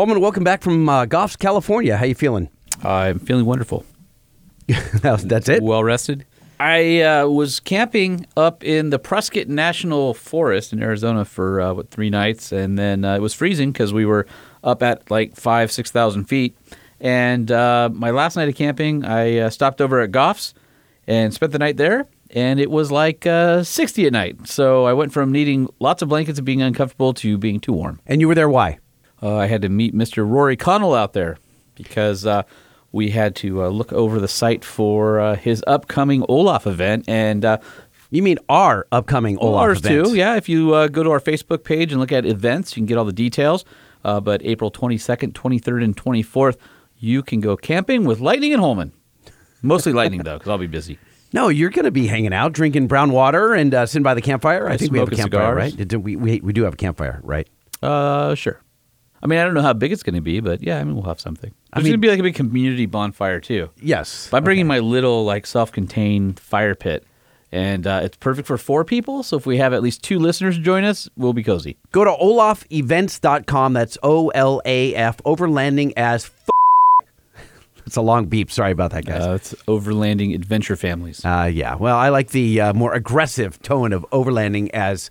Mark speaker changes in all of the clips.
Speaker 1: Holman, welcome back from uh, Goffs, California. How you feeling?
Speaker 2: I'm feeling wonderful.
Speaker 1: That's that's it.
Speaker 2: Well rested. I uh, was camping up in the Prescott National Forest in Arizona for uh, what three nights, and then uh, it was freezing because we were up at like five, six thousand feet. And uh, my last night of camping, I uh, stopped over at Goff's and spent the night there, and it was like uh, sixty at night. So I went from needing lots of blankets and being uncomfortable to being too warm.
Speaker 1: And you were there? Why?
Speaker 2: Uh, I had to meet Mr. Rory Connell out there because uh, we had to uh, look over the site for uh, his upcoming Olaf event. And uh,
Speaker 1: You mean our upcoming Olaf
Speaker 2: ours
Speaker 1: event?
Speaker 2: too. Yeah, if you uh, go to our Facebook page and look at events, you can get all the details. Uh, but April 22nd, 23rd, and 24th, you can go camping with Lightning and Holman. Mostly Lightning, though, because I'll be busy.
Speaker 1: No, you're going to be hanging out, drinking brown water, and uh, sitting by the campfire. I
Speaker 2: Yeah,
Speaker 1: think we have a campfire,
Speaker 2: cigars.
Speaker 1: right? Did- We, we we do have a campfire, right?
Speaker 2: Uh, sure. I mean, I don't know how big it's going to be, but yeah, I mean, we'll have something. There's
Speaker 1: mean-
Speaker 2: going to be like a big community bonfire, too.
Speaker 1: Yes.
Speaker 2: But I'm bringing my little like self-contained fire pit, and uh, it's perfect for four people. So if we have at least two listeners join us, we'll be cozy.
Speaker 1: Go to olafevents.com. That's O L A F, overlanding as f. It's a long beep. Sorry about that, guys.
Speaker 2: Uh, it's overlanding adventure families.
Speaker 1: Uh, yeah. Well, I like the uh, more aggressive tone of overlanding as.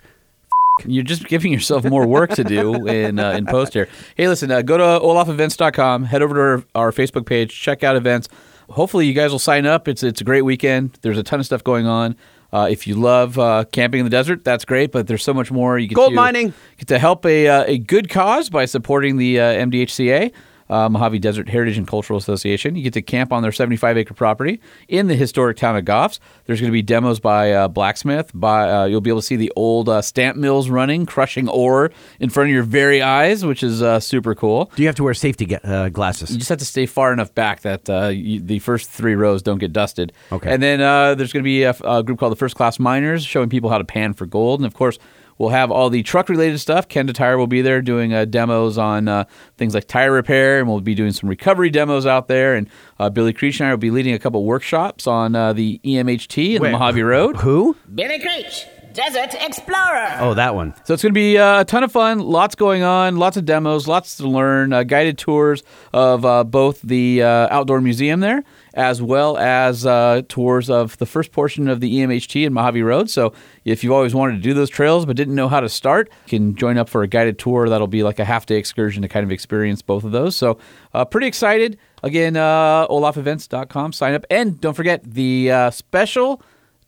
Speaker 2: You're just giving yourself more work to do in uh, in post here. Hey, listen, uh, go to olafevents.com, head over to our, our Facebook page, check out events. Hopefully, you guys will sign up. It's it's a great weekend. There's a ton of stuff going on. Uh, if you love uh, camping in the desert, that's great. But there's so much more. You get
Speaker 1: Gold
Speaker 2: to,
Speaker 1: mining.
Speaker 2: Get to help a uh, a good cause by supporting the uh, MDHCA. Uh, Mojave Desert Heritage and Cultural Association. You get to camp on their 75 acre property in the historic town of Goffs. There's going to be demos by uh, blacksmith. By uh, you'll be able to see the old uh, stamp mills running, crushing ore in front of your very eyes, which is uh, super cool.
Speaker 1: Do you have to wear safety uh, glasses?
Speaker 2: You just have to stay far enough back that uh, you, the first three rows don't get dusted.
Speaker 1: Okay.
Speaker 2: And then uh, there's going to be a, a group called the First Class Miners showing people how to pan for gold. And of course, we'll have all the truck related stuff. Kenda Tire will be there doing uh, demos on uh, things like tire repair, and we'll be doing some recovery demos out there. And uh, Billy Creech and I will be leading a couple workshops on uh, the EMHT and
Speaker 1: Wait,
Speaker 2: the Mojave Road.
Speaker 1: Who?
Speaker 3: Billy Creech, Desert Explorer.
Speaker 1: Oh, that one.
Speaker 2: So it's going to be uh, a ton of fun, lots going on, lots of demos, lots to learn, uh, guided tours of uh, both the uh, outdoor museum there, as well as uh, tours of the first portion of the EMHT and Mojave Road. So if you've always wanted to do those trails but didn't know how to start, you can join up for a guided tour. That'll be like a half day excursion to kind of experience both of those. So uh, pretty excited. Again, uh, olafevents.com, sign up. And don't forget the uh, special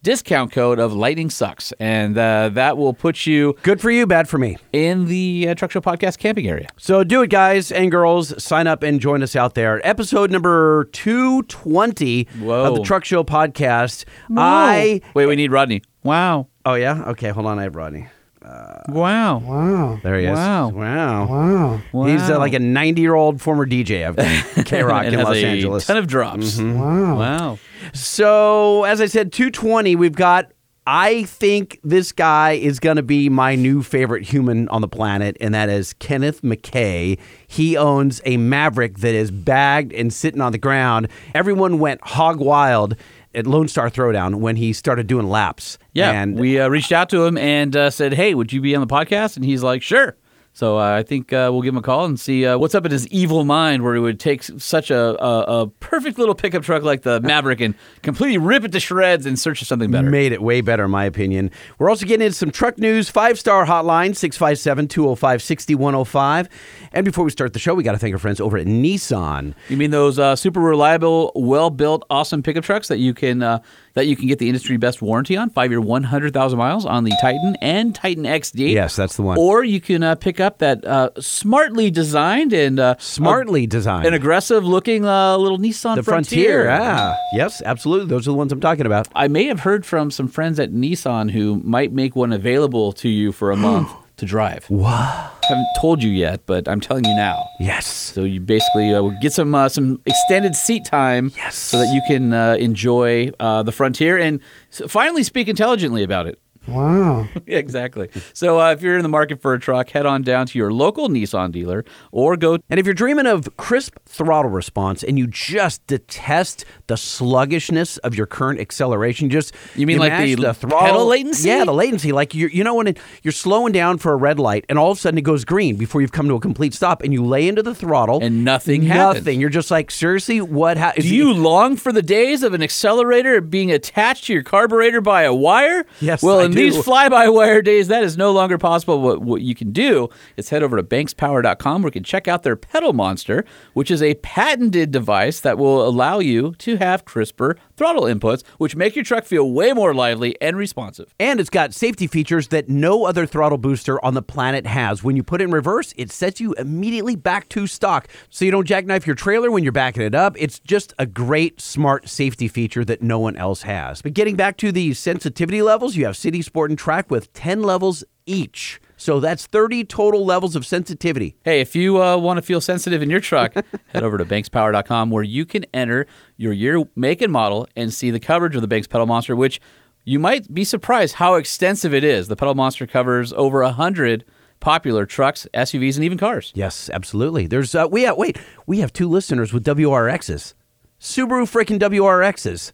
Speaker 2: discount code of Lightning Sucks. And uh, that will put you
Speaker 1: Good for you, bad for me.
Speaker 2: in the uh, Truck Show Podcast camping area.
Speaker 1: So do it, guys and girls. Sign up and join us out there. Episode number 220
Speaker 2: Whoa.
Speaker 1: of the Truck Show podcast. I.
Speaker 2: Wait, we need Rodney. Wow.
Speaker 1: Oh, yeah? Okay, hold on. I have Rodney.
Speaker 2: Wow. Wow!
Speaker 1: There he is.
Speaker 2: Wow.
Speaker 1: Wow.
Speaker 2: Wow.
Speaker 1: He's uh, like a 90 year old former DJ of K Rock in
Speaker 2: has
Speaker 1: Los
Speaker 2: a
Speaker 1: Angeles.
Speaker 2: ton of drops. Wow. Wow.
Speaker 1: So, as I said, 220, we've got. I think this guy is going to be my new favorite human on the planet, and that is Kenneth McKay. He owns a Maverick that is bagged and sitting on the ground. Everyone went hog wild at Lone Star Throwdown when he started doing laps.
Speaker 2: Yeah.
Speaker 1: and
Speaker 2: we uh, reached out to him and uh, said, hey, would you be on the podcast? And he's like, sure. So uh, I think uh, we'll give him a call and see uh, what's up in his evil mind where he would take such a, a, a perfect little pickup truck like the Maverick and completely rip it to shreds in search of something better.
Speaker 1: Made it way better, in my opinion. We're also getting into some truck news. Five star hotline, 657 205 6105. And before we start the show, we got to thank our friends over at Nissan.
Speaker 2: You mean those uh, super reliable, well built, awesome pickup trucks that you can uh, that you can get the industry best warranty on, five year, one hundred thousand miles on the Titan and Titan XD.
Speaker 1: Yes, that's the one.
Speaker 2: Or you can uh, pick up that uh, smartly designed and uh,
Speaker 1: Smartly designed.
Speaker 2: an aggressive looking uh, little Nissan
Speaker 1: the
Speaker 2: Frontier.
Speaker 1: Frontier. Ah, yes, absolutely. Those are the ones I'm talking about.
Speaker 2: I may have heard from some friends at Nissan who might make one available to you for a month to drive.
Speaker 1: Wow.
Speaker 2: haven't told you yet, but I'm telling you now.
Speaker 1: Yes.
Speaker 2: So you basically uh, get some uh, some extended seat time,
Speaker 1: Yes.
Speaker 2: so that you can uh, enjoy uh, the Frontier and finally speak intelligently about it.
Speaker 1: Wow.
Speaker 2: Exactly. So uh, if you're in the market for a truck, head on down to your local Nissan dealer or go.
Speaker 1: And if you're dreaming of crisp throttle response and you just detest the sluggishness of your current acceleration, just
Speaker 2: You mean like
Speaker 1: mash
Speaker 2: the
Speaker 1: throttle
Speaker 2: pedal latency?
Speaker 1: Yeah, the latency. Like you, you know when it, you're slowing down for a red light and all of a sudden it goes green before you've come to a complete stop and you lay into the throttle
Speaker 2: And nothing happens.
Speaker 1: Nothing. You're just like seriously, what happened?
Speaker 2: Do you long for the days of an accelerator being attached to your carburetor by a wire?
Speaker 1: Yes,
Speaker 2: Well, in
Speaker 1: do.
Speaker 2: these fly-by-wire days, that is no longer possible. What, what you can do is head over to bankspower.com where you can check out their Pedal Monster, which is a patented device that will allow you to have crisper throttle inputs, which make your truck feel way more lively and responsive.
Speaker 1: And it's got safety features that no other throttle booster on the planet has. When you put it in reverse, it sets you immediately back to stock. So you don't jackknife your trailer when you're backing it up. It's just a great, smart safety feature that no one else has. But getting back to the sensitivity levels, you have City Sport and Track with 10 levels each. So that's 30 total levels of sensitivity.
Speaker 2: Hey, if you uh, want to feel sensitive in your truck, head over to bankspower.com where you can enter your year, make, and model and see the coverage of the Banks Pedal Monster, which you might be surprised how extensive it is. The Pedal Monster covers over 100 popular trucks, SUVs, and even cars.
Speaker 1: Yes, absolutely. There's uh, we have wait, we have two listeners with WRXs. Subaru freaking WRXs.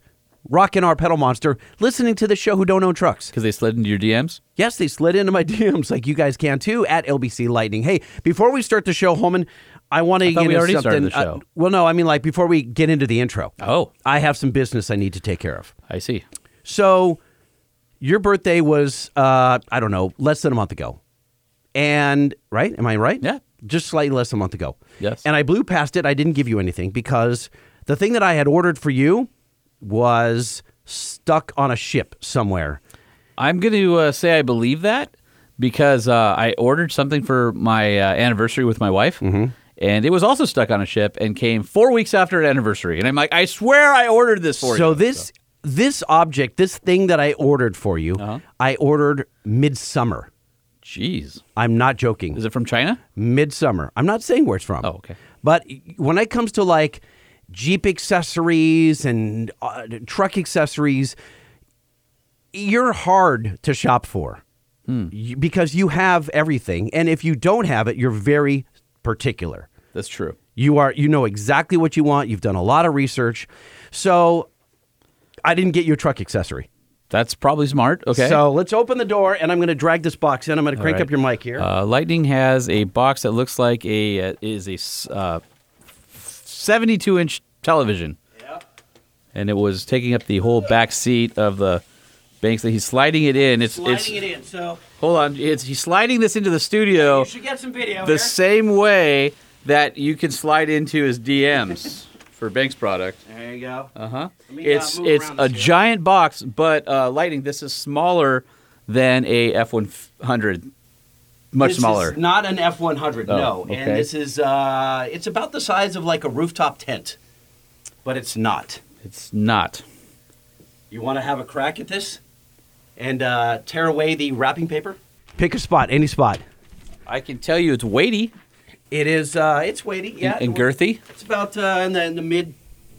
Speaker 1: Rocking our pedal monster, listening to the show who don't own trucks.
Speaker 2: Because they slid into your DMs.
Speaker 1: Yes, they slid into my DMs like you guys can too at LBC Lightning. Hey, before we start the show, Holman, I want to get into something.
Speaker 2: started the show.
Speaker 1: uh, well, no, I mean like before we get into the intro.
Speaker 2: Oh,
Speaker 1: I have some business I need to take care of.
Speaker 2: I see.
Speaker 1: So, your birthday was uh, I don't know, less than a month ago, and right? Am I right?
Speaker 2: Yeah.
Speaker 1: just slightly less than a month ago.
Speaker 2: Yes.
Speaker 1: And I blew past it. I didn't give you anything because the thing that I had ordered for you was stuck on a ship somewhere.
Speaker 2: I'm going to uh, say I believe that because uh, I ordered something for my uh, anniversary with my wife.
Speaker 1: Mm-hmm.
Speaker 2: And it was also stuck on a ship and came four weeks after an anniversary. And I'm like, I swear I ordered this for you.
Speaker 1: So this this object, this thing that I ordered for you,
Speaker 2: Uh-huh.
Speaker 1: I ordered midsummer.
Speaker 2: Jeez.
Speaker 1: I'm not joking.
Speaker 2: Is it from China?
Speaker 1: midsummer. I'm not saying where it's from.
Speaker 2: Oh, okay.
Speaker 1: But when it comes to like Jeep accessories and uh, truck accessories, you're hard to shop for
Speaker 2: Hmm.
Speaker 1: You- because you have everything, and if you don't have it, you're very particular.
Speaker 2: That's true.
Speaker 1: You are you know exactly what you want. You've done a lot of research, so I didn't get you a truck accessory.
Speaker 2: That's probably smart. Okay.
Speaker 1: So let's open the door, and I'm going to drag this box in. I'm going to crank
Speaker 2: right.
Speaker 1: up your mic here.
Speaker 2: Uh, Lightning has a box that looks like a uh, is a uh, 72 inch television, and it was taking up the whole back seat of the Banks. That he's sliding it in. It's it's
Speaker 1: it in, so
Speaker 2: hold on. It's he's sliding this into the studio You
Speaker 1: should get some video.
Speaker 2: the same way that you can slide into his DMs for Banks product.
Speaker 1: There you go.
Speaker 2: Uh huh.
Speaker 1: uh,
Speaker 2: It's it's a
Speaker 1: here.
Speaker 2: giant box, but uh, Lightning. This is smaller than a F one hundred. Much
Speaker 1: this
Speaker 2: smaller.
Speaker 1: Is not an F one hundred, no.
Speaker 2: okay.
Speaker 1: And this is uh, it's about the size of like a rooftop tent, but it's not.
Speaker 2: It's not.
Speaker 1: You want to have a crack at this and uh, tear away the wrapping paper? Pick a spot, any spot.
Speaker 2: I can tell you it's weighty
Speaker 1: It is. Uh, it's weighty. Yeah,
Speaker 2: and girthy.
Speaker 1: It's about uh, in the in the mid.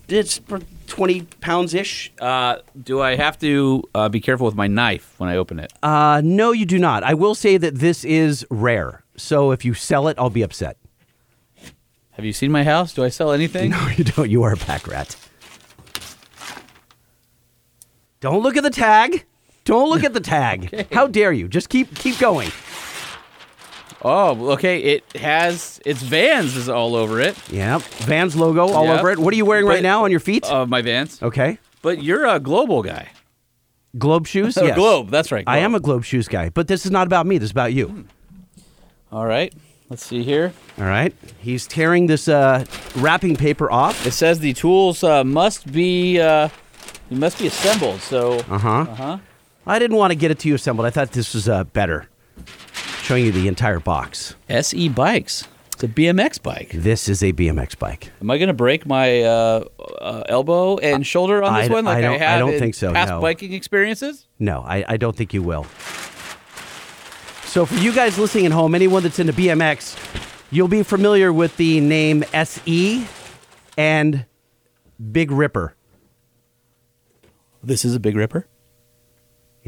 Speaker 1: It's twenty pounds ish.
Speaker 2: Uh, do I have to uh, be careful with my knife when I open it?
Speaker 1: Uh, no, you do not. I will say that this is rare. So if you sell it, I'll be upset.
Speaker 2: Have you seen my house? Do I sell anything?
Speaker 1: No, you don't. You are a pack rat. Don't look at the tag. Don't look at the tag. How dare you? Just keep keep going.
Speaker 2: Oh, okay. It has its Vans is all over it.
Speaker 1: Yeah, Vans logo all
Speaker 2: Yep.
Speaker 1: over it. What are you wearing
Speaker 2: But-
Speaker 1: right now on your feet?
Speaker 2: Of my Vans.
Speaker 1: okay,
Speaker 2: But you're a global guy.
Speaker 1: Globe shoes.
Speaker 2: Oh,
Speaker 1: Yes.
Speaker 2: Globe. That's right.
Speaker 1: I am a
Speaker 2: Globe.
Speaker 1: Globe shoes guy, but this is not about me. This is about you.
Speaker 2: All right. Let's see here.
Speaker 1: All right. He's tearing this uh, wrapping paper off.
Speaker 2: It says the tools uh, must be uh, you must be assembled. So
Speaker 1: Uh huh.
Speaker 2: uh huh.
Speaker 1: I didn't want to get it to you assembled. I thought this was uh, better, showing you the entire box.
Speaker 2: SE bikes. It's a BMX bike.
Speaker 1: This is a BMX bike.
Speaker 2: Am I going to break my uh, uh, elbow and shoulder on this
Speaker 1: I-
Speaker 2: one like
Speaker 1: I
Speaker 2: I,
Speaker 1: don't- I
Speaker 2: have
Speaker 1: don't
Speaker 2: in
Speaker 1: think so,
Speaker 2: past
Speaker 1: no.
Speaker 2: biking experiences?
Speaker 1: No, I, I don't think you will. So, for you guys listening at home, anyone that's into BMX, you'll be familiar with the name SE and Big Ripper.
Speaker 2: This is a big ripper.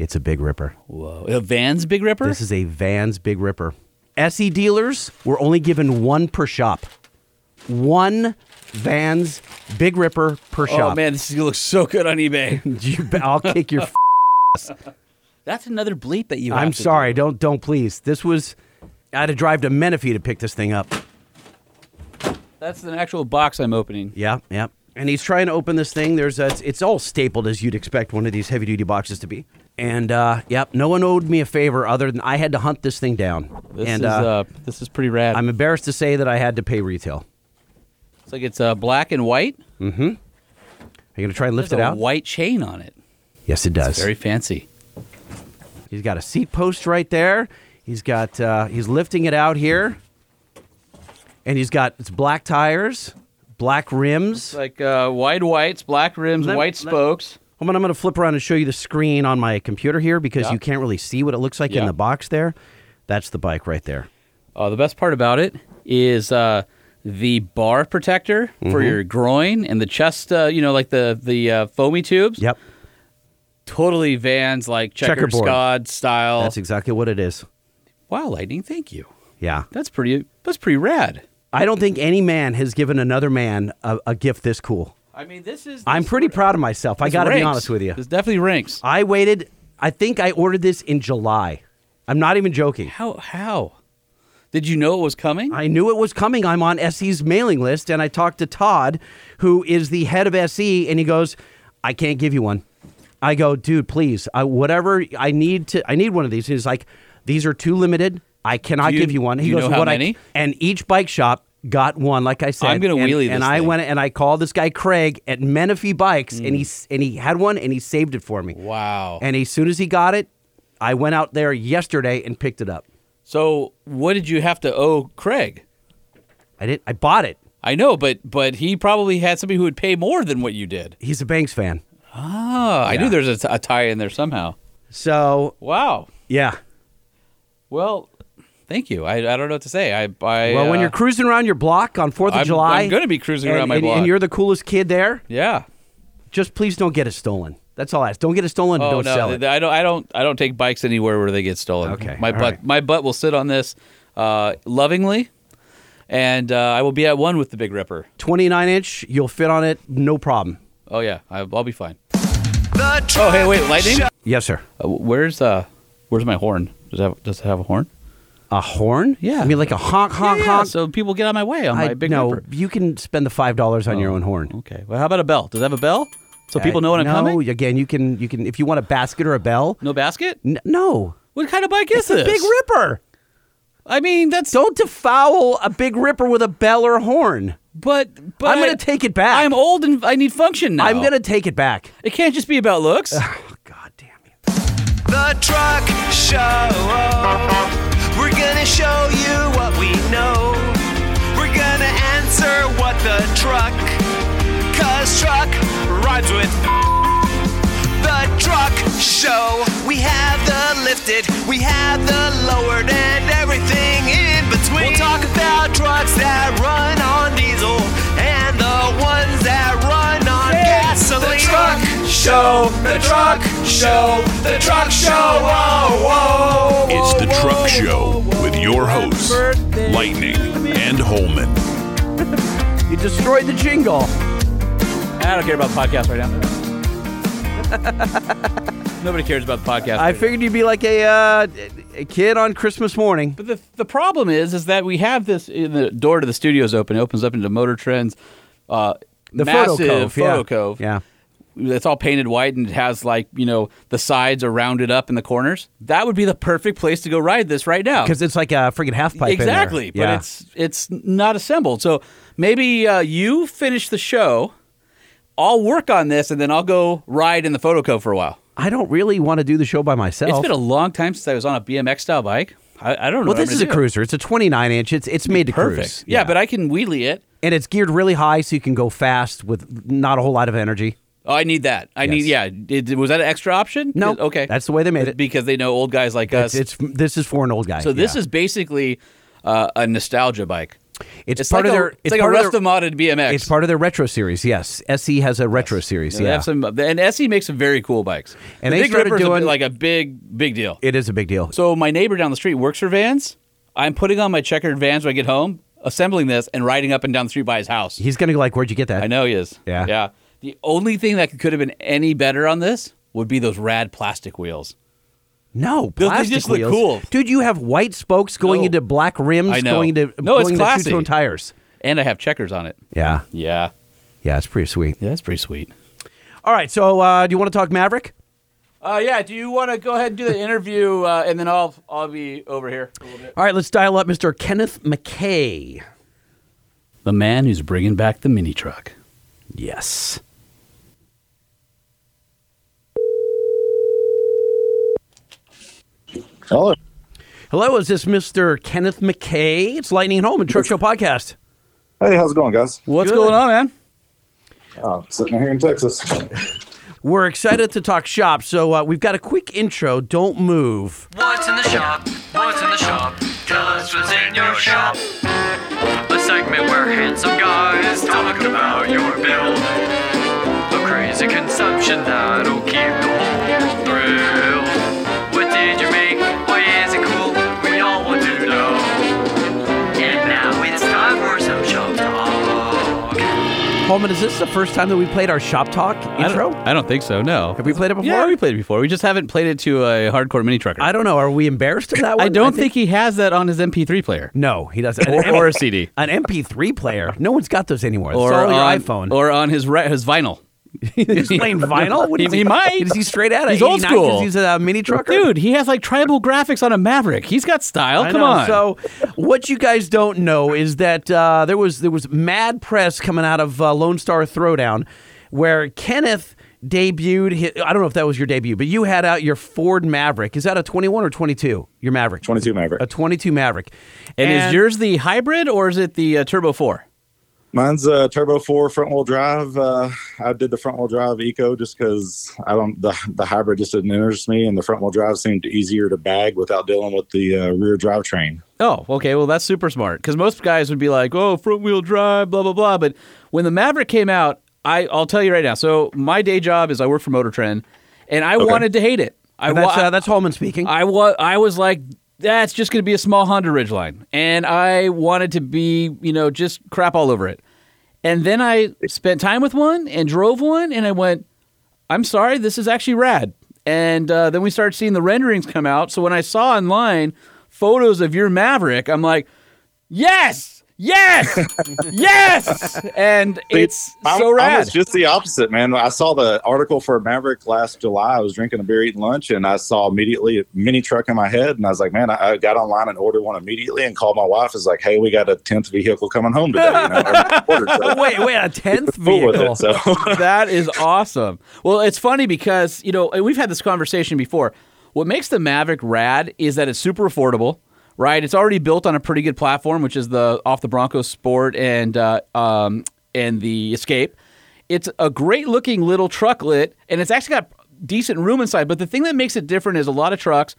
Speaker 1: It's a Big Ripper.
Speaker 2: Whoa. A Vans Big Ripper?
Speaker 1: This is a Vans Big Ripper. SE dealers were only given one per shop. One Vans Big Ripper per
Speaker 2: oh,
Speaker 1: shop.
Speaker 2: oh, man, this is going to look so good on eBay.
Speaker 1: You I'll kick your. ass.
Speaker 2: That's another bleep that you have
Speaker 1: I'm sorry.
Speaker 2: do.
Speaker 1: Don't don't please. This was. I had to drive to Menifee to pick this thing up.
Speaker 2: That's an actual box I'm opening.
Speaker 1: Yeah, yeah. And he's trying to open this thing. There's a, it's, it's all stapled as you'd expect one of these heavy duty boxes to be. And uh, yep, no one owed me a favor other than I had to hunt this thing down.
Speaker 2: This
Speaker 1: and
Speaker 2: is
Speaker 1: uh,
Speaker 2: uh, this is pretty rad.
Speaker 1: I'm embarrassed to say that I had to pay retail.
Speaker 2: it's like it's uh, black and white. Mm-hmm.
Speaker 1: Are you gonna try and lift
Speaker 2: There's
Speaker 1: it
Speaker 2: a
Speaker 1: out?
Speaker 2: white chain on it.
Speaker 1: Yes, it does.
Speaker 2: Very fancy.
Speaker 1: He's got a seat post right there. He's got uh, he's lifting it out here, and he's got it's black tires, black rims.
Speaker 2: It's like uh, white whites, black rims,
Speaker 1: Let-
Speaker 2: white spokes.
Speaker 1: I'm going to flip around and show you the screen on my computer here because
Speaker 2: Yeah.
Speaker 1: you can't really see what it looks like in the box there. That's the bike right there.
Speaker 2: Uh, the best part about it is uh, the bar protector
Speaker 1: Mm-hmm.
Speaker 2: for your groin and the chest. Uh, you know, like the the uh, foamy tubes.
Speaker 1: Yep,
Speaker 2: Totally Vans like checker
Speaker 1: Checkerboard.
Speaker 2: Style.
Speaker 1: that's exactly what it is.
Speaker 2: wow, lightning. Thank you.
Speaker 1: Yeah,
Speaker 2: That's pretty. That's pretty rad.
Speaker 1: I don't think any man has given another man a, a gift this cool.
Speaker 2: I mean, this is.
Speaker 1: I'm pretty proud of myself. I got to be honest with you.
Speaker 2: This definitely ranks.
Speaker 1: I waited. I think I ordered this in July. I'm not even joking.
Speaker 2: How how did you know it was coming?
Speaker 1: I knew it was coming. I'm on SE's mailing list, and I talked to Todd, who is the head of SE, and he goes, "I can't give you one." I go, "Dude, please, I, whatever I need to, I need one of these." He's like, "These are too limited. I cannot
Speaker 2: you-
Speaker 1: give you one." He
Speaker 2: you
Speaker 1: goes,
Speaker 2: know how
Speaker 1: "What I-"
Speaker 2: many?
Speaker 1: and each bike shop got one. Like I said,
Speaker 2: I'm gonna
Speaker 1: and,
Speaker 2: wheelie
Speaker 1: and
Speaker 2: this
Speaker 1: I
Speaker 2: thing.
Speaker 1: went and I called this guy Craig at Menifee Bikes, and
Speaker 2: Mm.
Speaker 1: he and he had one, and he saved it for me.
Speaker 2: wow.
Speaker 1: And as soon as he got it, I went out there yesterday and picked it up.
Speaker 2: so what did you have to owe Craig?
Speaker 1: I did. I bought it.
Speaker 2: I know, but but he probably had somebody who would pay more than what you did.
Speaker 1: He's a Banks fan,
Speaker 2: Oh, I
Speaker 1: Yeah.
Speaker 2: knew there's a, t- a tie in there somehow.
Speaker 1: so
Speaker 2: Wow.
Speaker 1: yeah.
Speaker 2: Well, thank you. I, I don't know what to say. I, I
Speaker 1: Well, when
Speaker 2: uh,
Speaker 1: you're cruising around your block on Fourth of
Speaker 2: I'm-
Speaker 1: July,
Speaker 2: I'm gonna be cruising
Speaker 1: and-
Speaker 2: around my
Speaker 1: and,
Speaker 2: block.
Speaker 1: and you're the coolest kid there.
Speaker 2: yeah.
Speaker 1: Just please don't get it stolen. That's all I ask. Don't get it stolen.
Speaker 2: Oh
Speaker 1: don't
Speaker 2: no,
Speaker 1: sell it.
Speaker 2: I don't. I don't. I don't take bikes anywhere where they get stolen.
Speaker 1: Okay,
Speaker 2: My
Speaker 1: all
Speaker 2: butt.
Speaker 1: right.
Speaker 2: My butt will sit on this uh, lovingly, and uh, I will be at one with the Big Ripper.
Speaker 1: 29 inch, you'll fit on it, no problem.
Speaker 2: Oh yeah, I, I'll be fine. Oh hey, wait, lightning.
Speaker 1: Yes, sir.
Speaker 2: Uh, where's uh, where's my horn? Does it have, does it have a horn?
Speaker 1: A horn?
Speaker 2: Yeah.
Speaker 1: I mean, like a honk, honk,
Speaker 2: Yeah, yeah,
Speaker 1: honk.
Speaker 2: So people get out of my way on my
Speaker 1: I,
Speaker 2: Big
Speaker 1: no,
Speaker 2: Ripper.
Speaker 1: you can spend the five dollars on your oh, own horn.
Speaker 2: Okay. Well, how about a bell? Does it have a bell? So people know when I'm coming?
Speaker 1: no,
Speaker 2: coming.
Speaker 1: again, you can, you can, if you want a basket or a bell.
Speaker 2: No basket.
Speaker 1: N- no,
Speaker 2: What kind of bike is
Speaker 1: it's a
Speaker 2: this?
Speaker 1: Big Ripper.
Speaker 2: I mean, that's
Speaker 1: Don't defoul a Big Ripper with a bell or a horn.
Speaker 2: But but
Speaker 1: I'm gonna take it back.
Speaker 2: I'm old and I need function now.
Speaker 1: I'm gonna take it back.
Speaker 2: It can't just be about looks.
Speaker 1: Oh, God damn you.
Speaker 4: The Truck Show. We're gonna show you what we know. We're gonna answer what the truck. Cause truck rhymes with the truck show. We have the lifted, we have the lowered, and everything in between. We'll talk about trucks that run on diesel and the ones that truck show, the truck show, the truck show. Whoa, whoa.
Speaker 5: It's the Truck Show with your hosts, Lightning and Holman.
Speaker 1: You destroyed the jingle.
Speaker 2: I don't care about the podcast right now. Nobody cares about the podcast.
Speaker 1: I
Speaker 2: right now.
Speaker 1: figured you'd be like a uh, a kid on Christmas morning.
Speaker 2: But the the problem is, is that we have this. The door to the studio is open. It opens up into Motor Trends. Uh,
Speaker 1: The
Speaker 2: massive
Speaker 1: photo cove.
Speaker 2: photo
Speaker 1: yeah.
Speaker 2: cove.
Speaker 1: Yeah.
Speaker 2: It's all painted white and it has like you know the sides are rounded up in the corners. That would be the perfect place to go ride this right now.
Speaker 1: Because it's like a freaking half pipe.
Speaker 2: exactly, but
Speaker 1: Yeah.
Speaker 2: it's it's not assembled. So maybe uh, you finish the show. I'll work on this and then I'll go ride in the photo cove for a while.
Speaker 1: I don't really want to do the show by myself.
Speaker 2: It's been a long time since I was on a BMX style bike. I, I don't know.
Speaker 1: well, this is a
Speaker 2: do.
Speaker 1: cruiser. It's a 29 inch. It's it's made to
Speaker 2: Perfect.
Speaker 1: cruise.
Speaker 2: Yeah, but I can wheelie it.
Speaker 1: and it's geared really high, so you can go fast with not a whole lot of energy.
Speaker 2: Oh, I need that. I need. Yeah. Did, was that an extra option?
Speaker 1: No,
Speaker 2: Okay.
Speaker 1: that's the way they made it.
Speaker 2: because they know old guys like us.
Speaker 1: it's this is for an old guy.
Speaker 2: so this is basically uh, a nostalgia bike.
Speaker 1: It's,
Speaker 2: It's
Speaker 1: part
Speaker 2: like
Speaker 1: of
Speaker 2: a,
Speaker 1: their.
Speaker 2: it's like a
Speaker 1: part of
Speaker 2: rest
Speaker 1: their,
Speaker 2: of modded BMX.
Speaker 1: It's part of their retro series. Yes, SE has a retro series.
Speaker 2: They
Speaker 1: Yeah,
Speaker 2: have some, and SE makes some very cool bikes.
Speaker 1: And
Speaker 2: the
Speaker 1: they
Speaker 2: Big
Speaker 1: started
Speaker 2: Ripper's a
Speaker 1: doing-
Speaker 2: like a big, big deal.
Speaker 1: it is a big deal.
Speaker 2: So my neighbor down the street works for Vans. I'm putting on my checkered Vans when I get home, assembling this, and riding up and down the street by his house.
Speaker 1: He's gonna go like, "Where'd you get that?"
Speaker 2: I know he is.
Speaker 1: Yeah.
Speaker 2: yeah. The only thing that could have been any better on this would be those rad plastic wheels.
Speaker 1: No,
Speaker 2: Those- they
Speaker 1: plastic
Speaker 2: just look
Speaker 1: wheels.
Speaker 2: cool.
Speaker 1: dude. You have white spokes going
Speaker 2: No.
Speaker 1: into black rims,
Speaker 2: I know.
Speaker 1: going into
Speaker 2: No, it's
Speaker 1: going into
Speaker 2: classy.
Speaker 1: two-tone tires.
Speaker 2: And I have checkers on it.
Speaker 1: Yeah,
Speaker 2: Yeah.
Speaker 1: yeah, it's pretty sweet.
Speaker 2: Yeah, that's pretty sweet.
Speaker 1: All right, so uh, do you want to talk Maverick?
Speaker 2: Uh, yeah. Do you want to go ahead and do the interview, uh, and then I'll I'll be over here. a little bit.
Speaker 1: All right, let's dial up Mr. Kenneth McKay.
Speaker 2: The man who's bringing back the mini truck.
Speaker 1: Yes.
Speaker 6: Hello.
Speaker 1: Hello, is this Mr. Kenneth McKay? It's Lightning and Home and Truck Show Podcast.
Speaker 6: Hey, how's it going, guys?
Speaker 2: What's
Speaker 1: Good.
Speaker 2: going on, man?
Speaker 6: Oh, sitting here in Texas.
Speaker 1: We're excited to talk shop, so uh, we've got a quick intro. Don't move.
Speaker 7: What's in the shop? What's in the shop?
Speaker 1: Holman, is this the first time that we played our shop talk intro?
Speaker 2: I don't, I don't think so. No.
Speaker 1: Have we played it before?
Speaker 2: Yeah, we played it before. We just haven't played it to a hardcore mini trucker.
Speaker 1: I don't know. Are we embarrassed of that one?
Speaker 2: I don't think, he has that on his MP3 player
Speaker 1: No, he doesn't.
Speaker 2: or, or a CD
Speaker 1: an MP3 player. No one's got those anymore.
Speaker 2: Or
Speaker 1: all your
Speaker 2: on
Speaker 1: iPhone.
Speaker 2: or on his re- his vinyl.
Speaker 1: he's playing vinyl. What
Speaker 2: He-
Speaker 1: is
Speaker 2: he might.
Speaker 1: Is he straight out of
Speaker 2: He's old school.
Speaker 1: He's a mini trucker.
Speaker 2: Dude, he has like tribal graphics on a Maverick. He's got style.
Speaker 1: I
Speaker 2: Come
Speaker 1: know.
Speaker 2: on.
Speaker 1: So, what you guys don't know is that uh, there was there was mad press coming out of uh, Lone Star Throwdown, where Kenneth debuted. His, I don't know if that was your debut, but you had out your Ford Maverick. Is that a 21 or 22? Your Maverick.
Speaker 6: 22 Maverick.
Speaker 1: A 22 Maverick.
Speaker 2: and, is yours the hybrid or is it the uh, Turbo 4?
Speaker 6: Mine's a Turbo 4 front wheel drive. Uh, I did the front wheel drive Eco just because I don't the the hybrid just didn't interest me, and the front wheel drive seemed easier to bag without dealing with the uh, rear drivetrain.
Speaker 2: Oh, okay. Well, that's super smart because most guys would be like, "Oh, front wheel drive, blah blah blah." But when the Maverick came out, I I'll tell you right now. So my day job is I work for Motor Trend, and I wanted to hate it. I
Speaker 1: that's uh, that's Holman speaking.
Speaker 2: I was I was like, that's just going to be a small Honda Ridgeline, and I wanted to be, you know, just crap all over it. And then I spent time with one and drove one, and I went, I'm sorry, this is actually rad. And uh, then we started seeing the renderings come out. So when I saw online photos of your Maverick, I'm like, yes. Yes, yes, and it's
Speaker 6: I'm,
Speaker 2: so
Speaker 6: I
Speaker 2: rad.
Speaker 6: was just the opposite, man. I saw the article for Maverick last July. I was drinking a beer, eating lunch, and I saw immediately a mini truck in my head, and I was like, man, I, I got online and ordered one immediately, and called my wife. Is like, hey, we got a tenth vehicle coming home today. You know, ordered, so
Speaker 1: wait, wait, a tenth vehicle.
Speaker 6: it. So
Speaker 2: that is awesome. Well, it's funny because, you know, we've had this conversation before. What makes the Maverick rad is that it's super affordable, right? It's already built on a pretty good platform, which is the off the Broncos Sport and uh, um, and the Escape. It's a great looking little trucklet, and it's actually got decent room inside. But the thing that makes it different is a lot of trucks,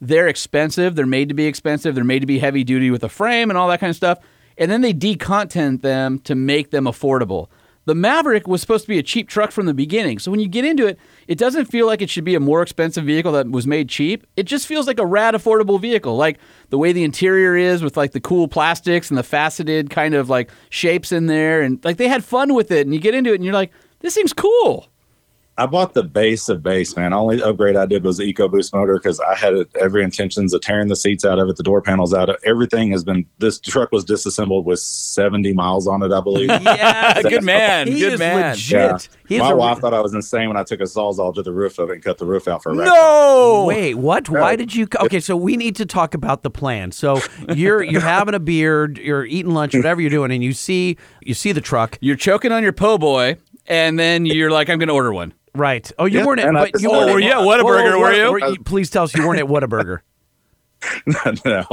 Speaker 2: they're expensive. They're made to be expensive. They're made to be heavy duty with a frame and all that kind of stuff. And then they decontent them to make them affordable. The Maverick was supposed to be a cheap truck from the beginning. So when you get into it, it doesn't feel like it should be a more expensive vehicle that was made cheap. It just feels like a rad affordable vehicle. Like the way the interior is with like the cool plastics and the faceted kind of like shapes in there and like they had fun with it and you get into it and you're like this seems cool.
Speaker 6: I bought the base of base, man. Only upgrade I did was the EcoBoost motor because I had every intentions of tearing the seats out of it, the door panels out of it. everything. Has been this truck was disassembled with seventy miles on it, I believe.
Speaker 1: Yeah,
Speaker 2: good man.
Speaker 1: He
Speaker 2: good
Speaker 1: is
Speaker 2: man.
Speaker 1: legit.
Speaker 6: Yeah.
Speaker 1: He is
Speaker 6: My
Speaker 1: a-
Speaker 6: wife thought I was insane when I took a sawzall to the roof of it and cut the roof out for a wreck.
Speaker 2: No.
Speaker 1: Wait, what? Why did you? Okay, so we need to talk about the plan. So you're you're having a beer, you're eating lunch, whatever you're doing, and you see you see the truck,
Speaker 2: You're choking on your po' boy and then you're like I'm going to order one.
Speaker 1: Right? Oh, you
Speaker 6: Yeah,
Speaker 1: weren't at.
Speaker 6: and I
Speaker 1: But you
Speaker 6: ordered
Speaker 1: weren't at-
Speaker 6: Yeah,
Speaker 2: Whataburger, were you?
Speaker 1: were Please tell us you weren't at Whataburger.
Speaker 6: no.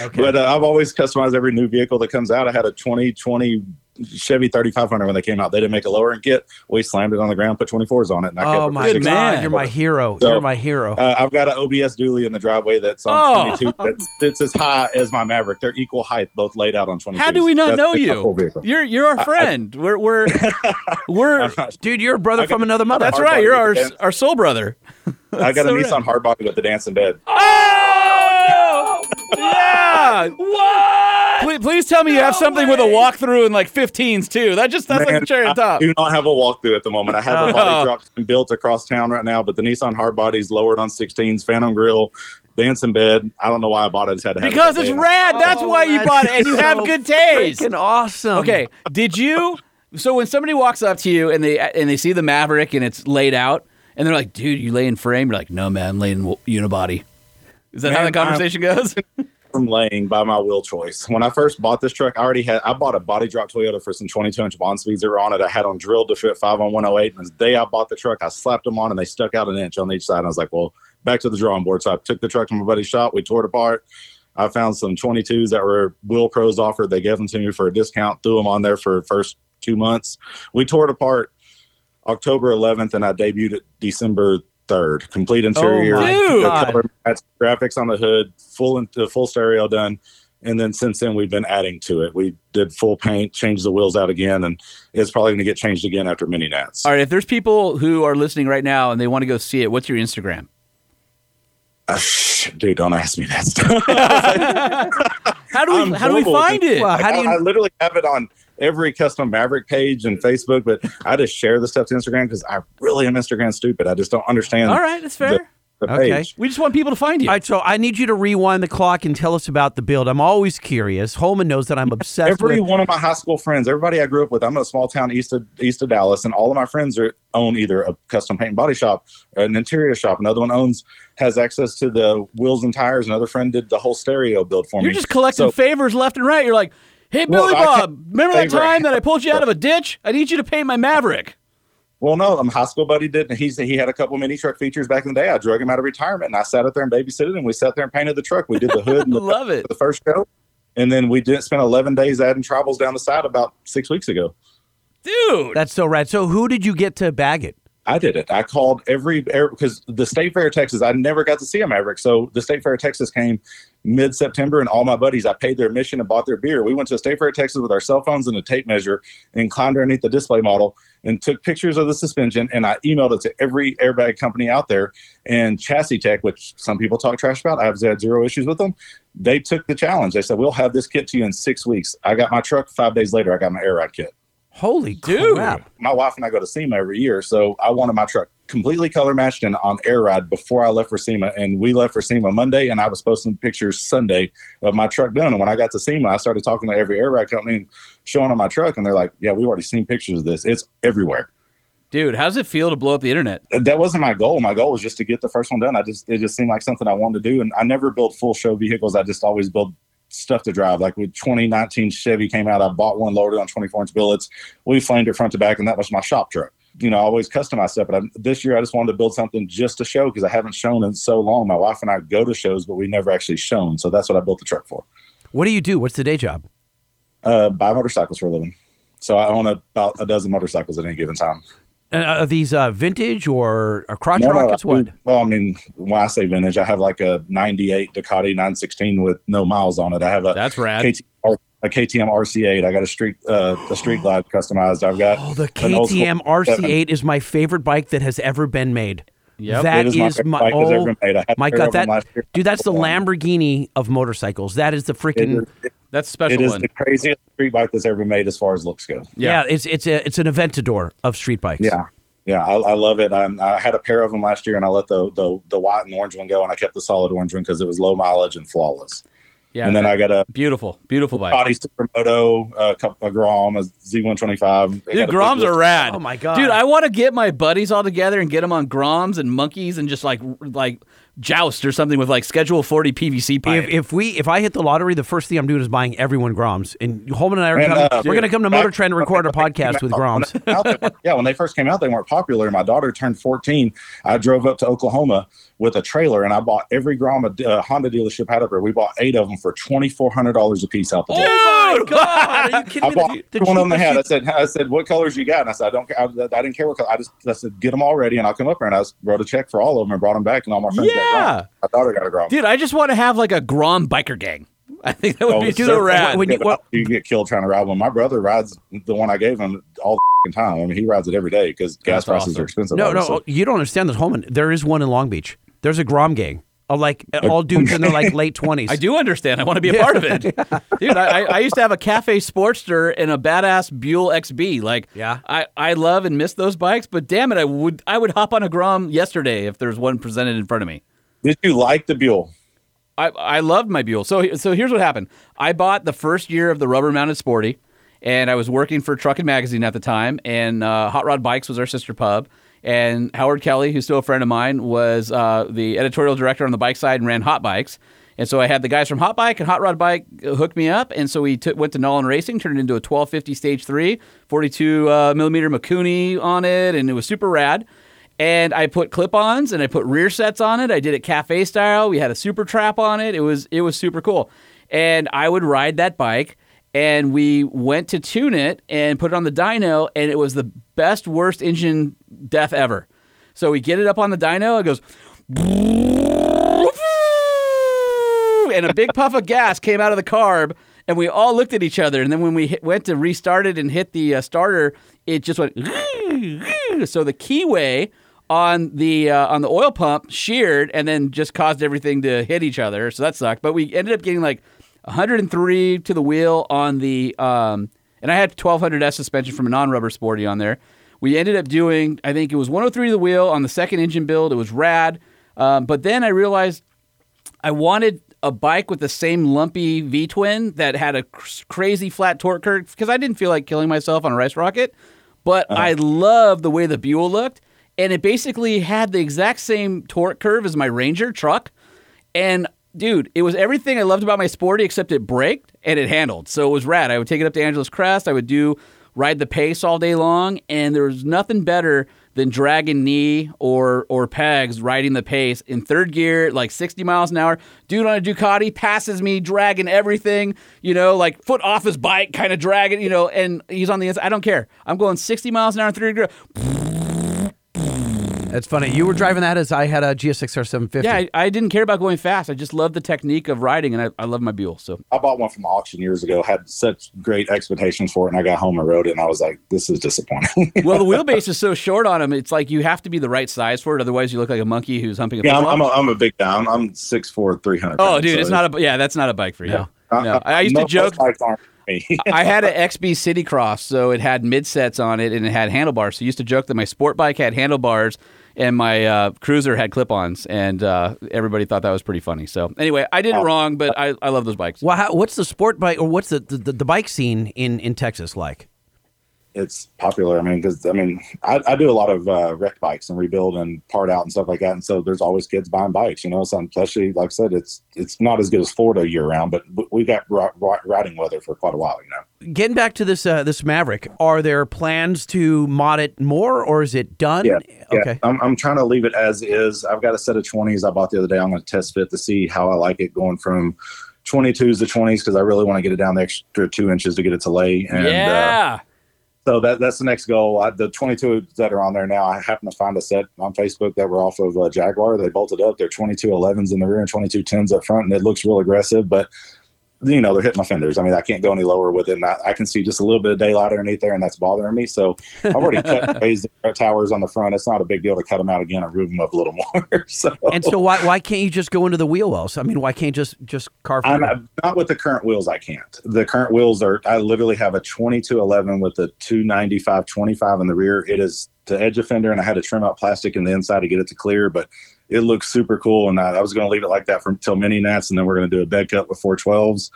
Speaker 6: okay. But uh, I've always customized every new vehicle that comes out. I had a 2020 Chevy 3500 when they came out. They didn't make a lower end kit. We slammed it on the ground, put 24s on it, and I kept
Speaker 1: Oh
Speaker 6: it
Speaker 1: my god,
Speaker 2: man.
Speaker 1: you're my hero.
Speaker 6: So,
Speaker 1: you're my hero.
Speaker 6: Uh, I've got an OBS dually in the driveway that's on
Speaker 2: Oh.
Speaker 6: 22 that sits as high as my Maverick. They're equal height, both laid out on 22.
Speaker 2: How do we not
Speaker 6: That's
Speaker 2: know
Speaker 6: like my full
Speaker 2: you?
Speaker 6: vehicle.
Speaker 2: You're you're our friend. we're we're we're.
Speaker 1: Dude, you're a brother
Speaker 6: got-
Speaker 1: from another mother.
Speaker 2: That's right. You're our
Speaker 6: dance.
Speaker 2: our soul brother.
Speaker 6: I got
Speaker 2: so
Speaker 6: a
Speaker 2: rad.
Speaker 6: Nissan hardbody with the dancing bed.
Speaker 2: Oh yeah! What? Please, please tell me you have something with a walkthrough and like 15s too. That just that's like a cherry on top.
Speaker 6: I do not have a walkthrough at the moment. I have
Speaker 1: Oh.
Speaker 6: a body oh. drop built across town right now, but the Nissan hardbody's lowered on 16s, Phantom Grill, dancing bed. I don't know why I bought it. I just had to have
Speaker 2: Because
Speaker 6: that
Speaker 2: it's
Speaker 6: day.
Speaker 2: rad. That's
Speaker 1: Oh,
Speaker 2: why you
Speaker 1: that's
Speaker 2: bought it, and you have good taste.
Speaker 1: Freaking awesome.
Speaker 2: Okay, did you? So when somebody walks up to you and they and they see the Maverick and it's laid out, and they're like, "Dude, you lay in frame?" You're like, "No, man, I'm laying unibody." Is that how the
Speaker 6: Man, I'm-
Speaker 2: conversation goes?
Speaker 6: from laying by my wheel choice. When I first bought this truck, I already had I bought a body drop Toyota for some 22 inch Bonspeeds that were on it. I had them drilled to fit five on 108. And the day I bought the truck, I slapped them on and they stuck out an inch on each side. And I was like, well, back to the drawing board. So I took the truck to my buddy's shop. We tore it apart. I found some 22s that were Wheel Pros offered. They gave them to me for a discount, threw them on there for the first two months. We tore it apart October 11th and I debuted it December 3rd. Complete interior,
Speaker 1: my
Speaker 2: Dude.
Speaker 6: the color match, graphics on the hood, full in, the full stereo done. And then since then, we've been adding to it. We did full paint, changed the wheels out again, and it's probably going to get changed again after mini nats.
Speaker 2: All right, if there's people who are listening right now and they want to go see it, what's your Instagram?
Speaker 6: Ah, shit, dude, don't ask me that stuff.
Speaker 2: How do we
Speaker 6: I'm
Speaker 2: how do we find
Speaker 6: it.
Speaker 2: it?
Speaker 1: Well, how do
Speaker 6: I,
Speaker 1: you-
Speaker 6: I literally have it on every custom Maverick page and Facebook, but I just share the stuff to Instagram because I really am Instagram stupid. I just don't understand
Speaker 2: All right, that's fair.
Speaker 6: the, the
Speaker 1: Okay.
Speaker 6: page.
Speaker 2: we just want people to find you.
Speaker 1: All right, so I need you to rewind the clock and tell us about the build. I'm always curious. Holman knows that I'm obsessed
Speaker 6: Every
Speaker 1: with.
Speaker 6: one of my high school friends, everybody I grew up with, I'm in a small town east of east of Dallas, and all of my friends are own either a custom paint and body shop, an interior shop. Another one owns has access to the wheels and tires. Another friend did the whole stereo build for me.
Speaker 2: You're just collecting
Speaker 6: So-
Speaker 2: favors left and right. You're like, hey, Billy
Speaker 6: I
Speaker 2: Bob,
Speaker 6: can't-
Speaker 2: remember that time that I pulled you out of a ditch? I need you to paint my Maverick.
Speaker 6: Well, no, my high school buddy did. He's he had a couple mini truck features back in the day. I drug him out of retirement, and I sat up there and babysitted, and we sat there and painted the truck. We did the hood and the,
Speaker 2: Love it.
Speaker 6: the first show, and then we did spend 11 days adding tribals down the side about six weeks ago.
Speaker 2: Dude.
Speaker 1: That's so rad. So who did you get to bag it?
Speaker 6: I did it. I called every er, because the State Fair of Texas. I never got to see a Maverick, so the State Fair of Texas came mid September, and all my buddies. I paid their admission and bought their beer. We went to the State Fair Texas with our cell phones and a tape measure, and climbed underneath the display model and took pictures of the suspension. And I emailed it to every airbag company out there and Chassis Tech, which some people talk trash about. I've had zero issues with them. They took the challenge. They said we'll have this kit to you in six weeks. I got my truck five days later. I got my air ride kit
Speaker 1: Holy
Speaker 2: Dude.
Speaker 1: crap.
Speaker 6: my wife and I go to SEMA every year, so I wanted my truck completely color matched and on air ride before I left for SEMA. And we left for SEMA Monday, and I was posting pictures Sunday of my truck done. And when I got to SEMA, I started talking to every air ride company and showing them my truck, and they're like, "Yeah, we've already seen pictures of this. It's everywhere."
Speaker 2: Dude, how does it feel to blow up the internet?
Speaker 6: That wasn't my goal. My goal was just to get the first one done. I just it just seemed like something I wanted to do, and I never built full show vehicles. I just always build stuff to drive. Like with 2019 Chevy came out, I bought one loaded on 24 inch billets. We flamed it front to back, and that was my shop truck. You know, I always customize stuff, but I, this year I just wanted to build something just to show because I haven't shown in so long. My wife and I go to shows, but we never actually shown. So that's what I built the truck for.
Speaker 1: What do you do? What's the day job?
Speaker 6: Uh, buy motorcycles for a living. So I own about a dozen motorcycles at any given time.
Speaker 1: Uh, are these uh, vintage or, or crotch
Speaker 6: No, no,
Speaker 1: rockets?
Speaker 6: I
Speaker 1: What?
Speaker 6: Well, I mean, when I say vintage, I have like a '98 Ducati 916 with no miles on it. I have a
Speaker 2: That's rad.
Speaker 6: KTM, a KTM RC8. I got a street uh, a street glide customized. I've got
Speaker 1: Oh, the
Speaker 6: an old school
Speaker 1: KTM RC8 is my favorite bike that has ever been made.
Speaker 2: Yep.
Speaker 1: That
Speaker 6: It is my
Speaker 1: is my,
Speaker 6: that's
Speaker 1: oh,
Speaker 6: ever been made. I had a
Speaker 1: my God, that dude, that's the Lamborghini of motorcycles. That is the freaking
Speaker 2: That's a special
Speaker 6: it is
Speaker 2: one.
Speaker 6: the craziest street bike that's ever been made as far as looks go.
Speaker 1: yeah. It's it's a it's an Aventador of street bikes.
Speaker 6: Yeah. Yeah, I, I love it. I, I had a pair of them last year, and I let the, the the white and orange one go, and I kept the solid orange one because it was low mileage and flawless.
Speaker 2: Yeah.
Speaker 6: and then I got a
Speaker 2: beautiful, beautiful bike.
Speaker 6: Body Supermoto, a, couple, a Grom, a Z125. They
Speaker 2: Dude, Groms are rad.
Speaker 1: Oh, my God.
Speaker 2: Dude, I want to get my buddies all together and get them on Groms and monkeys and just like like joust or something with like Schedule 40 PVC pipe.
Speaker 1: If, if we if I hit the lottery, the first thing I'm doing is buying everyone Groms. And Holman and I are
Speaker 6: And,
Speaker 1: coming,
Speaker 6: uh,
Speaker 1: we're going to come to Motor Trend and record a podcast
Speaker 6: came
Speaker 1: with Groms.
Speaker 6: when out, yeah, when they first came out, they weren't popular. My daughter turned 14. I drove up to Oklahoma with a trailer, and I bought every Grom a uh, Honda dealership had up there. We bought eight of them for twenty four hundred dollars a piece out the door.
Speaker 1: Oh my God! Are you kidding
Speaker 6: I
Speaker 1: me?
Speaker 6: bought
Speaker 1: The
Speaker 6: one of them they had. I said, I said, what colors you got? And I said, I don't care. I, I didn't care what color. I just, I said, get them all ready, and I'll come up there. And I wrote a check for all of them and brought them back, and all my friends
Speaker 2: Yeah.
Speaker 6: got Grom. My daughter got a Grom.
Speaker 2: Dude, I just want to have like a Grom biker gang. I think that would
Speaker 6: Oh,
Speaker 2: be
Speaker 6: it's
Speaker 2: so
Speaker 6: so-
Speaker 2: rad.
Speaker 1: when you-
Speaker 6: Yeah, you get killed trying to ride one. My brother rides the one I gave him all the time. I mean, he rides it every day because gas prices
Speaker 2: awesome.
Speaker 6: are expensive.
Speaker 1: No, no, you don't understand this, Holman. There is one in Long Beach. There's a Grom gang. Of like all dudes in their like late twenties.
Speaker 2: I do understand. I want to be a part of it, dude. I, I- I used to have a Cafe Sportster and a badass Buell XB. Like,
Speaker 1: Yeah.
Speaker 2: I, I love and miss those bikes, but damn it, I would I would hop on a Grom yesterday if there's one presented in front of me.
Speaker 6: Did you like the Buell?
Speaker 2: I, I loved my Buell. So so here's what happened. I bought the first year of the rubber mounted Sporty, and I was working for Truckin' Magazine at the time, and uh, Hot Rod Bikes was our sister pub. And Howard Kelly, who's still a friend of mine, was uh, the editorial director on the bike side and ran Hot Bikes. And so I had the guys from Hot Bike and Hot Rod Bike hook me up, and so we took went to Nolan Racing, turned it into a 1250 Stage Three, 42 uh, millimeter Mikuni on it, and it was super rad. And I put clip-ons and I put rear sets on it. I did it cafe style. We had a super trap on it. It was it was super cool. And I would ride that bike and we went to tune it and put it on the dyno and it was the best worst engine death ever. So we get it up on the dyno, it goes and a big puff of gas came out of the carb and we all looked at each other. And then when we hit, went to restart it and hit the uh, starter it just went so the keyway on the uh, on the oil pump sheared and then just caused everything to hit each other. So that sucked. But we ended up getting like 103 to the wheel on the um, and I had 1200S suspension from a non-rubber sporty on there. We ended up doing I think it was 103 to the wheel on the second engine build. It was rad. Um, but then I realized I wanted a bike with the same lumpy V twin that had a cr- crazy flat torque curve because I didn't feel like killing myself on a rice rocket. But I love the way the Buell looked, and it basically had the exact same torque curve as my Ranger truck. And dude, it was everything I loved about my Sporty except it braked and it handled. So it was rad. I would take it up to Angeles Crest. I would do ride the pace all day long, and there was nothing better than dragging knee or or pegs riding the pace in third gear, like 60 miles an hour. Dude on a Ducati passes me, dragging everything, you know, like foot off his bike, kind of dragging, you know, and he's on the inside. I don't care. I'm going 60 miles an hour in third gear.
Speaker 1: That's funny. You were driving that as I had a GSXR 750.
Speaker 2: Yeah, I, I didn't care about going fast. I just love the technique of riding, and I, I love my Buell. So
Speaker 6: I bought one from auction years ago. Had such great expectations for it, and I got home and rode it, and I was like, "This is disappointing."
Speaker 2: well, the wheelbase is so short on them. It's like you have to be the right size for it. Otherwise, you look like a monkey who's humping a.
Speaker 6: yeah, I'm, I'm, a,
Speaker 2: long.
Speaker 6: I'm a big guy. I'm, I'm 6'4", 300
Speaker 2: Oh, dude,
Speaker 6: so
Speaker 2: it's not a. Yeah, that's not a bike for you.
Speaker 1: Yeah.
Speaker 2: Uh, no, I used to joke.
Speaker 6: for me.
Speaker 2: I had an XB City Cross, so it had mid sets on it and it had handlebars. So I used to joke that my sport bike had handlebars and my uh, cruiser had clip ons, and uh, everybody thought that was pretty funny. So anyway, I did it wrong, but I, I love those bikes.
Speaker 1: Well, how, what's the sport bike or what's the, the, the bike scene in, in Texas like?
Speaker 6: It's popular. I mean, because I mean, I, I do a lot of uh, wreck bikes and rebuild and part out and stuff like that. And so there's always kids buying bikes, you know. So especially, like I said, it's it's not as good as Florida year round, but we got ri- ri- riding weather for quite a while, you know.
Speaker 1: Getting back to this uh, this Maverick, are there plans to mod it more or is it done?
Speaker 6: Yeah, yeah.
Speaker 1: Okay.
Speaker 6: I'm, I'm trying to leave it as is. I've got a set of 20s I bought the other day. I'm going to test fit to see how I like it going from 22s to 20s because I really want to get it down the extra two inches to get it to lay. And, Uh,
Speaker 2: yeah.
Speaker 6: So that that's the next goal. I, the 22 that are on there now, I happen to find a set on Facebook that were off of uh, Jaguar. They bolted up. They're 22 11s in the rear and 22 10s up front, and it looks real aggressive. But you know, they're hitting my fenders. I mean, I can't go any lower with it. And I, I can see just a little bit of daylight underneath there, and that's bothering me. So I've already cut raised the towers on the front. It's not a big deal to cut them out again and move them up a little more. so
Speaker 1: and so why why can't you just go into the wheel wells? I mean, why can't you just just carve?
Speaker 6: I'm not, not with the current wheels. I can't. The current wheels are. I literally have a 2211 with a 295 25 in the rear. It is the edge of fender, and I had to trim out plastic in the inside to get it to clear. But it looks super cool, and I, I was going to leave it like that for until mini nats, and then we're going to do a bed cut with 412s.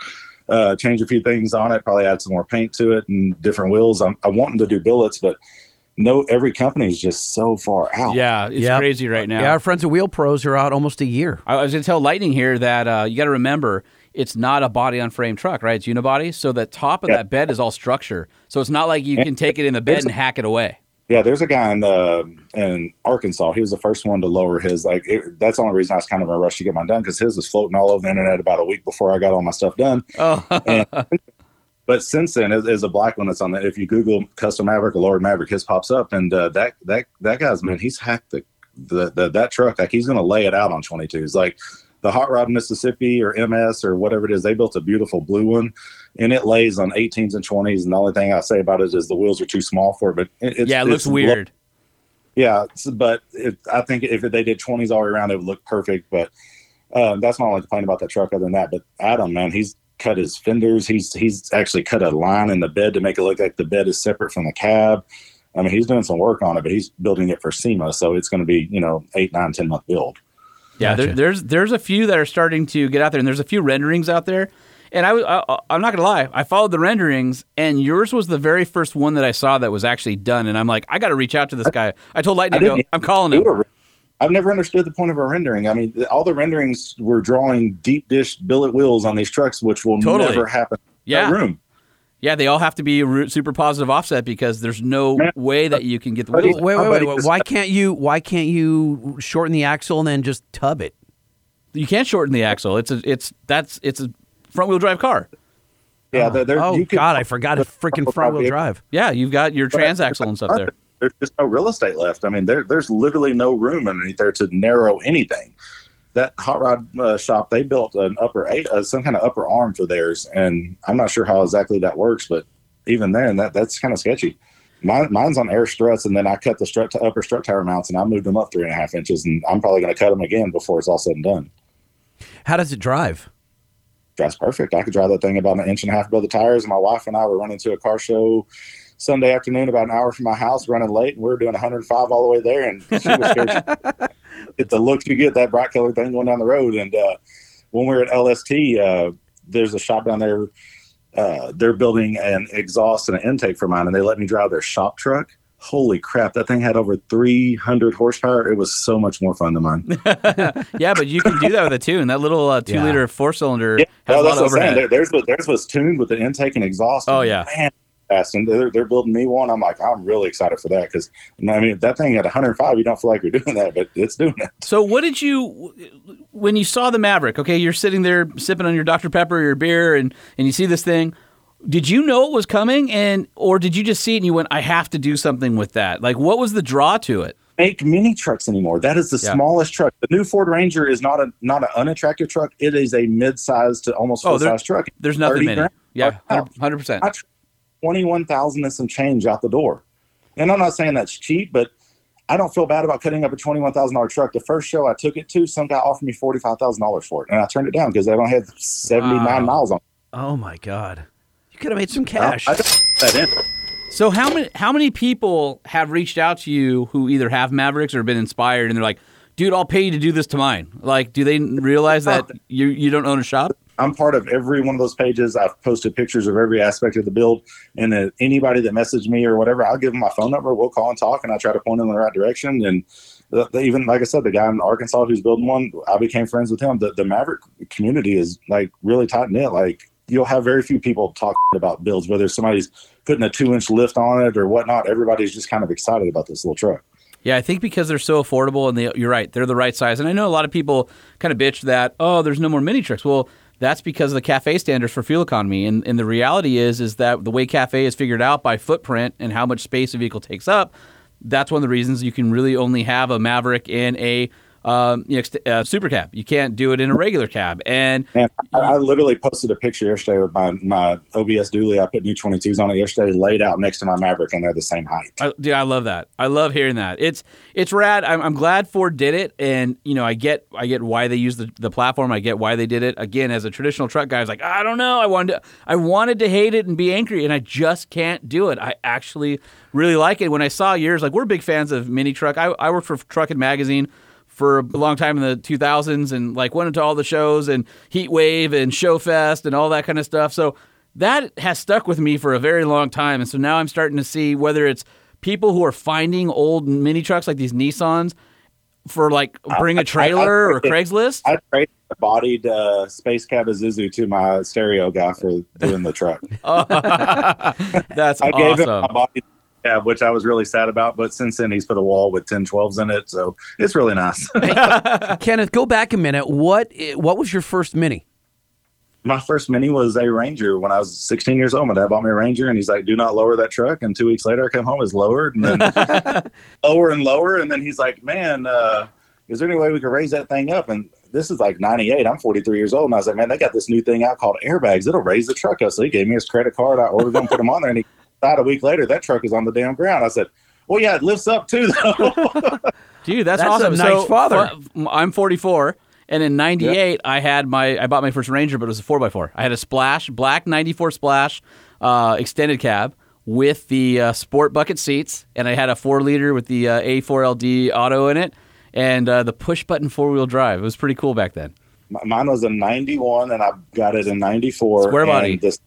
Speaker 6: Uh, change a few things on it, probably add some more paint to it and different wheels. I'm, I'm wanting to do billets, but no, every company is just so far out.
Speaker 2: Yeah, it's
Speaker 1: Yep.
Speaker 2: crazy right now.
Speaker 1: yeah, our friends at Wheel Pros are out almost a year.
Speaker 2: I was going to tell Lightning here that uh, you got to remember it's not a body on frame truck, right? It's unibody. So the top of
Speaker 6: Yeah.
Speaker 2: that bed is all structure. So it's not like you can take it in the bed and hack it away.
Speaker 6: Yeah, there's a guy in uh, in Arkansas. He was the first one to lower his. Like it, that's the only reason I was kind of in a rush to get mine done because his was floating all over the internet about a week before I got all my stuff done.
Speaker 2: Oh,
Speaker 6: And, but since then, is, a black one that's on the. If you Google custom Maverick or Lord Maverick, his pops up, and uh, that that that guy's man, he's hacked the, the, the that truck. Like he's gonna lay it out on 22s. Like the Hot Rod Mississippi or MS or whatever it is, they built a beautiful blue one, and it lays on 18s and 20s. And the only thing I say about it is the wheels are too small for it. But it, it's,
Speaker 2: yeah, it looks
Speaker 6: it's
Speaker 2: weird.
Speaker 6: yeah, but it, I think if they did 20s all the way around, it would look perfect. But uh, that's my only complaint about that truck. Other than that, but Adam, man, he's cut his fenders. He's he's actually cut a line in the bed to make it look like the bed is separate from the cab. I mean, he's doing some work on it, but he's building it for SEMA, so it's going to be you know eight, nine, ten month build.
Speaker 2: Yeah, there, there's there's a few that are starting to get out there, and there's a few renderings out there. And I, I I'm not gonna lie, I followed the renderings, and yours was the very first one that I saw that was actually done. And I'm like, I got to reach out to this guy. I told Lightning, I go, I'm calling him.
Speaker 6: a- I've never understood the point of a rendering. I mean, all the renderings were drawing deep dish billet wheels on these trucks, which will
Speaker 2: Totally.
Speaker 6: never happen. in
Speaker 2: Yeah.
Speaker 6: room.
Speaker 2: Yeah, they all have to be super positive offset because there's no way that you can get the
Speaker 6: but
Speaker 2: wheels.
Speaker 1: Wait, wait, wait, wait. Why can't you? Why can't you shorten the axle and then just tub it?
Speaker 2: You can't shorten the axle. It's a it's that's it's a front wheel drive car.
Speaker 6: Yeah, they're, they're,
Speaker 1: oh
Speaker 6: you could-
Speaker 1: God, I forgot a freaking front wheel drive.
Speaker 2: Yeah, you've got your transaxle and stuff there.
Speaker 6: There's just no real estate left. I mean, there, there's literally no room underneath there to narrow anything. That hot rod uh, shop, they built an upper eight, uh, some kind of upper arm for theirs, and I'm not sure how exactly that works, but even then, that that's kind of sketchy. Mine, mine's on air struts, and then I cut the strut to upper strut tower mounts, and I moved them up three and a half inches, and I'm probably going to cut them again before it's all said and done.
Speaker 1: How does it drive?
Speaker 6: That's perfect. I could drive that thing about an inch and a half above the tires. And my wife and I were running to a car show Sunday afternoon, about an hour from my house, running late, and we were doing 105 all the way there. And she was scared. it's the looks you get that bright colored thing going down the road. And uh, when we were at LST, uh, there's a shop down there. Uh, they're building an exhaust and an intake for mine, and they let me drive their shop truck. Holy crap! That thing had over 300 horsepower. It was so much more fun than mine.
Speaker 2: Yeah, but you can do that with a tune. That little uh, two
Speaker 1: Yeah.
Speaker 2: liter four cylinder
Speaker 6: Yeah,
Speaker 2: has
Speaker 6: no,
Speaker 2: a lot
Speaker 6: that's
Speaker 2: of
Speaker 6: what I'm saying.
Speaker 2: overhead.
Speaker 6: There, there's what theirs was tuned with the intake and exhaust.
Speaker 2: Oh, yeah.
Speaker 6: man, fast. And they're, they're building me one. I'm like, I'm really excited for that because I mean, that thing at 105, you don't feel like you're doing that, but it's doing it.
Speaker 2: So, what did you when you saw the Maverick? Okay, you're sitting there sipping on your Dr Pepper or your beer, and and you see this thing. Did you know it was coming, and or did you just see it and you went, "I have to do something with that"? Like, what was the draw to it?
Speaker 6: Make mini trucks anymore. That is the
Speaker 2: Yeah.
Speaker 6: smallest truck. The new Ford Ranger is not a not an unattractive truck. It is a mid-sized to almost
Speaker 2: Oh,
Speaker 6: full
Speaker 2: there-
Speaker 6: size truck.
Speaker 2: There's nothing
Speaker 6: 30
Speaker 2: many.
Speaker 6: grand.
Speaker 2: Yeah,
Speaker 6: Oh,
Speaker 2: hundred percent.
Speaker 6: I tr- 21,000 and some change out the door. And I'm not saying that's cheap, but I don't feel bad about cutting up a $21,000 truck. The first show I took it to, some guy offered me $45,000 for it. And I turned it down because they only had 79
Speaker 2: Wow.
Speaker 6: miles on it.
Speaker 1: Oh my God, you could have made some
Speaker 6: I-
Speaker 1: cash.
Speaker 6: I, don't that in.
Speaker 2: So how many how many people have reached out to you who either have Mavericks or been inspired, and they're like, "Dude, I'll pay you to do this to mine." Like, do they realize that you you don't own a shop?
Speaker 6: I'm part of every one of those pages. I've posted pictures of every aspect of the build. And uh, anybody that messaged me or whatever, I'll give them my phone number. We'll call and talk, and I try to point them in the right direction. And the, the- even like I said, the guy in Arkansas who's building one, I became friends with him. The, the Maverick community is like really tight knit. Like you'll have very few people talk about builds, whether somebody's putting a two inch lift on it or whatnot. Everybody's just kind of excited about this little truck.
Speaker 2: Yeah, I think because they're so affordable and they, you're right, they're the right size. And I know a lot of people kind of bitch that, oh, there's no more mini trucks. Well, that's because of the cafe standards for fuel economy. And, and the reality is, is that the way cafe is figured out by footprint and how much space a vehicle takes up, that's one of the reasons you can really only have a Maverick in a um, you know, uh, super cab. You can't do it in a regular cab. And
Speaker 6: And I, I literally posted a picture yesterday with my, my OBS dually. I put new 22s on it yesterday, laid out next to my Maverick, and they're the same height.
Speaker 2: I, dude, I love that. I love hearing that. It's it's rad. I'm, I'm glad Ford did it, and you know, I get I get why they use the, the platform. I get why they did it. Again, as a traditional truck guy, I was like, I don't know. I wanted to, I wanted to hate it and be angry, and I just can't do it. I actually really like it. When I saw yours, like we're big fans of mini truck. I, I worked for Truckin' Magazine for a long time in the 2000s, and like went into all the shows and Heat Wave and Show Fest and all that kind of stuff. So that has stuck with me for a very long time. And so now I'm starting to see whether it's people who are finding old mini trucks like these Nissans for like bring a trailer
Speaker 6: I-
Speaker 2: or Craigslist.
Speaker 6: I traded a bodied uh, space cab Isuzu to my stereo guy for doing the truck.
Speaker 2: That's
Speaker 6: I gave him my
Speaker 2: awesome.
Speaker 6: Yeah, which I was really sad about. But since then, he's put a wall with 10 12s in it. So it's really nice.
Speaker 1: Kenneth, go back a minute. What what was your first mini?
Speaker 6: My first Mini was a Ranger when I was 16 years old. My dad bought me a Ranger and he's like, do not lower that truck. And two weeks later, I come home, it's lowered and then lower and lower. And then he's like, man, uh, is there any way we could raise that thing up? And this is like 98. I'm 43 years old. And I was like, man, they got this new thing out called airbags. It'll raise the truck up. So he gave me his credit card. I ordered them, put them on there. And he died a week later. That truck is on the damn ground. I said, well, yeah, it lifts up too, though.
Speaker 2: Dude, that's,
Speaker 1: That's a
Speaker 2: awesome.
Speaker 1: nice
Speaker 2: so,
Speaker 1: father.
Speaker 2: I'm 44, and in '98, I had my I bought my first Ranger, but it was a four x four. I had a Splash, black '94 Splash, uh, extended cab with the uh, sport bucket seats, and I had a four liter with the uh, A4LD auto in it, and uh, the push button four wheel drive. It was pretty cool back then.
Speaker 6: Mine was a 91 and I got it in 94.
Speaker 2: Square body.
Speaker 6: And this,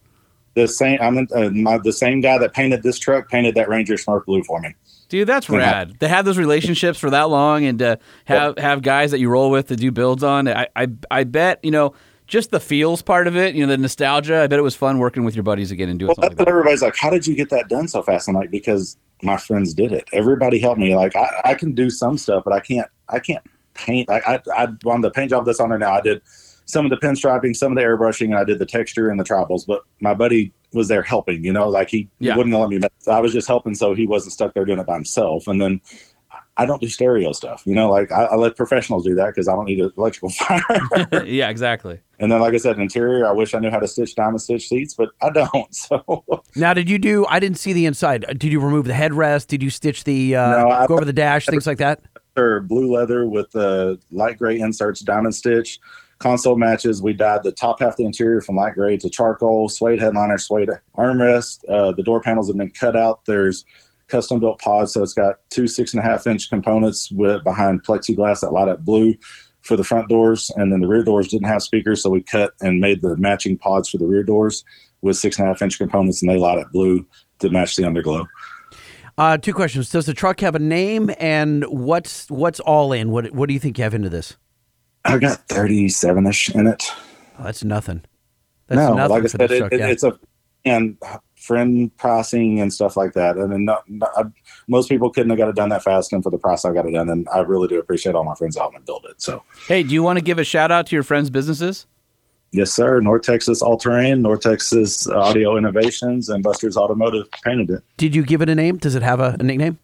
Speaker 6: the same, I'm uh, my, the same guy that painted this truck painted that Ranger Smurf blue for me.
Speaker 2: Dude, that's rad. To have those relationships for that long and to have have guys that you roll with to do builds on. I, I I bet you know just the feels part of it. You know the nostalgia. I bet it was fun working with your buddies again and doing
Speaker 6: Well, that's
Speaker 2: like
Speaker 6: what
Speaker 2: that.
Speaker 6: everybody's like. How did you get that done so fast? I'm like, because my friends did it. Everybody helped me. Like, I, I can do some stuff, but I can't. I can't paint. I, I, I on the paint job that's on there now. I did some of the pinstriping, some of the airbrushing, and I did the texture and the tribals. But my buddy was there helping. You know, like he,
Speaker 2: Yeah.
Speaker 6: wouldn't let me. mess. I was just helping, so he wasn't stuck there doing it by himself. And then. I don't do stereo stuff, you know. Like I, I let professionals do that because I don't need an electrical fire.
Speaker 2: yeah, exactly.
Speaker 6: and then, like I said, interior. I wish I knew how to stitch diamond stitch seats, but I don't. So
Speaker 1: Now, did you do? I didn't see the inside. Did you remove the headrest? Did you stitch the uh,
Speaker 6: No, I-
Speaker 1: go over the dash, things like that?
Speaker 6: or blue leather with the light gray inserts, diamond stitch. Console matches. We dyed the top half of the interior from light gray to charcoal, suede headliner, suede armrest. Uh, the door panels have been cut out. There's custom built pods, so it's got two six and a half inch components with behind plexiglass that light up blue for the front doors, and then the rear doors didn't have speakers, so we cut and made the matching pods for the rear doors with six and a half inch components, and they light up blue to match the underglow.
Speaker 1: Uh, two questions. Does the truck have a name, and what's what's all in? What what do you think you have into this?
Speaker 6: I got 37 ish in it.
Speaker 1: Oh, that's nothing. That's
Speaker 6: no,
Speaker 1: nothing
Speaker 6: like I said, it,
Speaker 1: truck,
Speaker 6: it,
Speaker 1: yeah.
Speaker 6: it's a and friend pricing and stuff like that. And then not, not, I, most people couldn't have got it done that fast, and for the price I got it done, and I really do appreciate all my friends out and build it. So
Speaker 2: Hey, do you want to give a shout out to your friends' businesses?
Speaker 6: yes, sir. North Texas All Terrain, North Texas Audio Innovations, and Buster's Automotive painted it.
Speaker 1: Did you give it a name? Does it have a, a nickname?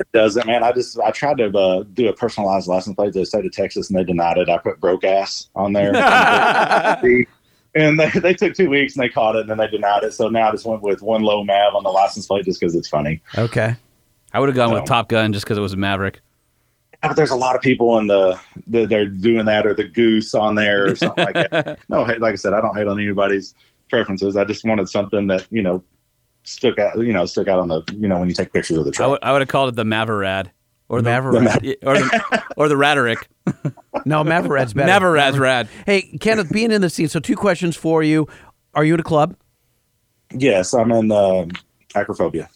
Speaker 6: It doesn't, man. I just I tried to uh, do a personalized license plate to the state of Texas, and they denied it. I put broke ass on there. And they, they took two weeks and they caught it and then they denied it. So now I just went with one low Mav on the license plate just because it's funny.
Speaker 1: Okay.
Speaker 2: I would have gone with Top Gun just because it was a Maverick.
Speaker 6: but there's a lot of people in the, the they're doing that or the goose on there or something like that. No, like I said, I don't hate on anybody's preferences. I just wanted something that you know stuck out, you know, stuck out on the you know when you take pictures of the
Speaker 2: I
Speaker 6: truck.
Speaker 2: would I would have called it the Maverad. Or the,
Speaker 1: Maverad.
Speaker 2: or the or the Raderick.
Speaker 1: No, Mavarad's better.
Speaker 2: Mavarad's rad.
Speaker 1: Hey, Kenneth, being in the scene. So, two questions for you. Are you in a club?
Speaker 6: yes, I'm in um acrophobia.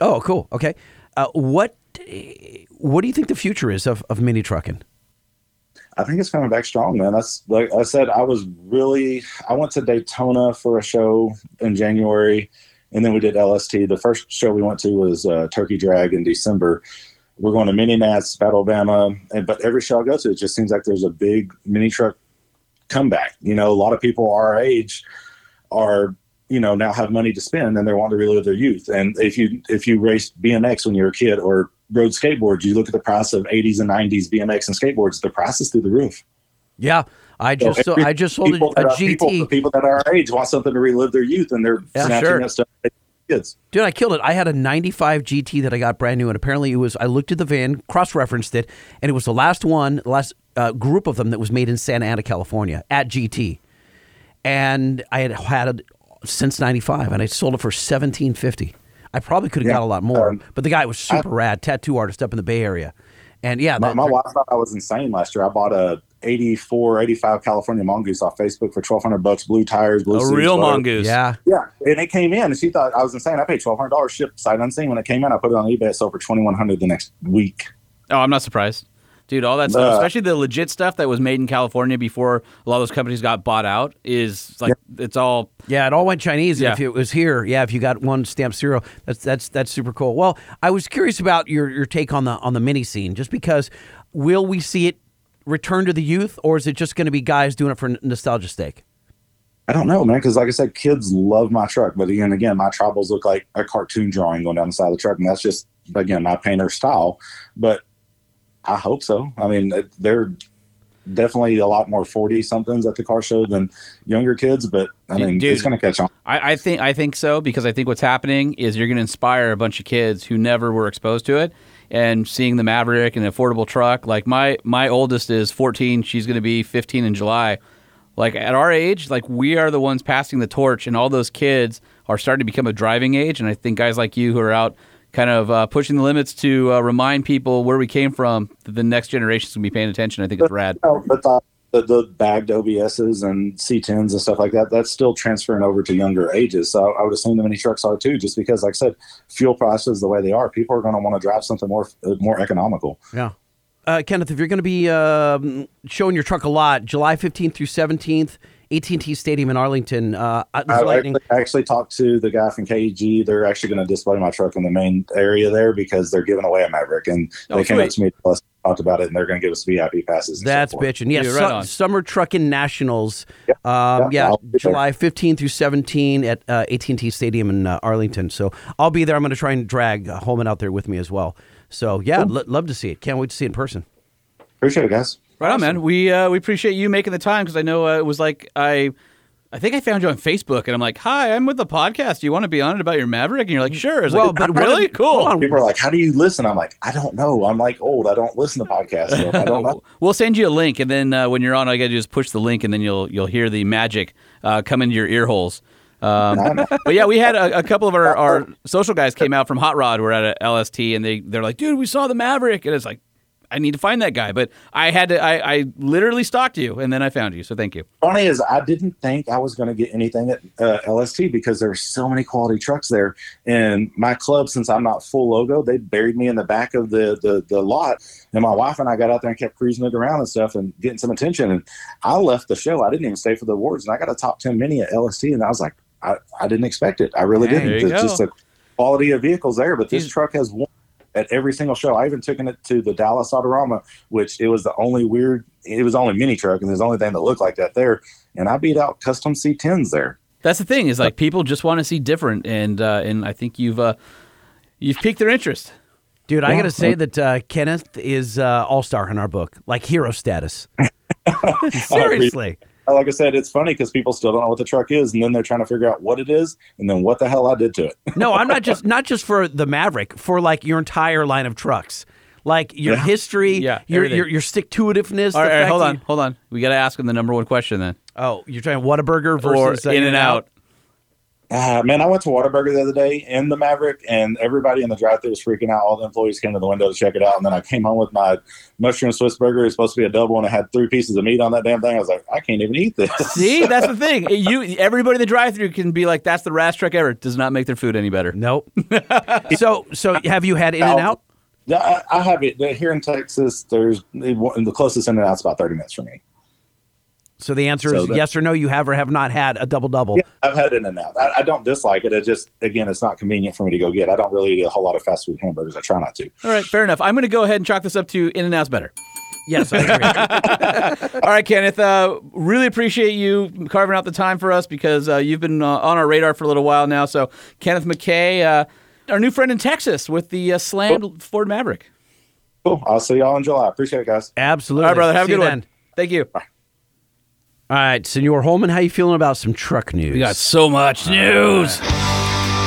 Speaker 1: Oh, cool. Okay. Uh, what What do you think the future is of, of mini trucking?
Speaker 6: I think it's coming back strong, man. That's like I said. I was really. I went to Daytona for a show in January, and then we did LST. The first show we went to was uh, Turkey Drag in December. We're going to Mini Battle Alabama, and but every show I go to, it just seems like there's a big mini truck comeback. You know, a lot of people our age are you know now have money to spend and they want to relive their youth. And if you if you raced BMX when you were a kid or rode skateboards, you look at the price of 80s and 90s BMX and skateboards. The price is through the roof.
Speaker 1: Yeah, I just so, I just sold a, a
Speaker 6: are- People,
Speaker 1: GT.
Speaker 6: people that are our age want something to relive their youth, and they're
Speaker 1: Yeah,
Speaker 6: snatching
Speaker 1: sure.
Speaker 6: that stuff. Kids.
Speaker 1: Dude, I killed it. I had a 95 GT that I got brand new, and apparently it was. I looked at the VIN, cross referenced it, and it was the last one, last uh, group of them that was made in Santa Ana, California, at GT. And I had had it since 95, and I sold it for 1750 I probably could have
Speaker 6: Yeah.
Speaker 1: got a lot more,
Speaker 6: Um,
Speaker 1: but the guy was super rad, tattoo artist up in the Bay Area. And yeah,
Speaker 6: My,
Speaker 1: that,
Speaker 6: my wife thought I was insane last year. I bought a 84, 85 California mongoose off Facebook for twelve hundred bucks, blue tires, blue
Speaker 2: A
Speaker 6: seats,
Speaker 2: real
Speaker 6: whatever.
Speaker 2: mongoose.
Speaker 1: yeah.
Speaker 6: Yeah, and it came in, and she thought I was insane. I paid twelve hundred dollars shipped sight unseen when it came in. I put it on eBay, it sold for twenty one hundred the next week.
Speaker 2: Oh, I'm not surprised. Dude, all that stuff,
Speaker 6: Uh,
Speaker 2: especially the legit stuff that was made in California before a lot of those companies got bought out, is like it's all
Speaker 1: Yeah, it all went Chinese. and If it was here, yeah, if you got one stamp zero, that's that's that's super cool. Well, I was curious about your your take on the on the mini scene, just because will we see it return to the youth, or is it just going to be guys doing it for n- nostalgia sake?
Speaker 6: I don't know, man, because like I said, kids love my truck. But again, again, my tribals look like a cartoon drawing going down the side of the truck, and that's just again my painter style. But I hope so. I mean, they're definitely a lot more forty somethings at the car show than younger kids. But I mean,
Speaker 2: Dude.
Speaker 6: it's going to catch on.
Speaker 2: I, I think I think so because I think what's happening is you're going to inspire a bunch of kids who never were exposed to it, and seeing the Maverick and an affordable truck. Like my my oldest is 14; she's going to be 15 in July. Like at our age, like we are the ones passing the torch, and all those kids are starting to become a driving age. And I think guys like you who are out kind of uh, pushing the limits to uh, remind people where we came from, that the next generation is going to be paying attention. I think it's rad.
Speaker 6: But the, the, bagged OBSs and C10s and stuff like that, that's still transferring over to younger ages. So I would assume the mini trucks are too, just because, like I said, fuel prices the way they are, people are going to want to drive something more uh, more economical.
Speaker 1: Yeah. Uh, Kenneth, if you're going to be um showing your truck a lot, July 15th through 17th, AT&T Stadium in Arlington. Uh, uh,
Speaker 6: I actually, I actually talked to the guy from KEG. They're actually going to display my truck in the main area there because they're giving away a Maverick, and
Speaker 2: Oh,
Speaker 6: they came up to me plus talked about it, and they're going to give us VIP passes. and so
Speaker 1: That's
Speaker 6: forth.
Speaker 1: bitching. Yeah,
Speaker 2: Dude,
Speaker 1: su-
Speaker 2: right on.
Speaker 1: Summer Trucking Nationals.
Speaker 6: Yep.
Speaker 1: Um,
Speaker 6: Yeah,
Speaker 1: yeah,
Speaker 6: I'll there.
Speaker 1: July 15 through 17 at uh, AT&T Stadium in uh, Arlington. So I'll be there. I'm going to try and drag uh, Holman out there with me as well. So yeah, I'd lo- love to see it. Can't wait to see it in person.
Speaker 6: Appreciate it, guys.
Speaker 2: Right on, man. We uh, we appreciate you making the time because I know uh, it was like I. I think I found you on Facebook, and I'm like, "Hi, I'm with the podcast. Do you want to be on it about your Maverick?" And you're like, "Sure." I was
Speaker 1: Well,
Speaker 2: like,
Speaker 1: but
Speaker 2: really cool.
Speaker 6: People are like, "How do you listen?" I'm like, "I don't know. I'm like old. I don't listen to podcasts. So I don't know."
Speaker 2: We'll send you a link, and then uh, when you're on, all you gotta do is push the link, and then you'll you'll hear the magic uh, come into your ear holes. Um, but yeah, we had a, a couple of our, our social guys came out from Hot Rod. We're at a LST, and they they're like, "Dude, we saw the Maverick," and it's like, I need to find that guy. But I had to, I, I literally stalked you, and then I found you. So thank you.
Speaker 6: funny is I didn't think I was going to get anything at uh, LST because there there's so many quality trucks there. And my club, since I'm not full logo, they buried me in the back of the, the the lot. And my wife and I got out there and kept cruising it around and stuff and getting some attention. And I left the show. I didn't even stay for the awards. And I got a top ten mini at LST. And I was like, I, I didn't expect it. I really didn't.
Speaker 2: you
Speaker 6: It's
Speaker 2: go.
Speaker 6: just a quality of vehicles there. But this
Speaker 2: He's-
Speaker 6: truck has won at every single show. I even took it to the Dallas Autorama, which it was the only weird. It was only mini truck, and there's the only thing that looked like that there. And I beat out custom C10s there.
Speaker 2: That's the thing is like people just want to see different, and uh, and I think you've uh, you've piqued their interest.
Speaker 1: Dude, I
Speaker 6: Yeah.
Speaker 1: got to say that uh, Kenneth is uh, all star in our book, like hero status. Seriously.
Speaker 6: Like I said, it's funny because people still don't know what the truck is, and then they're trying to figure out what it is, and then what the hell I did to it.
Speaker 1: No, I'm not just not just for the Maverick, for like your entire line of trucks. Like your
Speaker 6: Yeah.
Speaker 1: history,
Speaker 2: Yeah,
Speaker 1: your,
Speaker 2: everything.
Speaker 1: your your stick to itiveness.
Speaker 2: All right, all right, hold on, hold on. We got to ask him the number one question then,
Speaker 1: Oh, you're trying Whataburger
Speaker 2: or
Speaker 1: versus uh,
Speaker 2: In and Out.
Speaker 6: Ah, man, I went to Whataburger the other day in the Maverick, and everybody in the drive-thru was freaking out. All the employees came to the window to check it out, and then I came home with my mushroom Swiss burger. It's supposed to be a double, and it had three pieces of meat on that damn thing. I was like, I can't even eat this.
Speaker 2: See, that's the thing. You, everybody in the drive-through can be like, "That's the rash truck ever." Does not make their food any better.
Speaker 1: Nope. so so have you had In and Out?
Speaker 6: Yeah, I, I have it here in Texas. There's the closest in and out's about thirty minutes from me.
Speaker 1: So the answer
Speaker 6: So
Speaker 1: is
Speaker 6: that-
Speaker 1: yes or no. You have or have not had a double double.
Speaker 6: Yeah, I've had in and out. I, I don't dislike it. It just again, it's not convenient for me to go get. I don't really eat a whole lot of fast food hamburgers. I try not to.
Speaker 2: All right, fair enough. I'm going to go ahead and chalk this up to In and Out's better.
Speaker 1: Yes, I agree.
Speaker 2: All right, Kenneth. Uh, really appreciate you carving out the time for us because uh, you've been uh, on our radar for a little while now. So, Kenneth McKay, uh, our new friend in Texas with the uh, slammed Ford Maverick.
Speaker 6: Cool. I'll see y'all in July. Appreciate it, guys.
Speaker 1: Absolutely.
Speaker 2: All right, brother. Have a
Speaker 1: See you
Speaker 2: good
Speaker 1: then.
Speaker 2: one. Thank you.
Speaker 1: All right, Senor Holman, how you feeling about some truck news?
Speaker 2: We got so much news.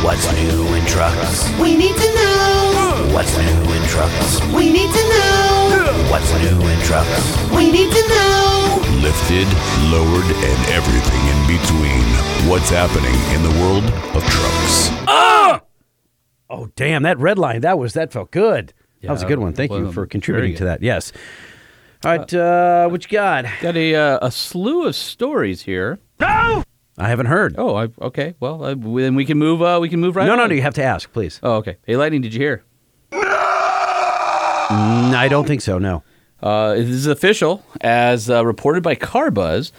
Speaker 8: What's new in trucks?
Speaker 3: We need to know.
Speaker 8: What's new in trucks?
Speaker 3: We need to know.
Speaker 8: What's new in trucks?
Speaker 3: We need to know.
Speaker 5: Lifted, lowered, and everything in between. What's happening in the world of trucks? Ah!
Speaker 1: Oh, damn, that red line, that was that felt good. that was a good one. Thank you for contributing to that. Yes. All right, uh, what you got?
Speaker 2: Got a uh, a slew of stories here.
Speaker 1: No, I haven't heard.
Speaker 2: Oh, I, okay. Well, uh, then we can move. Uh, we can move right.
Speaker 1: no, no,
Speaker 2: on.
Speaker 1: no, you have to ask, please.
Speaker 2: Oh, okay. Hey, Lightning, did you hear?
Speaker 1: Mm, I don't think so, no.
Speaker 2: Uh, this is official, as uh, reported by CarBuzz.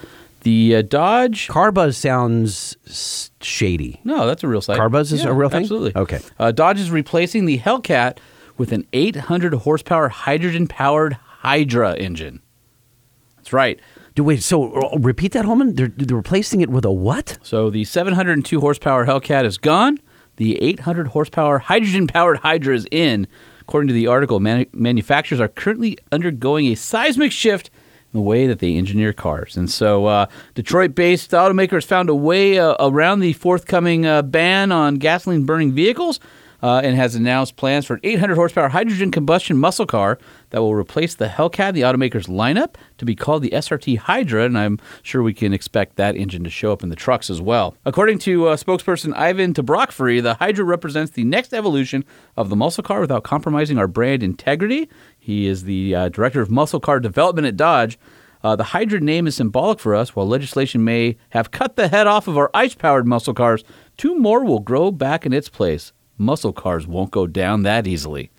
Speaker 2: The uh, Dodge.
Speaker 1: Carbuzz sounds s- shady.
Speaker 2: No, that's a real site.
Speaker 1: Carbuzz is
Speaker 2: Yeah,
Speaker 1: a real thing?
Speaker 2: Absolutely.
Speaker 1: Okay.
Speaker 2: Uh, Dodge is replacing the Hellcat with an 800 horsepower hydrogen powered Hydra engine. That's right.
Speaker 1: Do wait. So uh, repeat that, Holman. They're, they're replacing it with a what?
Speaker 2: So the 702 horsepower Hellcat is gone. The 800 horsepower hydrogen powered Hydra is in. According to the article, manu- manufacturers are currently undergoing a seismic shift in the way that they engineer cars. And so, uh, Detroit based automakers found a way uh, around the forthcoming uh, ban on gasoline burning vehicles. Uh, and has announced plans for an 800 horsepower hydrogen combustion muscle car that will replace the Hellcat the automaker's lineup to be called the SRT Hydra, and I'm sure we can expect that engine to show up in the trucks as well. According to uh, spokesperson Ivan Tabrokfree, the Hydra represents the next evolution of the muscle car without compromising our brand integrity. He is the uh, director of muscle car development at Dodge. Uh, the Hydra name is symbolic for us. While legislation may have cut the head off of our ice powered muscle cars, two more will grow back in its place. Muscle cars won't go down that easily.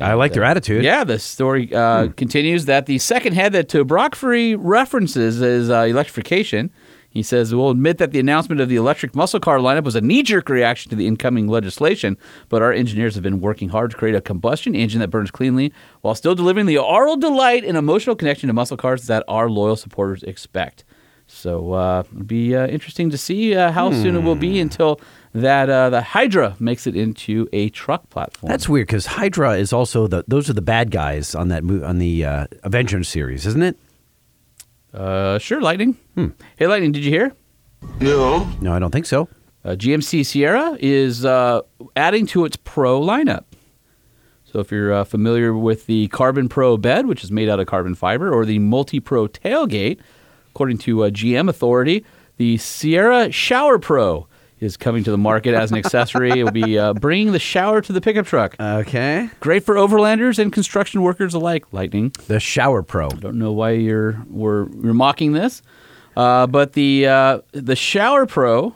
Speaker 1: I like their attitude.
Speaker 2: Yeah, the story uh, continues that the second head that Tabrokfree references is uh, electrification. He says, We'll admit that the announcement of the electric muscle car lineup was a knee jerk reaction to the incoming legislation, but our engineers have been working hard to create a combustion engine that burns cleanly while still delivering the oral delight and emotional connection to muscle cars that our loyal supporters expect. So uh, it'll be uh, interesting to see uh, how soon it will be until that uh, the Hydra makes it into a truck platform.
Speaker 1: That's weird because Hydra is also the. Those are the bad guys on that mo- on the uh, Avengers series, isn't it?
Speaker 2: Uh, sure, Lightning. Hmm. Hey, Lightning, did you hear?
Speaker 1: No. No, I don't think so.
Speaker 2: Uh, GMC Sierra is uh, adding to its Pro lineup. So if you're uh, familiar with the Carbon Pro bed, which is made out of carbon fiber, or the Multi Pro tailgate, according to uh, GM Authority, the Sierra Shower Pro is coming to the market as an accessory. it will be uh, bringing the shower to the pickup truck.
Speaker 1: Okay.
Speaker 2: Great for overlanders and construction workers alike. Lightning.
Speaker 1: The Shower Pro.
Speaker 2: Don't know why you're we're, you're mocking this, uh, but the uh, the Shower Pro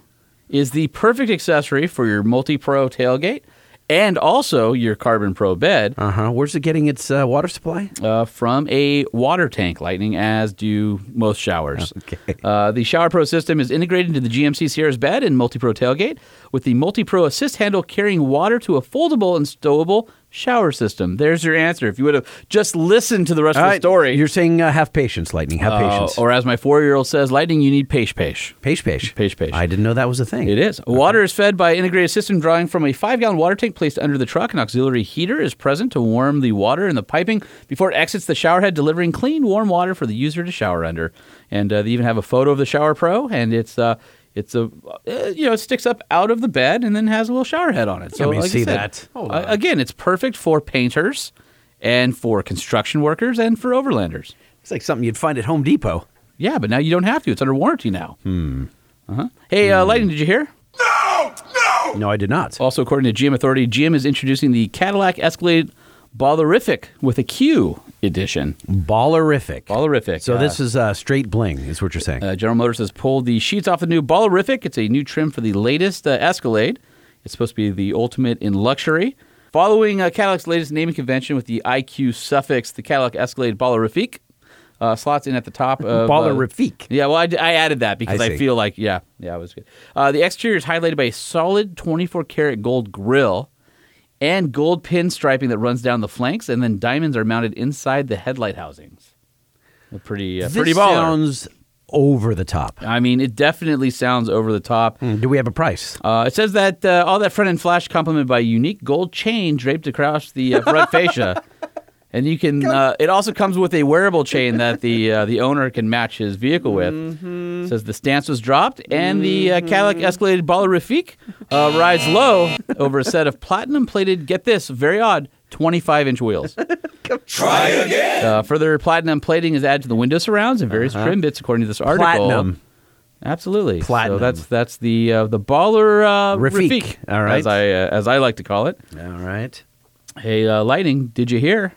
Speaker 2: is the perfect accessory for your Multi Pro tailgate and also your Carbon Pro bed
Speaker 1: Uh huh. Where's it getting its uh, water supply?
Speaker 2: uh, from a water tank. Lightning, as do most showers.
Speaker 1: Okay.
Speaker 2: Uh, the Shower Pro system is integrated into the GMC Sierra's bed and Multi Pro tailgate, with the Multi Pro assist handle carrying water to a foldable and stowable shower system. There's your answer. If you would have just listened to the rest
Speaker 1: All
Speaker 2: of the
Speaker 1: right,
Speaker 2: story,
Speaker 1: You're saying uh, have patience, Lightning. Have
Speaker 2: Uh,
Speaker 1: patience.
Speaker 2: or as my four-year-old says, lightning, you need pace pace.
Speaker 1: Page page.
Speaker 2: Page page.
Speaker 1: I didn't know that was a thing.
Speaker 2: It is. Water is fed by integrated system drawing from a five-gallon water tank placed under the truck. An auxiliary heater is present to warm the water in the piping before it exits the shower head, delivering clean, warm water for the user to shower under. And uh, they even have a photo of the Shower Pro, and it's uh, it's a uh, you know it sticks up out of the bed and then has a little shower head on it. So
Speaker 1: Let me
Speaker 2: like I
Speaker 1: see
Speaker 2: said,
Speaker 1: that. Hold
Speaker 2: uh, again, it's perfect for painters and for construction workers and for overlanders.
Speaker 1: It's like something you'd find at Home Depot.
Speaker 2: Yeah, but now you don't have to. It's under warranty now. Hmm. Uh-huh. Hey, uh, Lightning, did you hear?
Speaker 1: No, no, no, I did not.
Speaker 2: Also, according to GM Authority, GM is introducing the Cadillac Escalade Ballerific with a Q edition.
Speaker 1: Ballerific.
Speaker 2: Ballerific.
Speaker 1: So
Speaker 2: uh,
Speaker 1: this is uh, straight bling, is what you're saying.
Speaker 2: uh, General Motors has pulled the sheets off the new Ballerific. It's a new trim for the latest uh, Escalade. It's supposed to be the ultimate in luxury. Following uh, Cadillac's latest naming convention with the IQ suffix, the Cadillac Escalade Ballerific uh, slots in at the top of uh,
Speaker 1: Ballerific.
Speaker 2: Yeah, well, I added that because
Speaker 1: I
Speaker 2: I, feel like, yeah, yeah, it was good. Uh, the exterior is highlighted by a solid 24 karat gold grill and gold pin striping that runs down the flanks, and then diamonds are mounted inside the headlight housings. A pretty, uh,
Speaker 1: this
Speaker 2: pretty baller.
Speaker 1: sounds over the top.
Speaker 2: I mean, it definitely sounds over the top.
Speaker 1: Hmm, Do we have a price?
Speaker 2: Uh, it says that uh, all that front end flash complemented by a unique gold chain draped across the uh, front fascia. And you can. Uh, it also comes with a wearable chain that the uh, the owner can match his vehicle with.
Speaker 1: Mm-hmm.
Speaker 2: Says the stance was dropped, and the uh, Cadillac Escalade Ballerifique uh, rides low over a set of platinum plated. Get this, very odd. 25 inch wheels. Try again. Uh, further platinum plating is added to the window surrounds and various trim bits, according to this article.
Speaker 1: Uh-huh. Platinum.
Speaker 2: Absolutely.
Speaker 1: Platinum.
Speaker 2: So that's that's the uh, the baller uh,
Speaker 1: Rafik.
Speaker 2: Rafik,
Speaker 1: All right.
Speaker 2: as I uh, as I like to call it.
Speaker 1: All right.
Speaker 2: Hey, uh, Lightning, did you hear?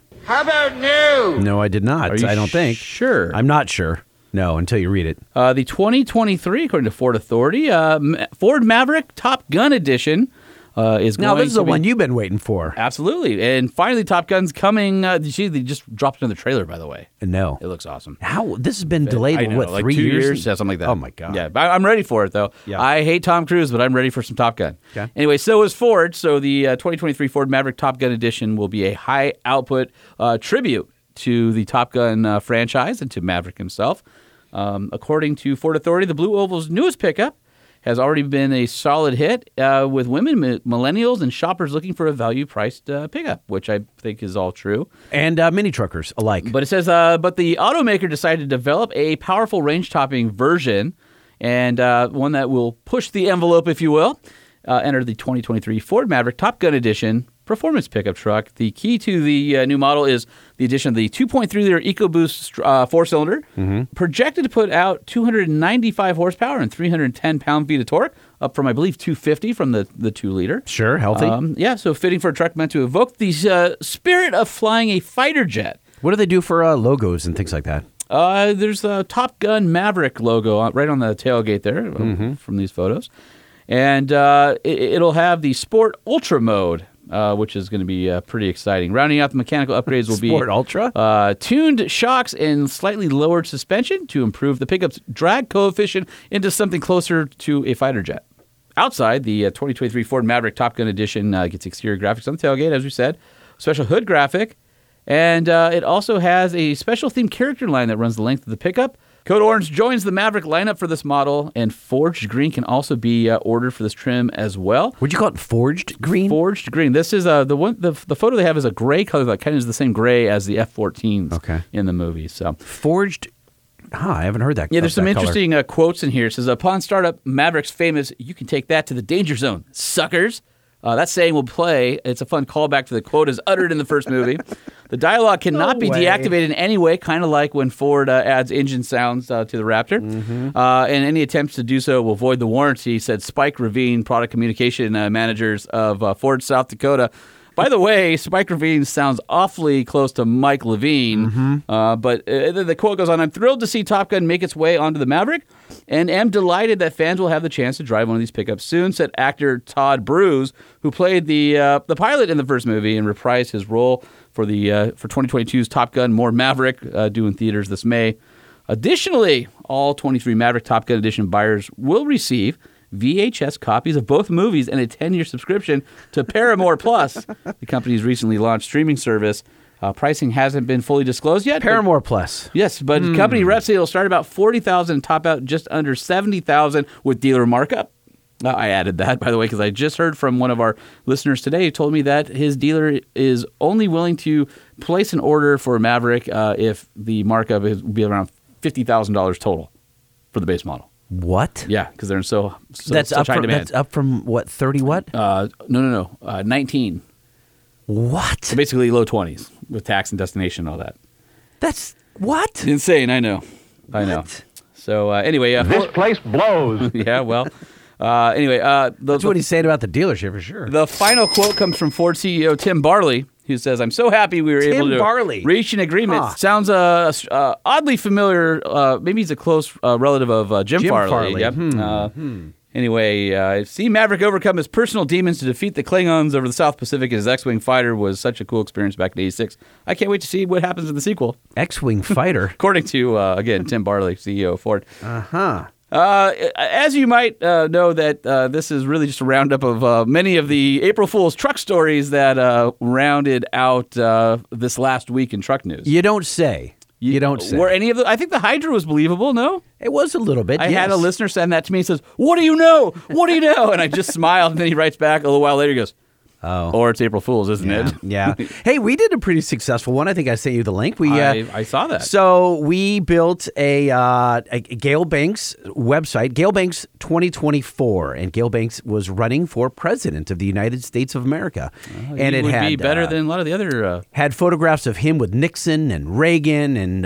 Speaker 1: No, I did not.
Speaker 2: Are you
Speaker 1: I don't think.
Speaker 2: sure?
Speaker 1: I'm not sure. No, until you read it.
Speaker 2: Uh, the 2023, according to Ford Authority, uh, Ford Maverick Top Gun Edition uh, is
Speaker 1: Now,
Speaker 2: going
Speaker 1: this is the
Speaker 2: be-
Speaker 1: one you've been waiting for.
Speaker 2: Absolutely. And finally, Top Gun's coming. Uh, gee, they just dropped another trailer, by the way.
Speaker 1: No.
Speaker 2: It looks awesome.
Speaker 1: How this has been delayed?
Speaker 2: I know,
Speaker 1: what
Speaker 2: like
Speaker 1: three
Speaker 2: two
Speaker 1: years?
Speaker 2: Yeah, something like that.
Speaker 1: Oh my god!
Speaker 2: Yeah, but I- I'm ready for it though.
Speaker 1: Yeah.
Speaker 2: I hate Tom Cruise, but I'm ready for some Top Gun.
Speaker 1: Okay.
Speaker 2: Anyway, so is Ford. So the uh, 2023 Ford Maverick Top Gun Edition will be a high output uh, tribute to the Top Gun uh, franchise and to Maverick himself. Um, according to Ford Authority, the Blue Oval's newest pickup has already been a solid hit uh, with women, mi- millennials, and shoppers looking for a value-priced uh, pickup, which I think is all true.
Speaker 1: and uh, mini truckers alike.
Speaker 2: But it says, uh, but the automaker decided to develop a powerful range topping version and uh, one that will push the envelope, if you will. Uh, enter the 2023 Ford Maverick Top Gun Edition performance pickup truck. The key to the uh, new model is the addition of the 2.3 liter EcoBoost uh, four cylinder, projected to put out 295 horsepower and 310 pound feet of torque, up from I believe 250 from the the two liter.
Speaker 1: sure, healthy.
Speaker 2: Um, yeah, so fitting for a truck meant to evoke the uh, spirit of flying a fighter jet.
Speaker 1: what do they do for uh, logos and things like that?
Speaker 2: Uh, there's the Top Gun Maverick logo right on the tailgate there uh, from these photos, and uh, it, it'll have the Sport Ultra mode, uh, which is going to be uh, pretty exciting. Rounding out the mechanical upgrades will
Speaker 1: Sport
Speaker 2: be
Speaker 1: Ultra?
Speaker 2: uh, tuned shocks and slightly lowered suspension to improve the pickup's drag coefficient into something closer to a fighter jet. Outside, the uh, 2023 Ford Maverick Top Gun Edition uh, gets exterior graphics on the tailgate, as we said, special hood graphic, and uh, it also has a special themed character line that runs the length of the pickup. Code Orange joins the Maverick lineup for this model, and Forged Green can also be uh, ordered for this trim as well.
Speaker 1: Would you call it forged green?
Speaker 2: Forged green. This is uh, the one. The, the photo they have is a gray color that kind of is the same gray as the F-14s
Speaker 1: Okay.
Speaker 2: in the movie. So
Speaker 1: forged. Huh, I haven't heard that.
Speaker 2: yeah, there's some interesting uh, quotes in here. It says, "Upon startup, Maverick's famous. You can take that to the danger zone, suckers." Uh, that saying will play. It's a fun callback to the quote as uttered in the first movie. The dialogue cannot
Speaker 1: No
Speaker 2: be deactivated in any way, kind of like when Ford uh, adds engine sounds uh, to the Raptor.
Speaker 1: Mm-hmm.
Speaker 2: Uh, and any attempts to do so will void the warranty, said Spike Ravine, product communication uh, managers of uh, Ford South Dakota. By the way, Spike Ravine sounds awfully close to Mike Levine.
Speaker 1: Mm-hmm.
Speaker 2: Uh, but uh, the, the quote goes on I'm thrilled to see Top Gun make its way onto the Maverick and am delighted that fans will have the chance to drive one of these pickups soon, said actor Todd Bruce, who played the, uh, the pilot in the first movie and reprised his role for, the, uh, for 2022's Top Gun More Maverick, uh, due in theaters this May. Additionally, all 23 Maverick Top Gun Edition buyers will receive VHS copies of both movies and a 10 year subscription to Paramore Plus, the company's recently launched streaming service. Uh, pricing hasn't been fully disclosed yet. but-
Speaker 1: Paramore Plus.
Speaker 2: Yes, but company reps say it'll start about 40000 and top out just under 70000 with dealer markup. Uh, I added that, by the way, because I just heard from one of our listeners today who told me that his dealer is only willing to place an order for a Maverick uh, if the markup is, will be around $50,000 total for the base model.
Speaker 1: What?
Speaker 2: Yeah, because they're in so, so
Speaker 1: that's
Speaker 2: such
Speaker 1: up
Speaker 2: high
Speaker 1: from
Speaker 2: demand.
Speaker 1: that's up from what thirty what?
Speaker 2: uh, no, no, no. Uh, 19.
Speaker 1: what?
Speaker 2: So basically low 20s with tax and destination and all that.
Speaker 1: That's what?
Speaker 2: Insane, I know. I know. So uh, anyway, uh,
Speaker 9: This place blows.
Speaker 2: yeah, well, uh, anyway, uh, the,
Speaker 1: That's what he's saying about the dealership for sure.
Speaker 2: the final quote comes from Ford CEO Tim Barley, who says, "I'm so happy we were
Speaker 1: Tim
Speaker 2: able to
Speaker 1: Barley.
Speaker 2: reach an agreement."
Speaker 1: Huh.
Speaker 2: Sounds uh, uh, oddly familiar. Uh, maybe he's a close uh, relative of uh, Jim,
Speaker 1: Jim
Speaker 2: Farley.
Speaker 1: Farley.
Speaker 2: Yep.
Speaker 1: Hmm,
Speaker 2: Uh, Anyway, uh, see Maverick overcome his personal demons to defeat the Klingons over the South Pacific as X-wing fighter was such a cool experience back in '86. I can't wait to see what happens in the sequel.
Speaker 1: X-wing fighter.
Speaker 2: According to uh, again Tim Barley, CEO of Ford.
Speaker 1: Uh huh.
Speaker 2: Uh, as you might uh, know, that uh, this is really just a roundup of uh, many of the April Fool's truck stories that uh, rounded out uh, this last week in truck news.
Speaker 1: You don't say. You, don't say.
Speaker 2: Were any of the? I think the Hydra was believable. No,
Speaker 1: it was a little bit.
Speaker 2: I had a listener send that to me. and says, "What do you know? What do you know?" And I just smiled, and then he writes back a little while later. He goes,
Speaker 1: Oh.
Speaker 2: "Or it's April Fool's, isn't
Speaker 1: Yeah.
Speaker 2: it?"
Speaker 1: yeah. Hey, we did a pretty successful one. I think I sent you the link. We uh,
Speaker 2: I, I saw that.
Speaker 1: So we built a, uh, a Gale Banks website, Gale Banks 2024, and Gale Banks was running for president of the United States of America, and
Speaker 2: He
Speaker 1: it
Speaker 2: would
Speaker 1: had
Speaker 2: be better
Speaker 1: uh,
Speaker 2: than a lot of the other. Uh,
Speaker 1: had photographs of him with Nixon and Reagan, and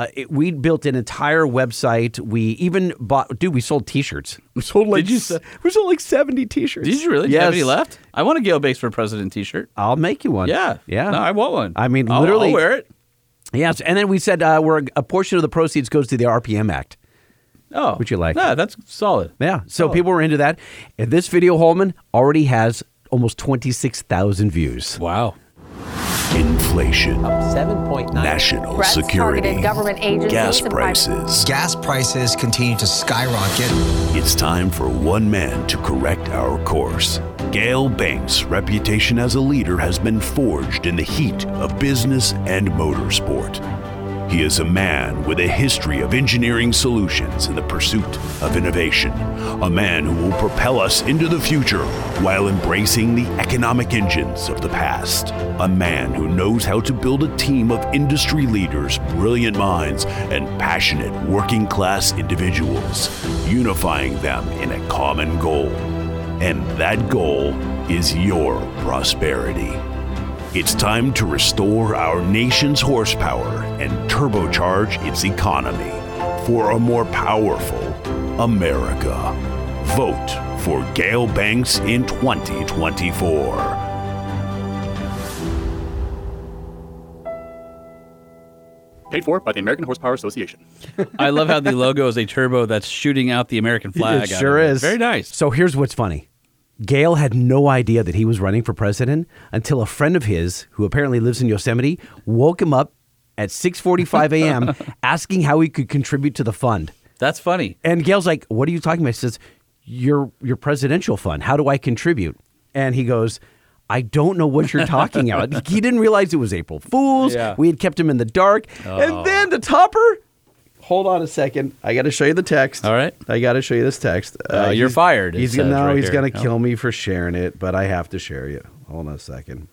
Speaker 1: uh, it, we built an entire website. We even bought, dude, we sold T-shirts. We sold like
Speaker 2: Did you
Speaker 1: s-
Speaker 2: s-
Speaker 1: we sold like 70 T-shirts.
Speaker 2: did you really? Do
Speaker 1: Yes.
Speaker 2: have any left? I want a Gale Banks for President T-shirt.
Speaker 1: I'll make you one.
Speaker 2: Yeah,
Speaker 1: yeah.
Speaker 2: No, I want one.
Speaker 1: I mean,
Speaker 2: I'll-
Speaker 1: literally-
Speaker 2: I'll wear it.
Speaker 1: Yes, and then we said uh, we're a portion of the proceeds goes to the RPM Act.
Speaker 2: Oh,
Speaker 1: Would you like?
Speaker 2: Yeah, that's solid.
Speaker 1: Yeah, so
Speaker 2: Oh.
Speaker 1: people were into that. And this video, Holman, already has almost 26,000 views.
Speaker 2: Wow.
Speaker 5: Inflation,
Speaker 9: 7.9.
Speaker 5: national
Speaker 10: Threats
Speaker 5: security,
Speaker 10: targeted government agencies
Speaker 5: gas
Speaker 10: and
Speaker 5: prices.
Speaker 11: Gas prices continue to skyrocket.
Speaker 5: It's time for one man to correct our course. Gale Banks' reputation as a leader has been forged in the heat of business and motorsport. He is a man with a history of engineering solutions in the pursuit of innovation. A man who will propel us into the future while embracing the economic engines of the past. A man who knows how to build a team of industry leaders, brilliant minds, and passionate working class individuals, unifying them in a common goal. And that goal is your prosperity. It's time to restore our nation's horsepower and turbocharge its economy for a more powerful America. Vote for Gale Banks in 2024.
Speaker 12: Paid for by the American Horsepower Association.
Speaker 2: I love how the logo is a turbo that's shooting out the American flag.
Speaker 1: it sure
Speaker 2: of it.
Speaker 1: is.
Speaker 2: Very nice.
Speaker 1: So here's what's funny. Gale had no idea that he was running for president until a friend of his, who apparently lives in Yosemite, woke him up at 6:45 a.m. asking how he could contribute to the fund.
Speaker 2: That's funny.
Speaker 1: And Gale's like, "What are you talking about?" He says, "Your your presidential fund. How do I contribute?" And he goes, "I don't know what you're talking about." he didn't realize it was April Fools.
Speaker 2: Yeah.
Speaker 1: We had kept him in the dark. And oh. then the topper. Hold on a second. I got to show you the text.
Speaker 2: All right.
Speaker 1: I got to show you this text.
Speaker 2: Uh, you're fired,
Speaker 1: He's gonna, no,
Speaker 2: right
Speaker 1: he's going to kill me for sharing it, but I have to share you. Hold on a second.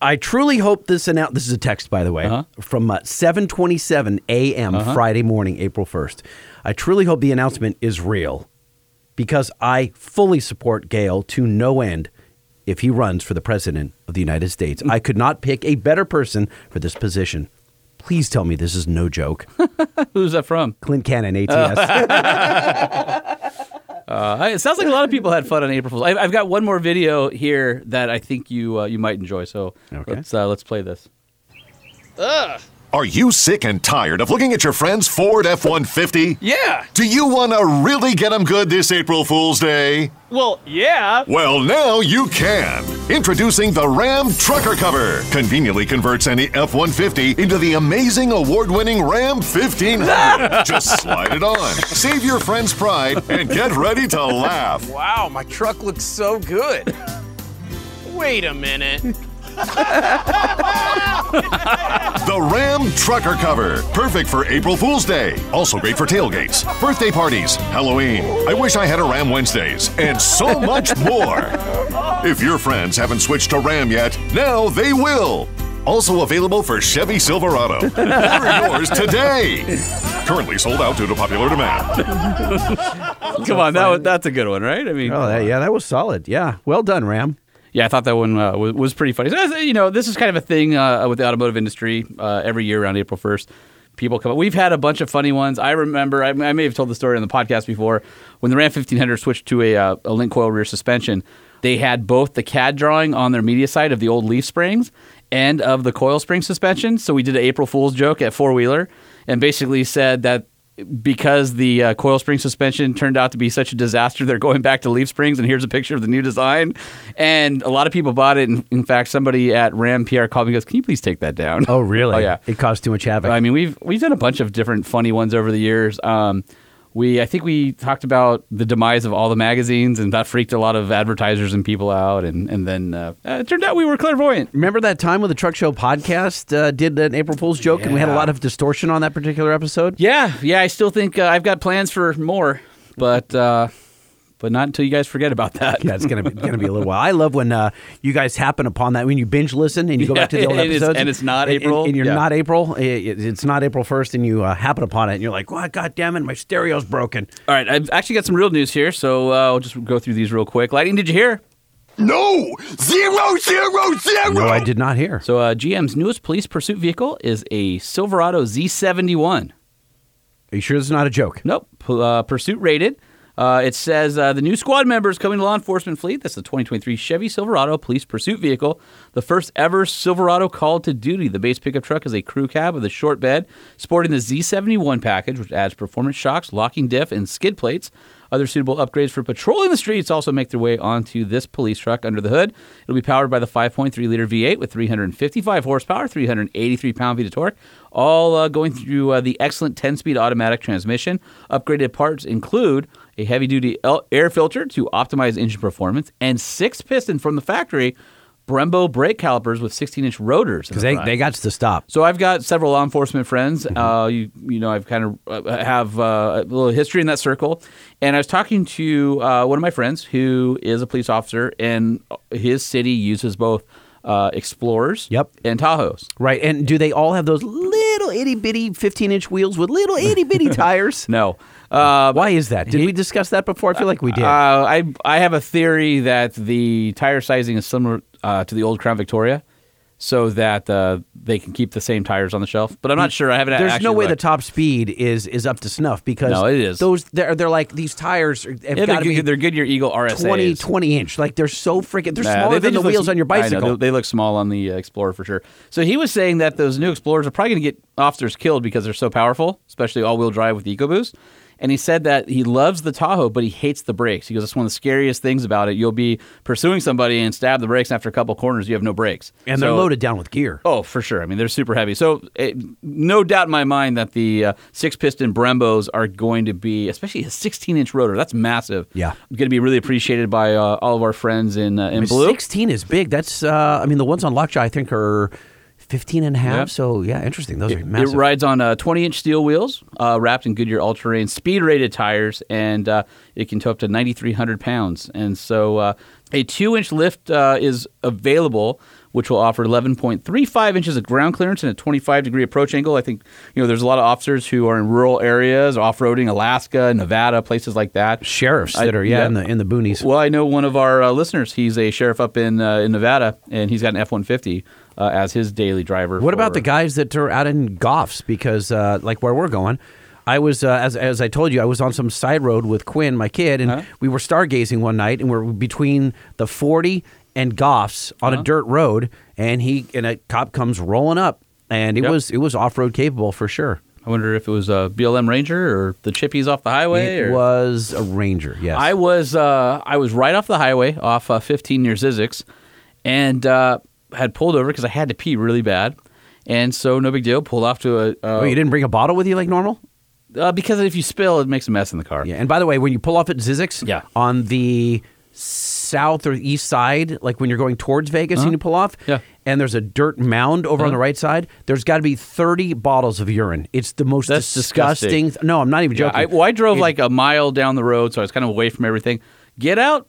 Speaker 1: I truly hope this announce. This is a text, by the way,
Speaker 2: Uh-huh.
Speaker 1: from uh, 7:27 a.m. Friday morning, April 1st. I truly hope the announcement is real, because I fully support Gale to no end. If he runs for the president of the United States, I could not pick a better person for this position. Please tell me this is no joke.
Speaker 2: Who's that from?
Speaker 1: Clint Cannon, ATS.
Speaker 2: Uh, it sounds like a lot of people had fun on April Fools. I've, I've got one more video here that I think you uh, you might enjoy. So
Speaker 1: Okay.
Speaker 2: let's uh, let's play this.
Speaker 13: Are you sick and tired of looking at your friend's Ford F 150?
Speaker 7: Yeah.
Speaker 13: Do you want to really get them good this April Fool's Day?
Speaker 7: Well, yeah.
Speaker 13: Well, now you can. Introducing the Ram Trucker Cover. Conveniently converts any F 150 into the amazing award winning Ram 1500. Just slide it on. Save your friend's pride and get ready to laugh.
Speaker 7: Wow, my truck looks so good. Wait a minute.
Speaker 13: The Ram Trucker Cover. Perfect for April Fool's Day. Also great for tailgates, birthday parties, Halloween. I wish I had a Ram Wednesdays, and so much more. If your friends haven't switched to Ram yet, now they will. Also available for Chevy Silverado. Order yours today. Currently sold out due to popular demand.
Speaker 2: Come on, that was, that's a good one, right? I mean,
Speaker 1: oh, that, yeah, that was solid. Yeah, well done, Ram.
Speaker 2: Yeah, I thought that one uh, was, was pretty funny. So, you know, this is kind of a thing uh, with the automotive industry uh, every year around April 1st. People come up. We've had a bunch of funny ones. I remember, I, I may have told the story on the podcast before, when the Ram 1500 switched to a, uh, a link coil rear suspension, they had both the CAD drawing on their media site of the old leaf springs and of the coil spring suspension. So we did an April Fool's joke at four wheeler and basically said that because the uh, coil spring suspension turned out to be such a disaster, they're going back to leaf springs. And here's a picture of the new design. And a lot of people bought it. And in fact, somebody at Ram PR called me and goes, Can you please take that down?
Speaker 1: Oh, really?
Speaker 2: Oh, yeah.
Speaker 1: It caused too much havoc.
Speaker 2: I mean, we've we've done a bunch of different funny ones over the years. Um, we I think we talked about the demise of all the magazines, and that freaked a lot of advertisers and people out. And and then uh, it turned out we were clairvoyant.
Speaker 1: Remember that time when the Truck Show podcast uh, did an April Fool's joke, and we had a lot of distortion on that particular episode?
Speaker 2: Yeah, yeah. I still think uh, I've got plans for more, but uh, but not until you guys forget about that.
Speaker 1: Yeah, it's gonna be gonna be a little while. I love when uh, you guys happen upon that when you binge listen and you go
Speaker 2: Yeah,
Speaker 1: back to the old
Speaker 2: and it's-
Speaker 1: episodes,
Speaker 2: and it's not
Speaker 1: and- and-
Speaker 2: April.
Speaker 1: and, you're
Speaker 2: Yeah.
Speaker 1: not April. It- it- it's not April first, and you uh, happen upon it, and you're like, "What? God damn it, my stereo's broken."
Speaker 2: All right, I've actually got some real news here, so uh, I'll just go through these real quick. Lightning, did you hear?
Speaker 13: No! Zero, zero, zero!
Speaker 1: No, I did not hear.
Speaker 2: So uh, GM's newest police pursuit vehicle is a Silverado Z71.
Speaker 1: Are you sure this is not a joke?
Speaker 2: Nope, P- uh, pursuit rated. Uh, it says uh, the new squad members coming to law enforcement fleet. That's the 2023 Chevy Silverado Police Pursuit Vehicle, the first ever Silverado called to duty. The base pickup truck is a crew cab with a short bed, sporting the Z71 package, which adds performance shocks, locking diff, and skid plates. Other suitable upgrades for patrolling the streets also make their way onto this police truck under the hood. It'll be powered by the 5.3 liter V8 with 355 horsepower, 383 pound feet of torque, all uh, going through uh, the excellent 10 speed automatic transmission. Upgraded parts include a heavy duty air filter to optimize engine performance and six piston from the factory. Brembo brake calipers with 16 inch rotors.
Speaker 1: Because
Speaker 2: the
Speaker 1: they,
Speaker 2: front.
Speaker 1: they got to stop.
Speaker 2: So I've got several law enforcement friends.
Speaker 1: Mm-hmm.
Speaker 2: Uh, you you know I've kind of uh, have uh, a little history in that circle, and I was talking to uh, one of my friends who is a police officer, and his city uses both uh, Explorers,
Speaker 1: Yep.
Speaker 2: and Tahoes.
Speaker 1: Right. And do they all have those little itty bitty 15 inch wheels with little itty bitty tires?
Speaker 2: No, uh,
Speaker 1: Why is that? Did we discuss that before? I feel like we did.
Speaker 2: Uh, I I have a theory that the tire sizing is similar uh, to the old Crown Victoria, so that uh, they can keep the same tires on the shelf. But I'm not sure. I haven't.
Speaker 1: There's no way the top speed is is up to snuff because
Speaker 2: No, it is.
Speaker 1: Those they're they're like these tires are- have
Speaker 2: Yeah, they're, good, they're Goodyear Eagle RSAs.
Speaker 1: 20 20 inch. Like they're so freaking they're
Speaker 2: Nah,
Speaker 1: smaller
Speaker 2: they- they
Speaker 1: than the
Speaker 2: look
Speaker 1: wheels on your
Speaker 2: I know,
Speaker 1: bicycle.
Speaker 2: they, they look small on the uh, Explorer for sure. So he was saying that those new Explorers are probably going to get officers killed because they're so powerful, especially all-wheel drive with EcoBoost. And he said that he loves the Tahoe, but he hates the brakes. He goes, "That's one of the scariest things about it. You'll be pursuing somebody and stab the brakes, and after a couple corners, you have no brakes,
Speaker 1: and they're loaded down with gear.
Speaker 2: Oh, for sure. I mean, they're super heavy. So, eh, no doubt in my mind that the uh, six piston Brembos are going to be, especially a 16 inch rotor. That's massive.
Speaker 1: Yeah.
Speaker 2: going to be really appreciated by uh, all of our friends in uh, in blue.
Speaker 1: 16 is big. That's uh I mean the ones on Lockjaw I think are 15 and a half.
Speaker 2: Yep.
Speaker 1: So yeah, interesting. Those are
Speaker 2: It rides on uh, 20 inch steel wheels, uh, wrapped in Goodyear all terrain speed rated tires, and uh, it can tow up to 9,300 pounds. And so uh, a two inch lift uh, is available, which will offer 11.35 inches of ground clearance and a 25 degree approach angle. I think you know there's a lot of officers who are in rural areas, off roading, Alaska, Nevada, places like that.
Speaker 1: Sheriffs
Speaker 2: I-
Speaker 1: that are yeah,
Speaker 2: yeah.
Speaker 1: in the in the boonies.
Speaker 2: Well, I know one of our uh, listeners. He's a sheriff up in uh, in Nevada, and he's got an F one fifty uh, as his daily driver.
Speaker 1: What about the guys that are out in Goffs? Because uh, like where we're going, I was uh, as as I told you, I was on some side road with Quinn, my kid, and
Speaker 2: Uh-huh.
Speaker 1: we were stargazing one night, and we're between the forty and Goffs on
Speaker 2: Uh-huh.
Speaker 1: a dirt road, and he and a cop comes rolling up, and it
Speaker 2: Yep.
Speaker 1: was it was off road capable for sure.
Speaker 2: I wonder if it was a BLM Ranger or the chippies off the highway.
Speaker 1: It
Speaker 2: or...
Speaker 1: was a Ranger. Yes,
Speaker 2: I was uh, I was right off the highway off uh, 15 near Zzyzx, and uh, had pulled over because I had to pee really bad, and so no big deal. Pulled off to a uh,
Speaker 1: Oh, you didn't bring a bottle with you like normal?
Speaker 2: uh, because if you spill, it makes a mess in the car.
Speaker 1: Yeah. And by the way, when you pull off at Zzyzx,
Speaker 2: Yeah.
Speaker 1: on the south or east side, like when you're going towards Vegas and you pull off,
Speaker 2: Uh-huh. Yeah.
Speaker 1: and there's a dirt mound over on
Speaker 2: Uh-huh.
Speaker 1: the right side, there's got to be 30 bottles of urine. It's the most
Speaker 2: That's
Speaker 1: disgusting.
Speaker 2: disgusting.
Speaker 1: no, I'm not even
Speaker 2: Yeah,
Speaker 1: joking.
Speaker 2: I, well, I drove
Speaker 1: It-
Speaker 2: like a mile down the road, so I was kind of away from everything. Get out,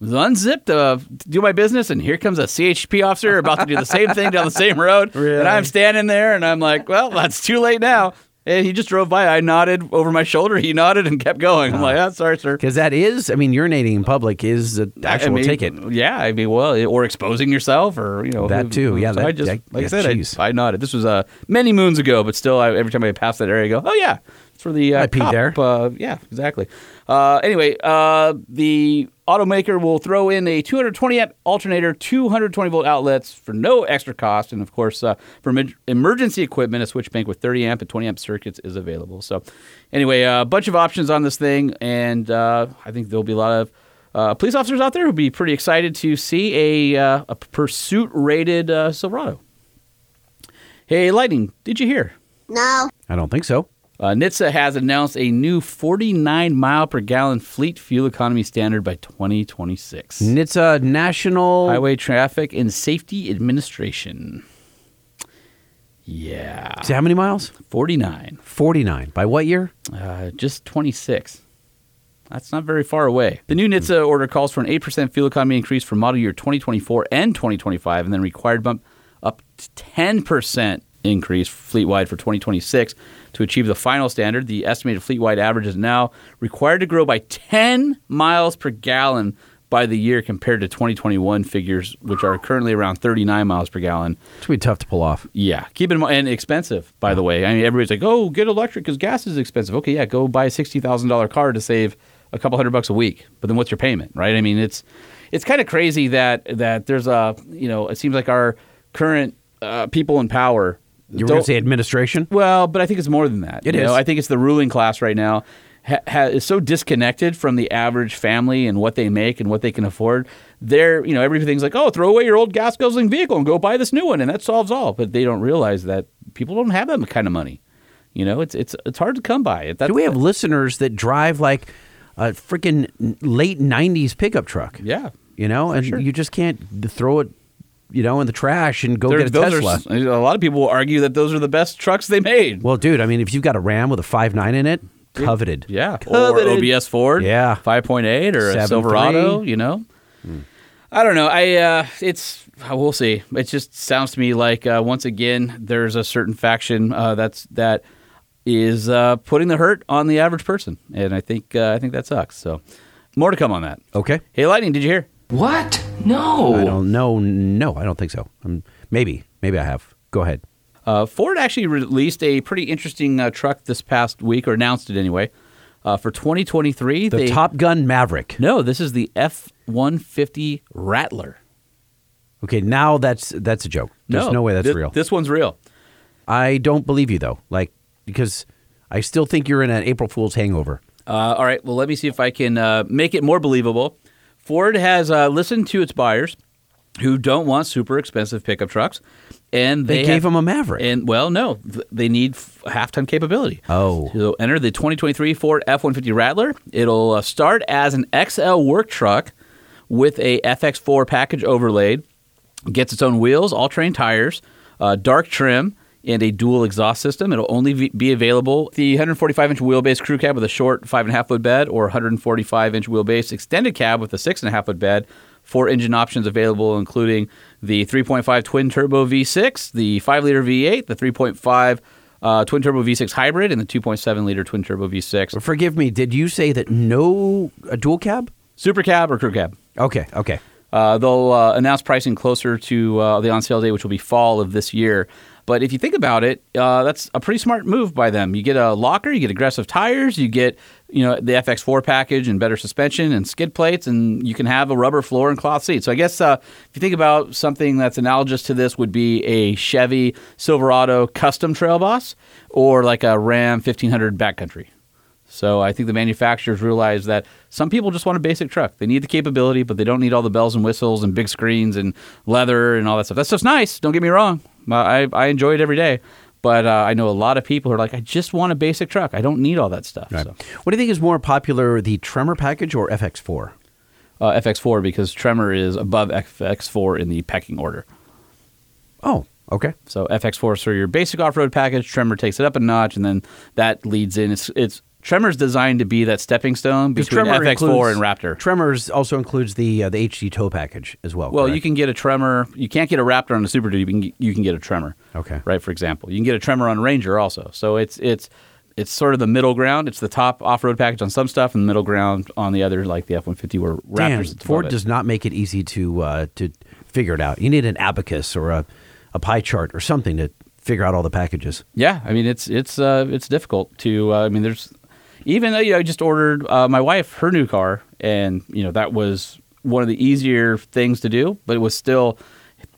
Speaker 2: unzipped, uh, do my business, and here comes a CHP officer about to do the same thing down the same road. And I'm standing there, and I'm like, well, that's too late now. And he just drove by. I nodded over my shoulder. He nodded and kept going. I'm like, oh, sorry, sir.
Speaker 1: Because that is, I mean, urinating in public is an actual
Speaker 2: I mean,
Speaker 1: ticket.
Speaker 2: Yeah, I mean, well, or exposing yourself, or you know
Speaker 1: That too, yeah,
Speaker 2: So
Speaker 1: that-
Speaker 2: I just,
Speaker 1: that-
Speaker 2: like I said. I, I nodded. This was uh, many moons ago, but still, I, every time I pass that area, I go, oh yeah, for the uh,
Speaker 1: I peed
Speaker 2: cop,
Speaker 1: there.
Speaker 2: Uh, yeah, exactly. Uh, anyway, uh, the automaker will throw in a 220 amp alternator, 220 volt outlets for no extra cost, and of course, uh, for emer- emergency equipment, a switch bank with 30 amp and 20 amp circuits is available. So, anyway, a bunch of options on this thing, and uh, I think there'll be a lot of uh, police officers out there who'll be pretty excited to see a, uh, a pursuit rated uh, Silverado. Hey, Lightning, did you hear?
Speaker 3: No.
Speaker 1: I don't think so.
Speaker 2: Uh, NHTSA has announced a new 49 mile per gallon fleet fuel economy standard by 2026.
Speaker 1: And it's a national.
Speaker 2: Highway Traffic and Safety Administration. Yeah.
Speaker 1: See how many miles?
Speaker 2: 49.
Speaker 1: 49. By what year?
Speaker 2: Uh, just 26. That's not very far away. The new NHTSA order calls for an 8% fuel economy increase for model year 2024 and 2025, and then required bump up to 10% increase fleet-wide for 2026 to achieve the final standard. The estimated fleet-wide average is now required to grow by 10 miles per gallon by the year compared to 2021 figures, which are currently around 39 miles per gallon.
Speaker 1: It's going to be tough to pull off.
Speaker 2: Yeah, keep in mind, and expensive, by the way. I mean, everybody's like, "Oh, get electric because gas is expensive." Okay, yeah, go buy a sixty thousand dollar car to save a couple hundred bucks a week. But then what's your payment, right? I mean, it's it's kind of crazy that that there's a you know it seems like our current uh, people in power.
Speaker 1: You were going to say administration?
Speaker 2: well, but I think it's more than that.
Speaker 1: It
Speaker 2: you
Speaker 1: is.
Speaker 2: Know? I think it's the ruling class right now ha- ha- is so disconnected from the average family and what they make and what they can afford. They're, you know, everything's like, oh, throw away your old gas guzzling vehicle and go buy this new one, and that solves all. But they don't realize that people don't have that kind of money. You know, it's it's it's hard to come by. It.
Speaker 1: Do we have listeners that drive like a freaking late 90s pickup truck?
Speaker 2: Yeah.
Speaker 1: You know, and you just can't throw it, you know, in the trash and go
Speaker 2: There-
Speaker 1: get a Tesla.
Speaker 2: Are, a lot of people will argue that those are the best trucks they made.
Speaker 1: well, dude, I mean, if you've got a Ram with a 5.9 in it, coveted.
Speaker 2: Yeah,
Speaker 1: Coveted.
Speaker 2: or OBS Ford,
Speaker 1: Yeah.
Speaker 2: five point eight or a
Speaker 1: 7.3.
Speaker 2: Silverado. You know, I don't know. I uh, it's we'll see. It just sounds to me like uh, once again there's a certain faction uh, that's that is uh, putting the hurt on the average person, and I think uh, I think that sucks. So more to come on that.
Speaker 1: Okay.
Speaker 2: Hey, Lightning, did you hear?
Speaker 9: What? No.
Speaker 1: I don't know. No, I don't think so. Um, maybe. Maybe I have. Go ahead.
Speaker 2: Uh, Ford actually released a pretty interesting uh, truck this past week, or announced it anyway, uh, for 2023.
Speaker 1: The
Speaker 2: they,
Speaker 1: Top Gun Maverick.
Speaker 2: No, this is the F 150 Rattler.
Speaker 1: Okay, now that's that's a joke. There's no, way that's
Speaker 2: thi-
Speaker 1: real.
Speaker 2: This one's real.
Speaker 1: I don't believe you though. Like because I still think you're in an April Fool's hangover.
Speaker 2: Uh, all right, well, let me see if I can uh, make it more believable. Ford has uh, listened to its buyers who don't want super expensive pickup trucks, and
Speaker 1: They
Speaker 2: they,
Speaker 1: gave
Speaker 2: have-
Speaker 1: them a Maverick.
Speaker 2: And well, no, they need f- half ton capability.
Speaker 1: Oh.
Speaker 2: So enter the 2023 Ford F-150 Rattler. It'll uh, start as an XL work truck with a FX4 package overlaid. Gets its own wheels, all-terrain tires, uh, dark trim, and a dual exhaust system. It'll only be available the 145-inch wheelbase crew cab with a short five and a half foot bed, or 145-inch wheelbase extended cab with a six and a half foot bed. Four engine options available, including the 3.5 twin turbo V6, the 5 liter V8, the 3.5 uh, twin turbo V6 hybrid, and the 2.7 liter twin turbo V6.
Speaker 1: Forgive me. Did you say that no a dual cab?
Speaker 2: Super cab or crew cab.
Speaker 1: Okay. Okay.
Speaker 2: Uh, they'll uh, announce pricing closer to uh, the on sale day, which will be fall of this year. But if you think about it, uh, that's a pretty smart move by them. You get a locker, you get aggressive tires, you get you know the FX4 package and better suspension and skid plates, and you can have a rubber floor and cloth seats. So I guess uh, if you think about something that's analogous to this, would be a Chevy Silverado custom Trail Boss or like a Ram 1500 Backcountry. So I think the manufacturers realize that some people just want a basic truck. They need the capability, but they don't need all the bells and whistles and big screens and leather and all that stuff. That stuff's nice. Don't get me wrong. I, I enjoy it every day. But uh, I know a lot of people who are like, I just want a basic truck. I don't need all that stuff. So,
Speaker 1: What do you think is more popular, the Tremor package or FX4?
Speaker 2: uh, FX4 because Tremor is above FX4 in the pecking order.
Speaker 1: Oh, okay.
Speaker 2: So FX4 is for your basic off-road package. Tremor takes it up a notch, and then that leads in. It's it's Tremor's designed to be that stepping stone between
Speaker 1: Tremor
Speaker 2: FX4
Speaker 1: includes-
Speaker 2: and Raptor.
Speaker 1: Tremors also includes the uh, the HD tow package as well.
Speaker 2: Well,
Speaker 1: correct?
Speaker 2: you can get a Tremor. You can't get a Raptor on a Super Duty. You can, you can get a Tremor.
Speaker 1: Okay.
Speaker 2: Right. For example, you can get a Tremor on Ranger also. So it's it's it's sort of the middle ground. It's the top off-road package on some stuff, and the middle ground on the other, like the F-150, or Raptors.
Speaker 1: Damn, Ford does not make it easy to uh, to figure it out. You need an abacus or a, a pie chart or something to figure out all the packages.
Speaker 2: Yeah, I mean it's it's uh, it's difficult to. Uh, I mean, there's even though you know, I just ordered uh, my wife her new car, and you know that was one of the easier things to do, but it was still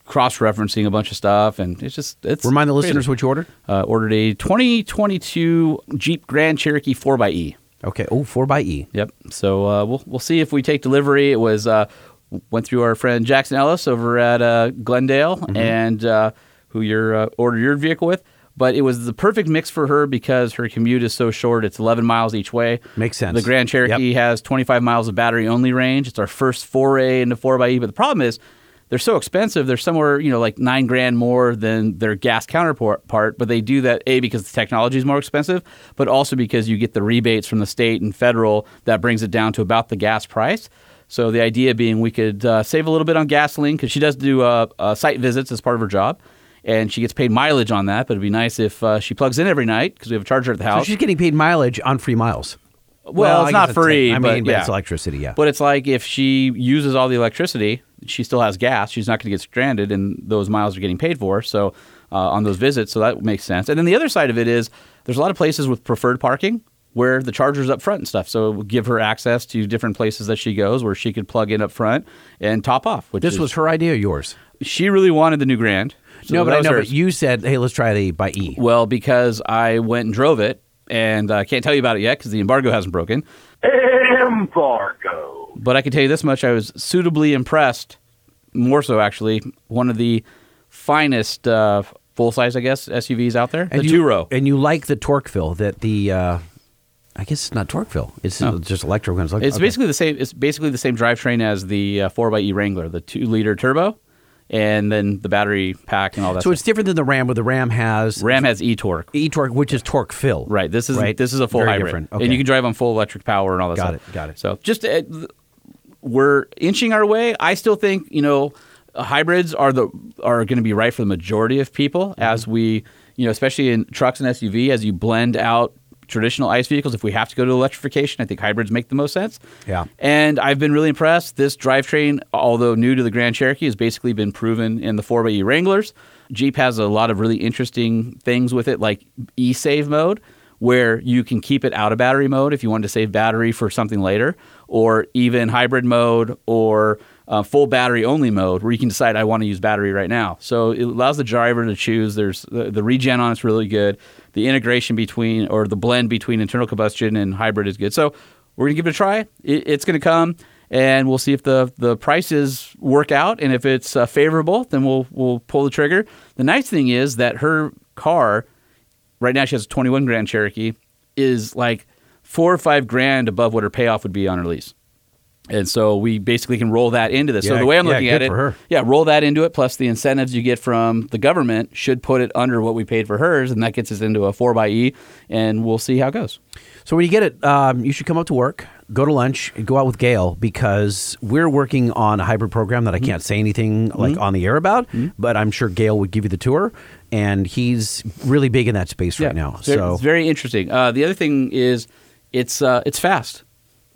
Speaker 2: cross-referencing a bunch of stuff, and it's just it's
Speaker 1: Remind the
Speaker 2: crazy.
Speaker 1: listeners what you ordered.
Speaker 2: Uh, ordered a 2022 Jeep Grand Cherokee 4xE.
Speaker 1: Okay. Oh, 4xE.
Speaker 2: Yep. So uh, we'll we'll see if we take delivery. It was uh, went through our friend Jackson Ellis over at uh, Glendale,
Speaker 1: Mm-hmm.
Speaker 2: and uh, who you uh, ordered your vehicle with. But it was the perfect mix for her because her commute is so short. It's 11 miles each way.
Speaker 1: Makes sense.
Speaker 2: The Grand Cherokee has 25 miles of battery only range. It's our first foray into 4xE. But the problem is they're so expensive. They're somewhere, you know, like nine grand more than their gas counterpart. But they do that a because the technology is more expensive, but also because you get the rebates from the state and federal that brings it down to about the gas price. So the idea being we could uh, save a little bit on gasoline because she does do uh, uh, site visits as part of her job. And she gets paid mileage on that, but it'd be nice if uh, she plugs in every night because we have a charger at the house.
Speaker 1: So she's getting paid mileage on free miles.
Speaker 2: Well,
Speaker 1: I
Speaker 2: it's not free,
Speaker 1: I
Speaker 2: but
Speaker 1: mean,
Speaker 2: yeah.
Speaker 1: it's electricity. Yeah.
Speaker 2: But it's like if she uses all the electricity, she still has gas. She's not going to get stranded, and those miles are getting paid for. So uh, on those visits, so that makes sense. And then the other side of it is there's a lot of places with preferred parking. where the charger's up front and stuff. So it would give her access to different places that she goes where she could plug in up front and top off. Which
Speaker 1: This
Speaker 2: is-
Speaker 1: was her idea, yours?
Speaker 2: she really wanted the new Grand. So
Speaker 1: no, but I
Speaker 2: was
Speaker 1: know.
Speaker 2: hers.
Speaker 1: But you said, "Hey, let's try the by E."
Speaker 2: Well, because I went and drove it, and I can't tell you about it yet because the embargo hasn't broken.
Speaker 9: Embargo.
Speaker 2: But I can tell you this much: I was suitably impressed. More so, actually, one of the finest uh, full size, I guess, SUVs out there. the two row.
Speaker 1: and you like the torque fill that the. Uh, I guess it's not torque fill. It's
Speaker 2: No.
Speaker 1: just electric ones.
Speaker 2: It's basically the same. It's basically the same drivetrain as the uh, 4xe Wrangler, the two liter turbo, and then the battery pack and all that.
Speaker 1: so
Speaker 2: stuff.
Speaker 1: it's different than the Ram, where the Ram has
Speaker 2: Ram has e torque.
Speaker 1: e torque, which is torque fill.
Speaker 2: Right. This is
Speaker 1: Right.
Speaker 2: this is a full
Speaker 1: Very
Speaker 2: hybrid,
Speaker 1: different.
Speaker 2: and you can drive on full electric power and all that.
Speaker 1: Got
Speaker 2: stuff.
Speaker 1: it, got it.
Speaker 2: So just uh, we're inching our way. I still think you know hybrids are the are going to be right for the majority of people
Speaker 1: Mm-hmm.
Speaker 2: as we you know especially in trucks and SUV as you blend out traditional ICE vehicles. If we have to go to electrification, I think hybrids make the most sense.
Speaker 1: Yeah.
Speaker 2: And I've been really impressed. This drivetrain, although new to the Grand Cherokee, has basically been proven in the 4xe Wranglers. Jeep has a lot of really interesting things with it, like e-save mode, where you can keep it out of battery mode if you want to save battery for something later, or even hybrid mode or uh, full battery only mode, where you can decide I want to use battery right now. So it allows the driver to choose. There's the, the regen on it's really good. The integration between or the blend between internal combustion and hybrid is good. So we're gonna give it a try. It, it's gonna come, and we'll see if the the prices work out. And if it's uh, favorable, then we'll we'll pull the trigger. The nice thing is that her car, right now she has a 21 Grand Cherokee, is like four or five grand above what her payoff would be on her lease. And so we basically can roll that into this. so the way I'm
Speaker 1: yeah,
Speaker 2: looking at it,
Speaker 1: for her.
Speaker 2: yeah, roll that into it. Plus the incentives you get from the government should put it under what we paid for hers, and that gets us into a four by E, and we'll see how it goes.
Speaker 1: So when you get it, um, you should come up to work, go to lunch, and go out with Gale because we're working on a hybrid program that I can't say anything like on the air about, but I'm sure Gale would give you the tour, and he's really big in that space right now. So
Speaker 2: it's very interesting. Uh, the other thing is, it's uh, it's fast.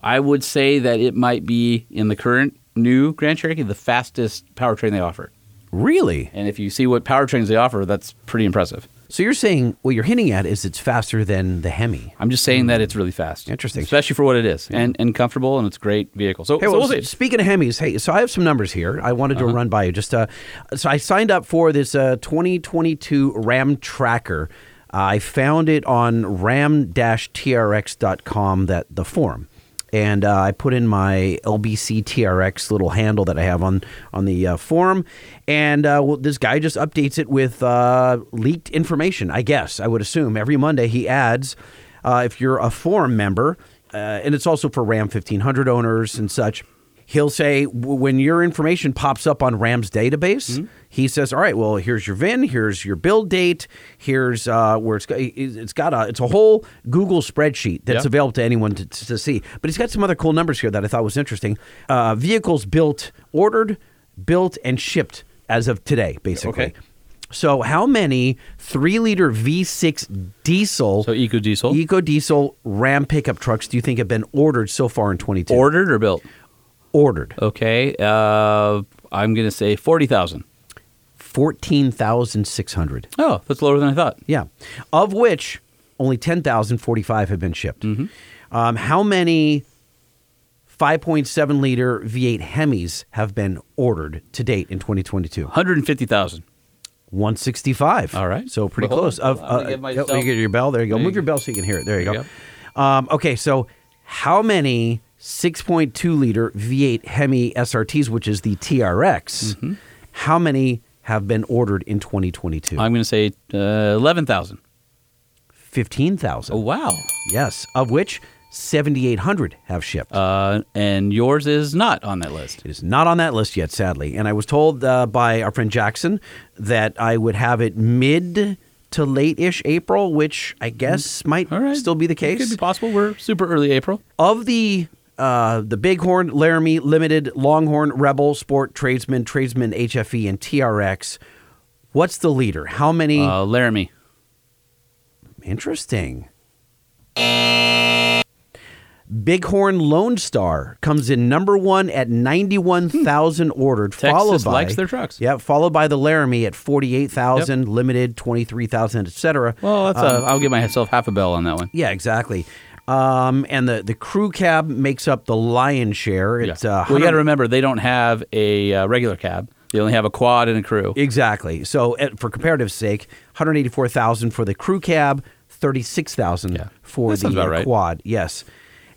Speaker 2: I would say that it might be in the current new Grand Cherokee the fastest powertrain they offer.
Speaker 1: really,
Speaker 2: And if you see what powertrains they offer, that's pretty impressive.
Speaker 1: so you're saying what you're hinting at is it's faster than the Hemi.
Speaker 2: I'm just saying that it's really fast.
Speaker 1: Interesting.
Speaker 2: especially for what it is, and and comfortable, and it's a great vehicle. So,
Speaker 1: Hey,
Speaker 2: so
Speaker 1: well,
Speaker 2: we'll
Speaker 1: speaking of Hemis, hey, so I have some numbers here. I wanted to run by you. Just uh, so I signed up for this uh, 2022 Ram Tracker. Uh, I found it on ram-trx.com that the forum. And uh, I put in my LBC TRX little handle that I have on on the uh, forum, and uh, well, this guy just updates it with uh, leaked information. I guess I would assume every Monday he adds uh, if you're a forum member, uh, and it's also for Ram 1500 owners and such. He'll say when your information pops up on Ram's database, he says, "All right, well, here's your VIN, here's your build date, here's uh, where it's got, it's got a it's a whole Google spreadsheet that's
Speaker 2: Yeah.
Speaker 1: available to anyone to, to see. But he's got some other cool numbers here that I thought was interesting. Uh, vehicles built, ordered, built, and shipped as of today, basically.
Speaker 2: Okay.
Speaker 1: So, how many three liter V6 diesel,
Speaker 2: So eco diesel
Speaker 1: eco diesel Ram pickup trucks do you think have been ordered so far in 22?
Speaker 2: ordered or built?
Speaker 1: Ordered.
Speaker 2: Okay, uh, I'm gonna say forty thousand.
Speaker 1: 14,600.
Speaker 2: Oh, that's lower than I thought.
Speaker 1: Yeah. Of which only 10,045 have been shipped. Um, how many 5.7 liter V8 Hemis have been ordered to date in 2022?
Speaker 2: One hundred and fifty thousand.
Speaker 1: 165.
Speaker 2: All right.
Speaker 1: So pretty
Speaker 2: Well,
Speaker 1: close. Of, uh,
Speaker 2: get
Speaker 1: oh,
Speaker 2: myself-
Speaker 1: you get your bell. There you go.
Speaker 2: There
Speaker 1: Move
Speaker 2: you
Speaker 1: your bell so you can hear it. There you
Speaker 2: There
Speaker 1: go. Um, okay, so how many 6.2 liter V8 Hemi SRTs, which is the TRX,
Speaker 2: Mm-hmm.
Speaker 1: how many have been ordered in 2022?
Speaker 2: I'm gonna say uh, eleven thousand.
Speaker 1: 15,000.
Speaker 2: Oh wow.
Speaker 1: Yes, of which 7,800 have shipped.
Speaker 2: Uh, and yours is not on that list.
Speaker 1: It is not on that list yet, sadly. And I was told uh, by our friend Jackson that I would have it mid to late ish April, which I guess might
Speaker 2: All right.
Speaker 1: still be the case.
Speaker 2: It
Speaker 1: case.
Speaker 2: could be possible. We're super early April.
Speaker 1: of the uh, the Bighorn, Laramie, Limited, Longhorn, Rebel, Sport, Tradesman, Tradesman, HFE, and TRX, what's the leader? How many?
Speaker 2: Uh, Laramie.
Speaker 1: Interesting. Bighorn Lone Star comes in number one at 91,000 ordered,
Speaker 2: Texas
Speaker 1: followed by
Speaker 2: likes their trucks.
Speaker 1: Yeah, followed by the Laramie at 48,000, limited 23,000, etc.
Speaker 2: Well, that's uh, I'll give myself half a bell on that one.
Speaker 1: Yeah, exactly. Um, and the, the crew cab makes up the lion's share. It's uh,
Speaker 2: well, you got to remember they don't have a uh, regular cab. They only have a quad and a crew.
Speaker 1: Exactly. So, uh, for comparative sake, 184,000 for the crew cab, 36,000 for
Speaker 2: That
Speaker 1: the uh,
Speaker 2: right.
Speaker 1: quad. Yes.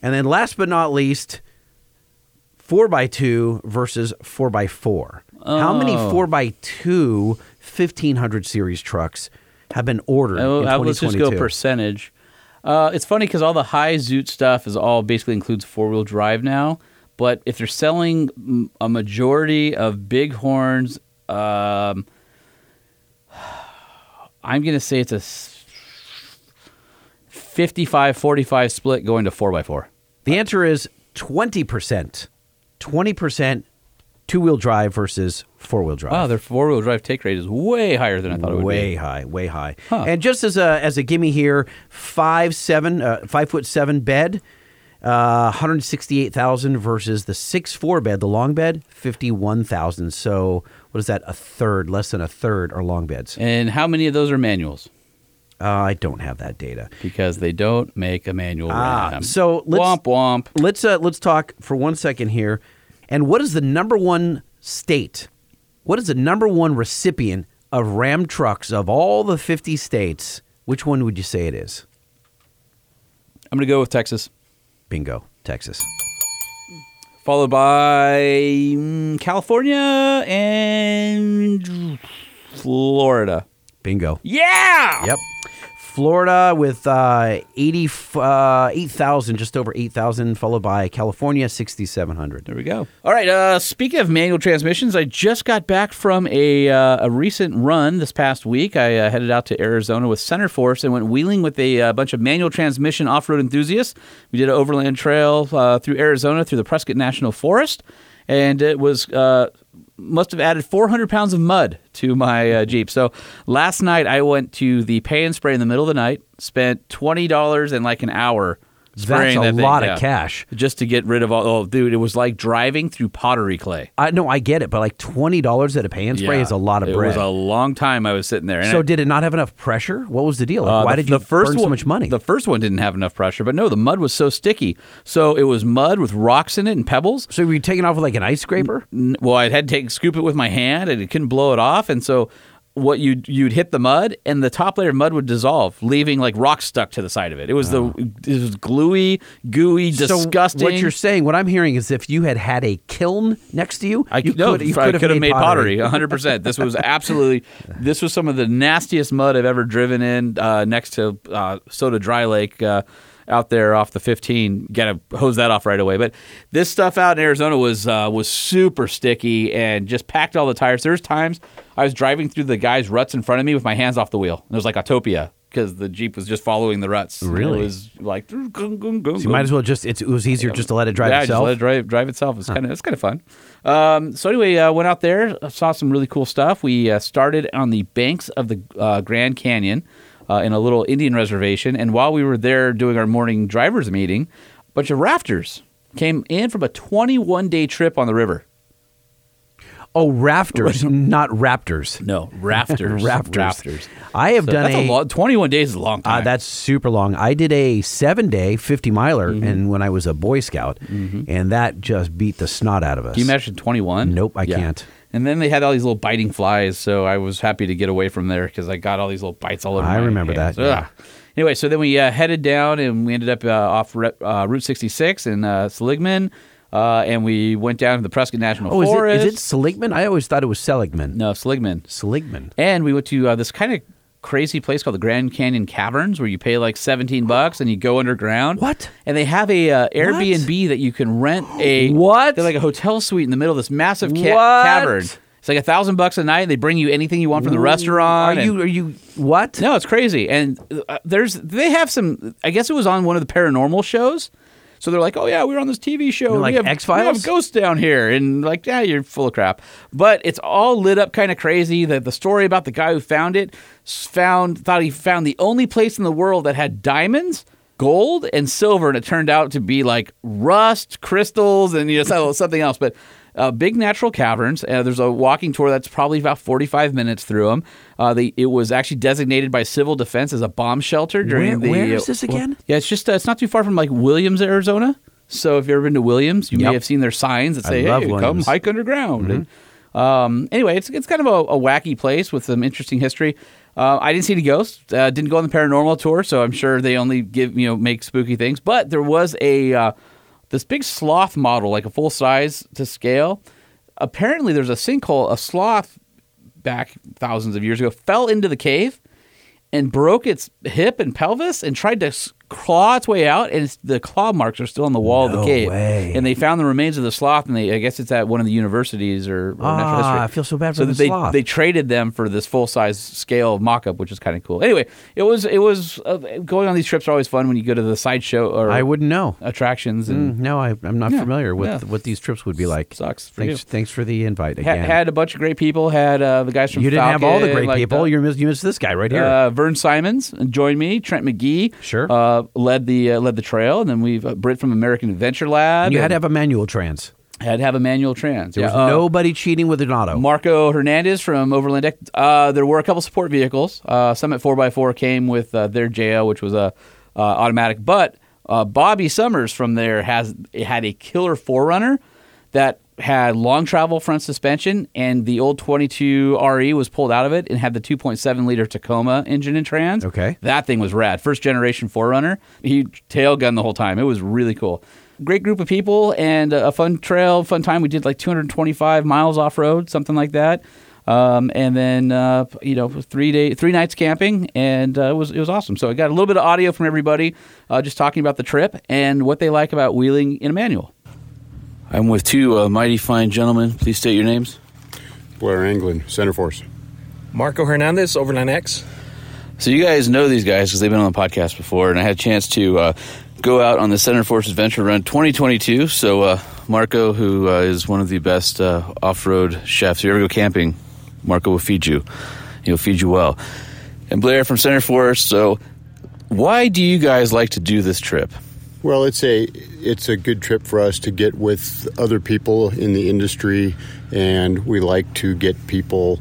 Speaker 1: And then last but not least, 4x2 versus 4x4. How many
Speaker 2: Oh.
Speaker 1: 4x2 1500 series trucks have been ordered
Speaker 2: Oh,
Speaker 1: in
Speaker 2: let's just go percentage. Uh, it's funny because all the high Zoot stuff is all basically includes four wheel drive now. But if they're selling a majority of bighorns, um, I'm going to say it's a 55-45 split going to 4x4.
Speaker 1: The answer is 20%. 20% two wheel drive versus four wheel drive.
Speaker 2: Wow, their four wheel drive take rate is way higher than I thought it would
Speaker 1: way
Speaker 2: be.
Speaker 1: Way high, way high.
Speaker 2: Huh.
Speaker 1: And just as a as a gimme here, five seven, uh, five foot seven bed, uh, one hundred sixty eight thousand versus the six four bed, the long bed, fifty one thousand. So what is that? A third, less than a third, are long beds.
Speaker 2: And how many of those are manuals?
Speaker 1: Uh, I don't have that data.
Speaker 2: Because they don't make a manual
Speaker 1: Ah, so let's
Speaker 2: womp womp.
Speaker 1: let's uh, let's talk for one second here. And what is the number one state? What is the number one recipient of Ram trucks of all the fifty states? Which one would you say it is?
Speaker 2: I'm going to go with Texas.
Speaker 1: Bingo, Texas.
Speaker 2: followed by mm, California and Florida.
Speaker 1: Bingo.
Speaker 2: Yeah.
Speaker 1: Yep. Florida with uh, 80, uh, 8,000, just over 8,000, followed by California, 6,700.
Speaker 2: There we go. All right. Uh, speaking of manual transmissions, I just got back from a uh, a recent run this past week. I uh, headed out to Arizona with Center Force and went wheeling with a uh, bunch of manual transmission off road enthusiasts. We did an overland trail uh, through Arizona through the Prescott National Forest, and it was. Uh, must have added 400 pounds of mud to my uh, Jeep. So last night I went to the pay and spray in the middle of the night, spent $20 in like an hour
Speaker 1: That's a
Speaker 2: that thing,
Speaker 1: lot
Speaker 2: yeah,
Speaker 1: of cash.
Speaker 2: just to get rid of all. Oh, dude, it was like driving through pottery clay.
Speaker 1: I no, I get it, but like twenty dollars at a pay and spray
Speaker 2: Yeah.
Speaker 1: is a lot of
Speaker 2: It
Speaker 1: bread.
Speaker 2: It was a long time I was sitting there. And
Speaker 1: so
Speaker 2: I-
Speaker 1: did it not have enough pressure? What was the deal? Like,
Speaker 2: uh,
Speaker 1: why
Speaker 2: the-
Speaker 1: did you
Speaker 2: the first
Speaker 1: burn so much money?
Speaker 2: The first one didn't have enough pressure, but no, the mud was so sticky. So it was mud with rocks in it and pebbles.
Speaker 1: so were you taking off with like an ice scraper?
Speaker 2: N- Well, I had to take scoop it with my hand, and it couldn't blow it off, and so. What you'd you'd hit the mud and the top layer of mud would dissolve, leaving like rocks stuck to the side of it. It was the it was gluey, gooey, disgusting.
Speaker 1: So what you're saying, what I'm hearing is if you had had a kiln next to you,
Speaker 2: I
Speaker 1: you
Speaker 2: no,
Speaker 1: could, you could
Speaker 2: could have made pottery. 100%. This was absolutely, this was some of the nastiest mud I've ever driven in uh, next to uh, Soda Dry Lake uh, out there off the 15. Got to hose that off right away. But this stuff out in Arizona was uh, was super sticky and just packed all the tires. There's times I was driving through the guy's ruts in front of me with my hands off the wheel. And it was like Autopia because the Jeep was just following the ruts.
Speaker 1: Really?
Speaker 2: It was like, gung, gung,
Speaker 1: So you might as well just it was easier just to let it drive
Speaker 2: yeah,
Speaker 1: itself.
Speaker 2: Just let it drive, drive itself. It's kind of it's kind of fun. Um, so anyway, uh, went out there, saw some really cool stuff. We uh, started on the banks of the uh, Grand Canyon uh, in a little Indian reservation, and while we were there doing our morning drivers meeting, a bunch of rafters came in from a 21 day trip on the river.
Speaker 1: Oh, rafters, not raptors.
Speaker 2: No, rafters.
Speaker 1: rafters.
Speaker 2: Rafters.
Speaker 1: I have
Speaker 2: So
Speaker 1: done
Speaker 2: that's a,
Speaker 1: a
Speaker 2: long, 21 days is a long
Speaker 1: Uh,
Speaker 2: time.
Speaker 1: that's super long. I did a seven day, 50 miler,
Speaker 2: Mm-hmm.
Speaker 1: and when I was a Boy Scout, and that just beat the snot out of us.
Speaker 2: Can you imagine 21?
Speaker 1: Nope, I
Speaker 2: Yeah.
Speaker 1: can't.
Speaker 2: And then they had all these little biting flies, so I was happy to get away from there because I got all these little bites all over.
Speaker 1: I remember
Speaker 2: hands.
Speaker 1: that, yeah.
Speaker 2: Anyway, so then we uh, headed down and we ended up uh, off uh, Route 66 in uh, Seligman, uh, and we went down to the Prescott National
Speaker 1: Oh, is it,
Speaker 2: Forest.
Speaker 1: is it Seligman? I always thought it was Seligman.
Speaker 2: No, Seligman.
Speaker 1: Seligman.
Speaker 2: And we went to uh, this kind of crazy place called the Grand Canyon Caverns, where you pay like 17 bucks and you go underground.
Speaker 1: What?
Speaker 2: And they have a uh, Airbnb that you can rent a
Speaker 1: What?
Speaker 2: They're like a hotel suite in the middle of this massive ca-
Speaker 1: What?
Speaker 2: cavern. It's like a thousand bucks a night. They bring you anything you want from the restaurant.
Speaker 1: Are you? Are you? What?
Speaker 2: no, it's crazy. And uh, there's they have some. I guess it was on one of the paranormal shows. So they're like, "Oh yeah, we were on this TV show.
Speaker 1: Like
Speaker 2: we have
Speaker 1: X-Files?
Speaker 2: We have ghosts down here." And like, yeah, you're full of crap. But it's all lit up kind of crazy. The the story about the guy who found it found thought he found the only place in the world that had diamonds. Gold and silver, and it turned out to be like rust, crystals, and you know something else. But uh, big natural caverns. Uh, there's a walking tour that's probably about 45 minutes through them. Uh, they, it was actually designated by civil defense as a bomb shelter during
Speaker 1: Where-
Speaker 2: the.
Speaker 1: where is this again?
Speaker 2: yeah, it's just uh, it's not too far from like Williams, Arizona. So if you've ever been to Williams, you
Speaker 1: Yep.
Speaker 2: may have seen their signs that say, "Hey, come hike underground." And, um, anyway, it's it's kind of a, a wacky place with some interesting history. Uh, I didn't see any ghosts. Uh, didn't go on the paranormal tour, so I'm sure they only give you know make spooky things. But there was a uh, this big sloth model, like a full size to scale. Apparently, there's a sinkhole. A sloth back thousands of years ago fell into the cave and broke its hip and pelvis and tried to claw its way out and it's, the claw marks are still on the wall of the cave
Speaker 1: way.
Speaker 2: and they found the remains of the sloth and they i guess it's at one of the universities or, or natural
Speaker 1: Ah,
Speaker 2: history
Speaker 1: I feel so bad for
Speaker 2: so
Speaker 1: the
Speaker 2: they,
Speaker 1: sloth.
Speaker 2: they traded them for this full-size scale mock-up which is kind of cool anyway it was it was uh, going on these trips are always fun when you go to the sideshow or
Speaker 1: I wouldn't know.
Speaker 2: attractions and
Speaker 1: Mm, no, I, I'm not
Speaker 2: Yeah,
Speaker 1: familiar with
Speaker 2: yeah.
Speaker 1: what these trips would be like.
Speaker 2: Sucks for
Speaker 1: Thanks,
Speaker 2: you.
Speaker 1: thanks for the invite again.
Speaker 2: had a bunch of great people had uh, the guys from
Speaker 1: you didn't have all the great
Speaker 2: like
Speaker 1: people.
Speaker 2: the-
Speaker 1: You missed, you missed this guy right here.
Speaker 2: Uh, Vern Simons joined me. Trent McGee,
Speaker 1: Sure.
Speaker 2: uh, led the uh, led the trail, and then we've uh, Britt from American Adventure Lab.
Speaker 1: and you had to have a manual trans.
Speaker 2: had to have a manual trans.
Speaker 1: There was
Speaker 2: Yeah, uh,
Speaker 1: nobody cheating with an auto.
Speaker 2: Marco Hernandez from Overland X. Uh, there were a couple support vehicles. Uh, Summit 4x4 came with uh, their JL, which was a uh, automatic. But uh, Bobby Summers from there has had a killer 4Runner that had long travel front suspension, and the old 22 RE was pulled out of it and had the 2.7 liter Tacoma engine and trans.
Speaker 1: Okay.
Speaker 2: that thing was rad. First generation 4Runner. He tail gun the whole time. It was really cool. Great group of people and a fun trail, fun time. We did like 225 miles off road, something like that. Um, and then uh, you know three day three nights camping, and uh, it was it was awesome. So I got a little bit of audio from everybody, uh, just talking about the trip and what they like about wheeling in a manual. I'm with two uh, mighty fine gentlemen. Please state your names.
Speaker 9: Blair Anglin, Center Force.
Speaker 10: Marco Hernandez, Overland X.
Speaker 2: So you guys know these guys because they've been on the podcast before, and I had a chance to uh, go out on the Center Force Adventure Run 2022. So uh, Marco, who uh, is one of the best uh, off-road chefs, if you ever go camping, Marco will feed you. He'll feed you well. And Blair from Center Force. So why do you guys like to do this trip?
Speaker 9: Well, it's a it's a good trip for us to get with other people in the industry, and we like to get people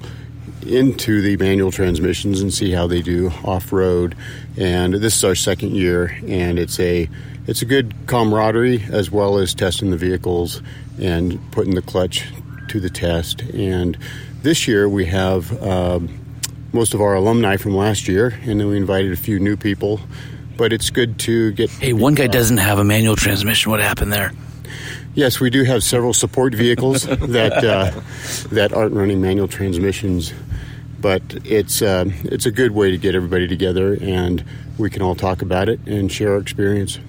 Speaker 9: into the manual transmissions and see how they do off road. And this is our second year, and it's a it's a good camaraderie as well as testing the vehicles and putting the clutch to the test. And this year we have um, most of our alumni from last year, and then we invited a few new people. But it's good to get.
Speaker 2: Hey, one guy doesn't have a manual transmission. What happened there?
Speaker 9: Yes, we do have several support vehicles that uh, that aren't running manual transmissions, but it's uh, it's a good way to get everybody together, and we can all talk about it and share our experience.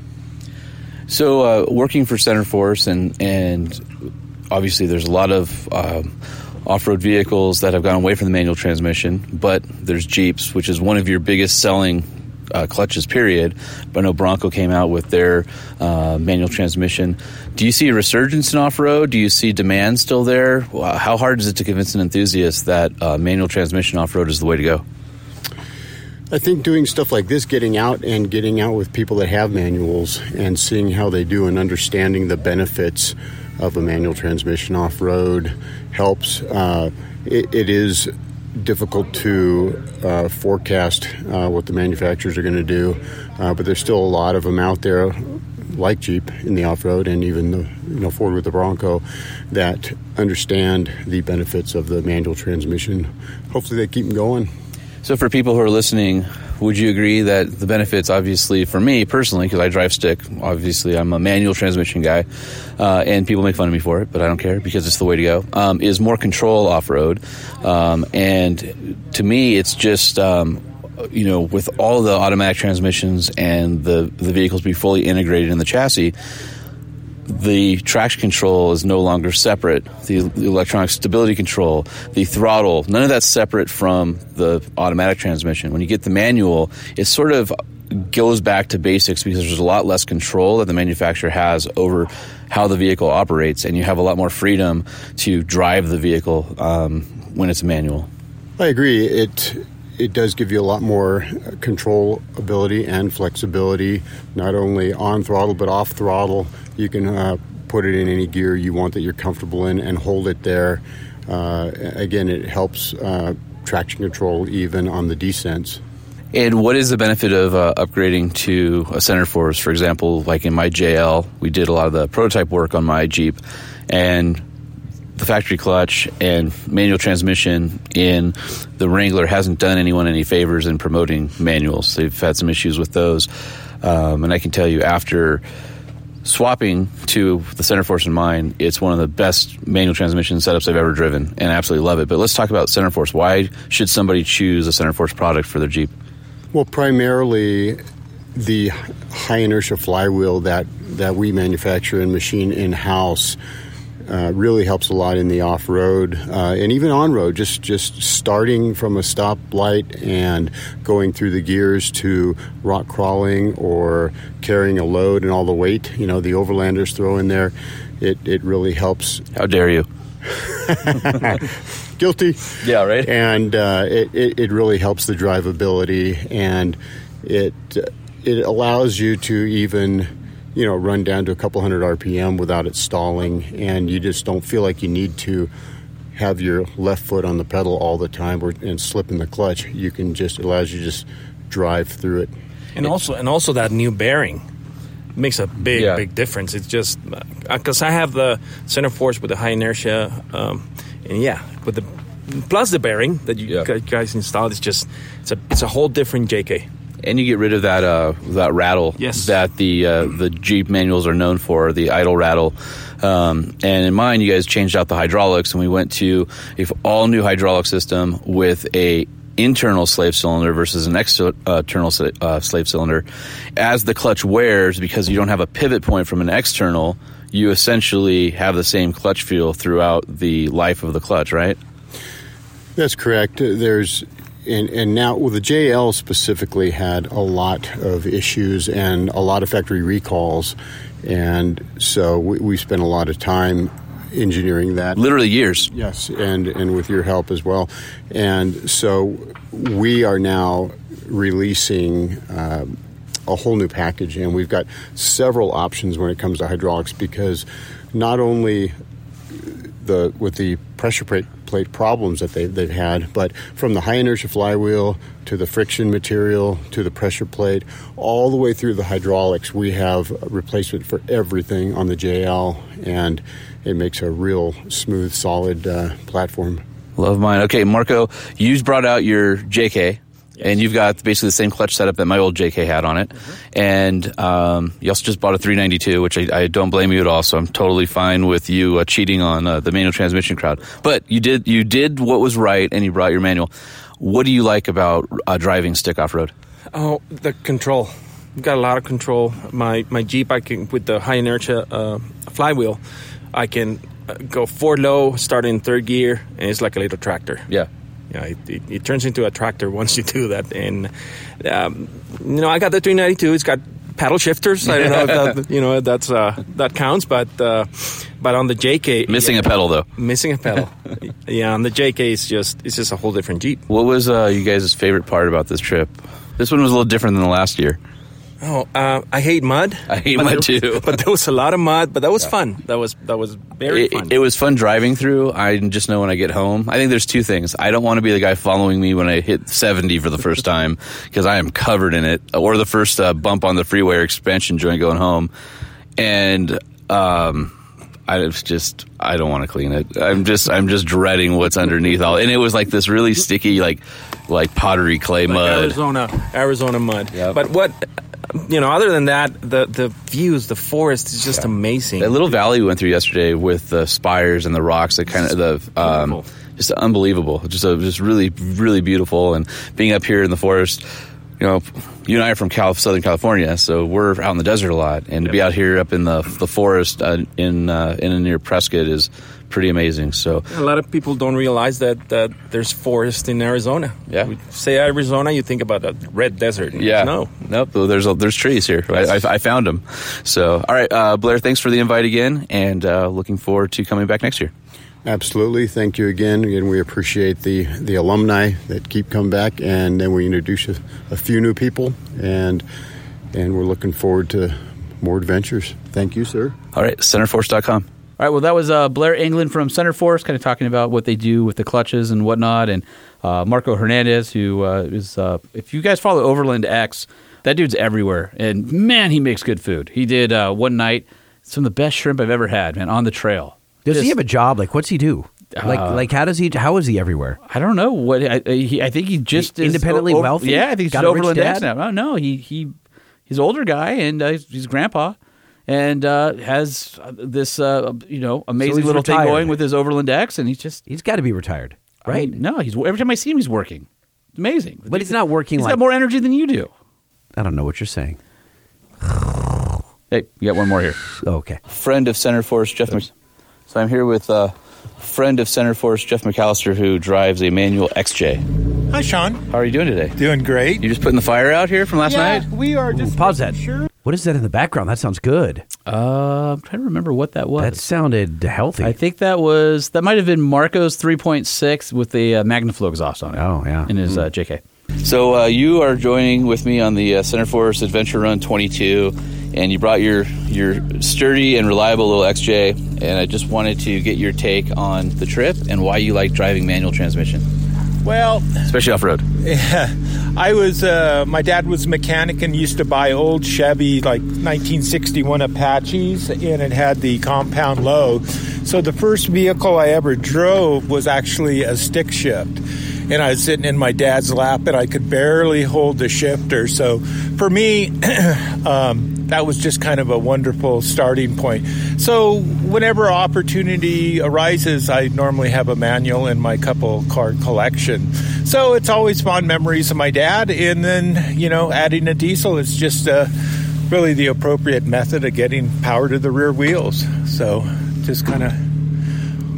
Speaker 2: So, uh, working for Center Force, and and obviously there's a lot of um, off-road vehicles that have gone away from the manual transmission, but there's Jeeps, which is one of your biggest selling uh, clutches. Period. But I know Bronco came out with their uh, manual transmission. Do you see a resurgence in off-road? Do you see demand still there? How hard is it to convince an enthusiast that uh, manual transmission off-road is the way to go?
Speaker 9: I think doing stuff like this, getting out and getting out with people that have manuals and seeing how they do and understanding the benefits of a manual transmission off road helps. Uh, it, it is difficult to uh, forecast uh, what the manufacturers are going to do, uh, but there's still a lot of them out there, like Jeep in the off road and even the you know Ford with the Bronco, that understand the benefits of the manual transmission. Hopefully, they keep them going.
Speaker 2: So, for people who are listening, would you agree that the benefits, obviously, for me personally, because I drive stick, obviously I'm a manual transmission guy, uh, and people make fun of me for it, but I don't care because it's the way to go, um, is more control off road. Um, and to me, it's just. Um, you know, with all the automatic transmissions and the, the vehicles be fully integrated in the chassis, the traction control is no longer separate. The, electronic stability control, the throttle, none of that's separate from the automatic transmission. When you get the manual, it sort of goes back to basics because there's a lot less control that the manufacturer has over how the vehicle operates, and you have a lot more freedom to drive the vehicle um, when it's manual.
Speaker 9: I agree. It it does give you a lot more control ability and flexibility, not only on throttle but off throttle. You can uh, put it in any gear you want that you're comfortable in and hold it there. Uh, again, it helps uh, traction control even on the descents.
Speaker 2: And what is the benefit of uh, upgrading to a center force? For example, like in my JL, we did a lot of the prototype work on my Jeep, and the factory clutch and manual transmission in the Wrangler hasn't done anyone any favors in promoting manuals. They've had some issues with those, um, and I can tell you after swapping to the center force in mine, it's one of the best manual transmission setups I've ever driven, and I absolutely love it. But let's talk about center force. Why should somebody choose a center force product for their Jeep?
Speaker 9: Well, primarily the high inertia flywheel that, that we manufacture and machine in house uh, really helps a lot in the off road uh, and even on road. Just just starting from a stoplight and going through the gears to rock crawling or carrying a load and all the weight. You know the overlanders throw in there. It it really helps.
Speaker 2: How dare you?
Speaker 9: Guilty.
Speaker 2: Yeah, right.
Speaker 9: And uh, it, it it really helps the drivability and it it allows you to even you know run down to a couple hundred RPM without it stalling, and you just don't feel like you need to have your left foot on the pedal all the time or, and slip in the clutch. You can just it allows you to just drive through it.
Speaker 10: And also, and also that new bearing makes a big,
Speaker 9: Yeah.
Speaker 10: big difference. It's just because I have the center force with the high inertia, um, and yeah, with the plus the bearing that you gu- guys installed, it's just it's a it's a whole different JK.
Speaker 2: And you get rid of that uh, that rattle
Speaker 10: Yes.
Speaker 2: that the uh, the Jeep manuals are known for, the idle rattle. Um, and in mine, you guys changed out the hydraulics, and we went to a f- all new hydraulic system with a internal slave cylinder versus an uh, external uh, slave cylinder. As the clutch wears, because you don't have a pivot point from an external, you essentially have the same clutch feel throughout the life of the clutch, right?
Speaker 9: That's correct. There's and, and now well, the JL specifically had a lot of issues and a lot of factory recalls, and so we, we spent a lot of time engineering that.
Speaker 2: Literally years.
Speaker 9: Yes, and and with your help as well, and so we are now releasing. Um, a whole new package, and we've got several options when it comes to hydraulics because not only the with the pressure plate, plate problems that they, they've had, but from the high inertia flywheel to the friction material to the pressure plate, all the way through the hydraulics, we have replacement for everything on the JL, and it makes a real smooth, solid uh, platform.
Speaker 2: Love mine. Okay, Marco, you brought out your JK, and you've got basically the same clutch setup that my old JK had on it. And um, you also just bought a 392, which I, I don't blame you at all. So I'm totally fine with you uh, cheating on uh, the manual transmission crowd. But you did you did what was right, and you brought your manual. What do you like about uh, driving stick off road?
Speaker 10: Oh, the control. I've got a lot of control. My my Jeep, I can with the high inertia uh, flywheel, I can uh, go four low, start in third gear, and it's like a little tractor.
Speaker 2: Yeah.
Speaker 10: Yeah, it, it, it turns into a tractor once you do that. And um, you know, I got the 392. It's got paddle shifters. I don't know if that, you know that's uh, that counts, but uh, but on the JK,
Speaker 2: Missing
Speaker 10: yeah,
Speaker 2: a pedal though.
Speaker 10: missing a pedal. yeah, on the JK, it's just it's just a whole different Jeep.
Speaker 2: What was uh, you guys' favorite part about this trip? This one was a little different than the last year.
Speaker 10: Oh, uh, I hate mud.
Speaker 2: I hate mud
Speaker 10: there-
Speaker 2: too.
Speaker 10: But there was a lot of mud. But that was fun. That was that was very
Speaker 2: it,
Speaker 10: fun.
Speaker 2: it was fun driving through. I just know when I get home. I think there's two things. I don't want to be the guy following me when I hit 70 for the first time because I am covered in it, or the first uh, bump on the freeway or expansion joint going home. And um, I was just I don't want to clean it. I'm just I'm just dreading what's underneath all. And it was like this really sticky like like pottery clay
Speaker 10: Like
Speaker 2: mud.
Speaker 10: Arizona, Arizona mud. But what you know, other than that, the the views, the forest is just amazing.
Speaker 2: That little valley we went through yesterday with the spires and the rocks, that kind of the um, just unbelievable. Just a, just really really beautiful. And being up here in the forest, you know, you and I are from Cal- Southern California, so we're out in the desert a lot. And to be out here up in the the forest uh, in uh, in and near Prescott is pretty amazing. So
Speaker 10: A lot of people don't realize that, that there's forest in Arizona.
Speaker 2: Yeah.
Speaker 10: We say Arizona, you think about a red desert.
Speaker 2: yeah,
Speaker 10: No.
Speaker 2: nope. though There's there's trees here. I, I, I found them. So all right, uh, Blair, thanks for the invite again, and uh, looking forward to coming back next year.
Speaker 9: Absolutely. Thank you again. Again, we appreciate the, the alumni that keep coming back, and then we introduce a, a few new people, and and we're looking forward to more adventures. Thank you, sir.
Speaker 2: All right, centerforce.com.
Speaker 14: All right, well, that was uh, Blair England from Center Force, kind of talking about what they do with the clutches and whatnot, and uh, Marco Hernandez, who uh, is, uh, if you guys follow Overland X, that dude's everywhere, and man, he makes good food. He did uh, one night some of the best shrimp I've ever had, man, on the trail.
Speaker 1: Does he
Speaker 14: Just-
Speaker 1: have a job? Like, what's he do? Like,
Speaker 14: Uh,
Speaker 1: like how does he? How is he everywhere?
Speaker 14: I don't know what I, he, I think he just
Speaker 1: He
Speaker 14: is
Speaker 1: independently
Speaker 14: o-
Speaker 1: wealthy?
Speaker 14: Yeah, I think he's
Speaker 1: Got
Speaker 14: Overland X
Speaker 1: dad?
Speaker 14: now. No, no, he he he's an older guy and uh, he's, he's grandpa, and uh, has uh, this uh, you know amazing
Speaker 1: he's
Speaker 14: little thing going with his Overland X, and he's just
Speaker 1: He's got to be retired,
Speaker 14: I
Speaker 1: right?
Speaker 14: mean, no, he's every time I see him, he's working. It's amazing,
Speaker 1: But he's not working
Speaker 14: He's
Speaker 1: like-
Speaker 14: got more energy than you do.
Speaker 1: I don't know what you're saying.
Speaker 14: Hey, you got one more here.
Speaker 1: Oh, okay.
Speaker 2: Friend of Center Force, Jeff. Mc- so I'm here with uh, friend of Center Force, Jeff McAllister, who drives a manual XJ.
Speaker 15: Hi, Sean.
Speaker 2: How are you doing today?
Speaker 15: Doing great.
Speaker 2: You just putting the fire out here from last
Speaker 15: yeah,
Speaker 2: night?
Speaker 15: we are just
Speaker 1: Pause that.
Speaker 15: Sure.
Speaker 1: What is that in the background? That sounds good.
Speaker 14: Uh, I'm trying to remember what that was.
Speaker 1: That sounded healthy.
Speaker 14: I think that was that might have been Marco's 3.6 with the uh, Magnaflow exhaust on it.
Speaker 1: Oh yeah,
Speaker 14: in his uh, JK.
Speaker 2: So uh, you are joining with me on the uh, Center Force Adventure Run 22, and you brought your your sturdy and reliable little XJ. And I just wanted to get your take on the trip and why you like driving manual transmission,
Speaker 15: Well,
Speaker 2: especially off road.
Speaker 15: yeah, I was. Uh, my dad was a mechanic and used to buy old Chevy like 1961 Apaches, and it had the compound low. So the first vehicle I ever drove was actually a stick shift. And I was sitting in my dad's lap, and I could barely hold the shifter. So, for me, um, that was just kind of a wonderful starting point. So, whenever opportunity arises, I normally have a manual in my couple car collection. So, it's always fond memories of my dad, and then, you know, adding a diesel is just uh, really the appropriate method of getting power to the rear wheels. So, just kind of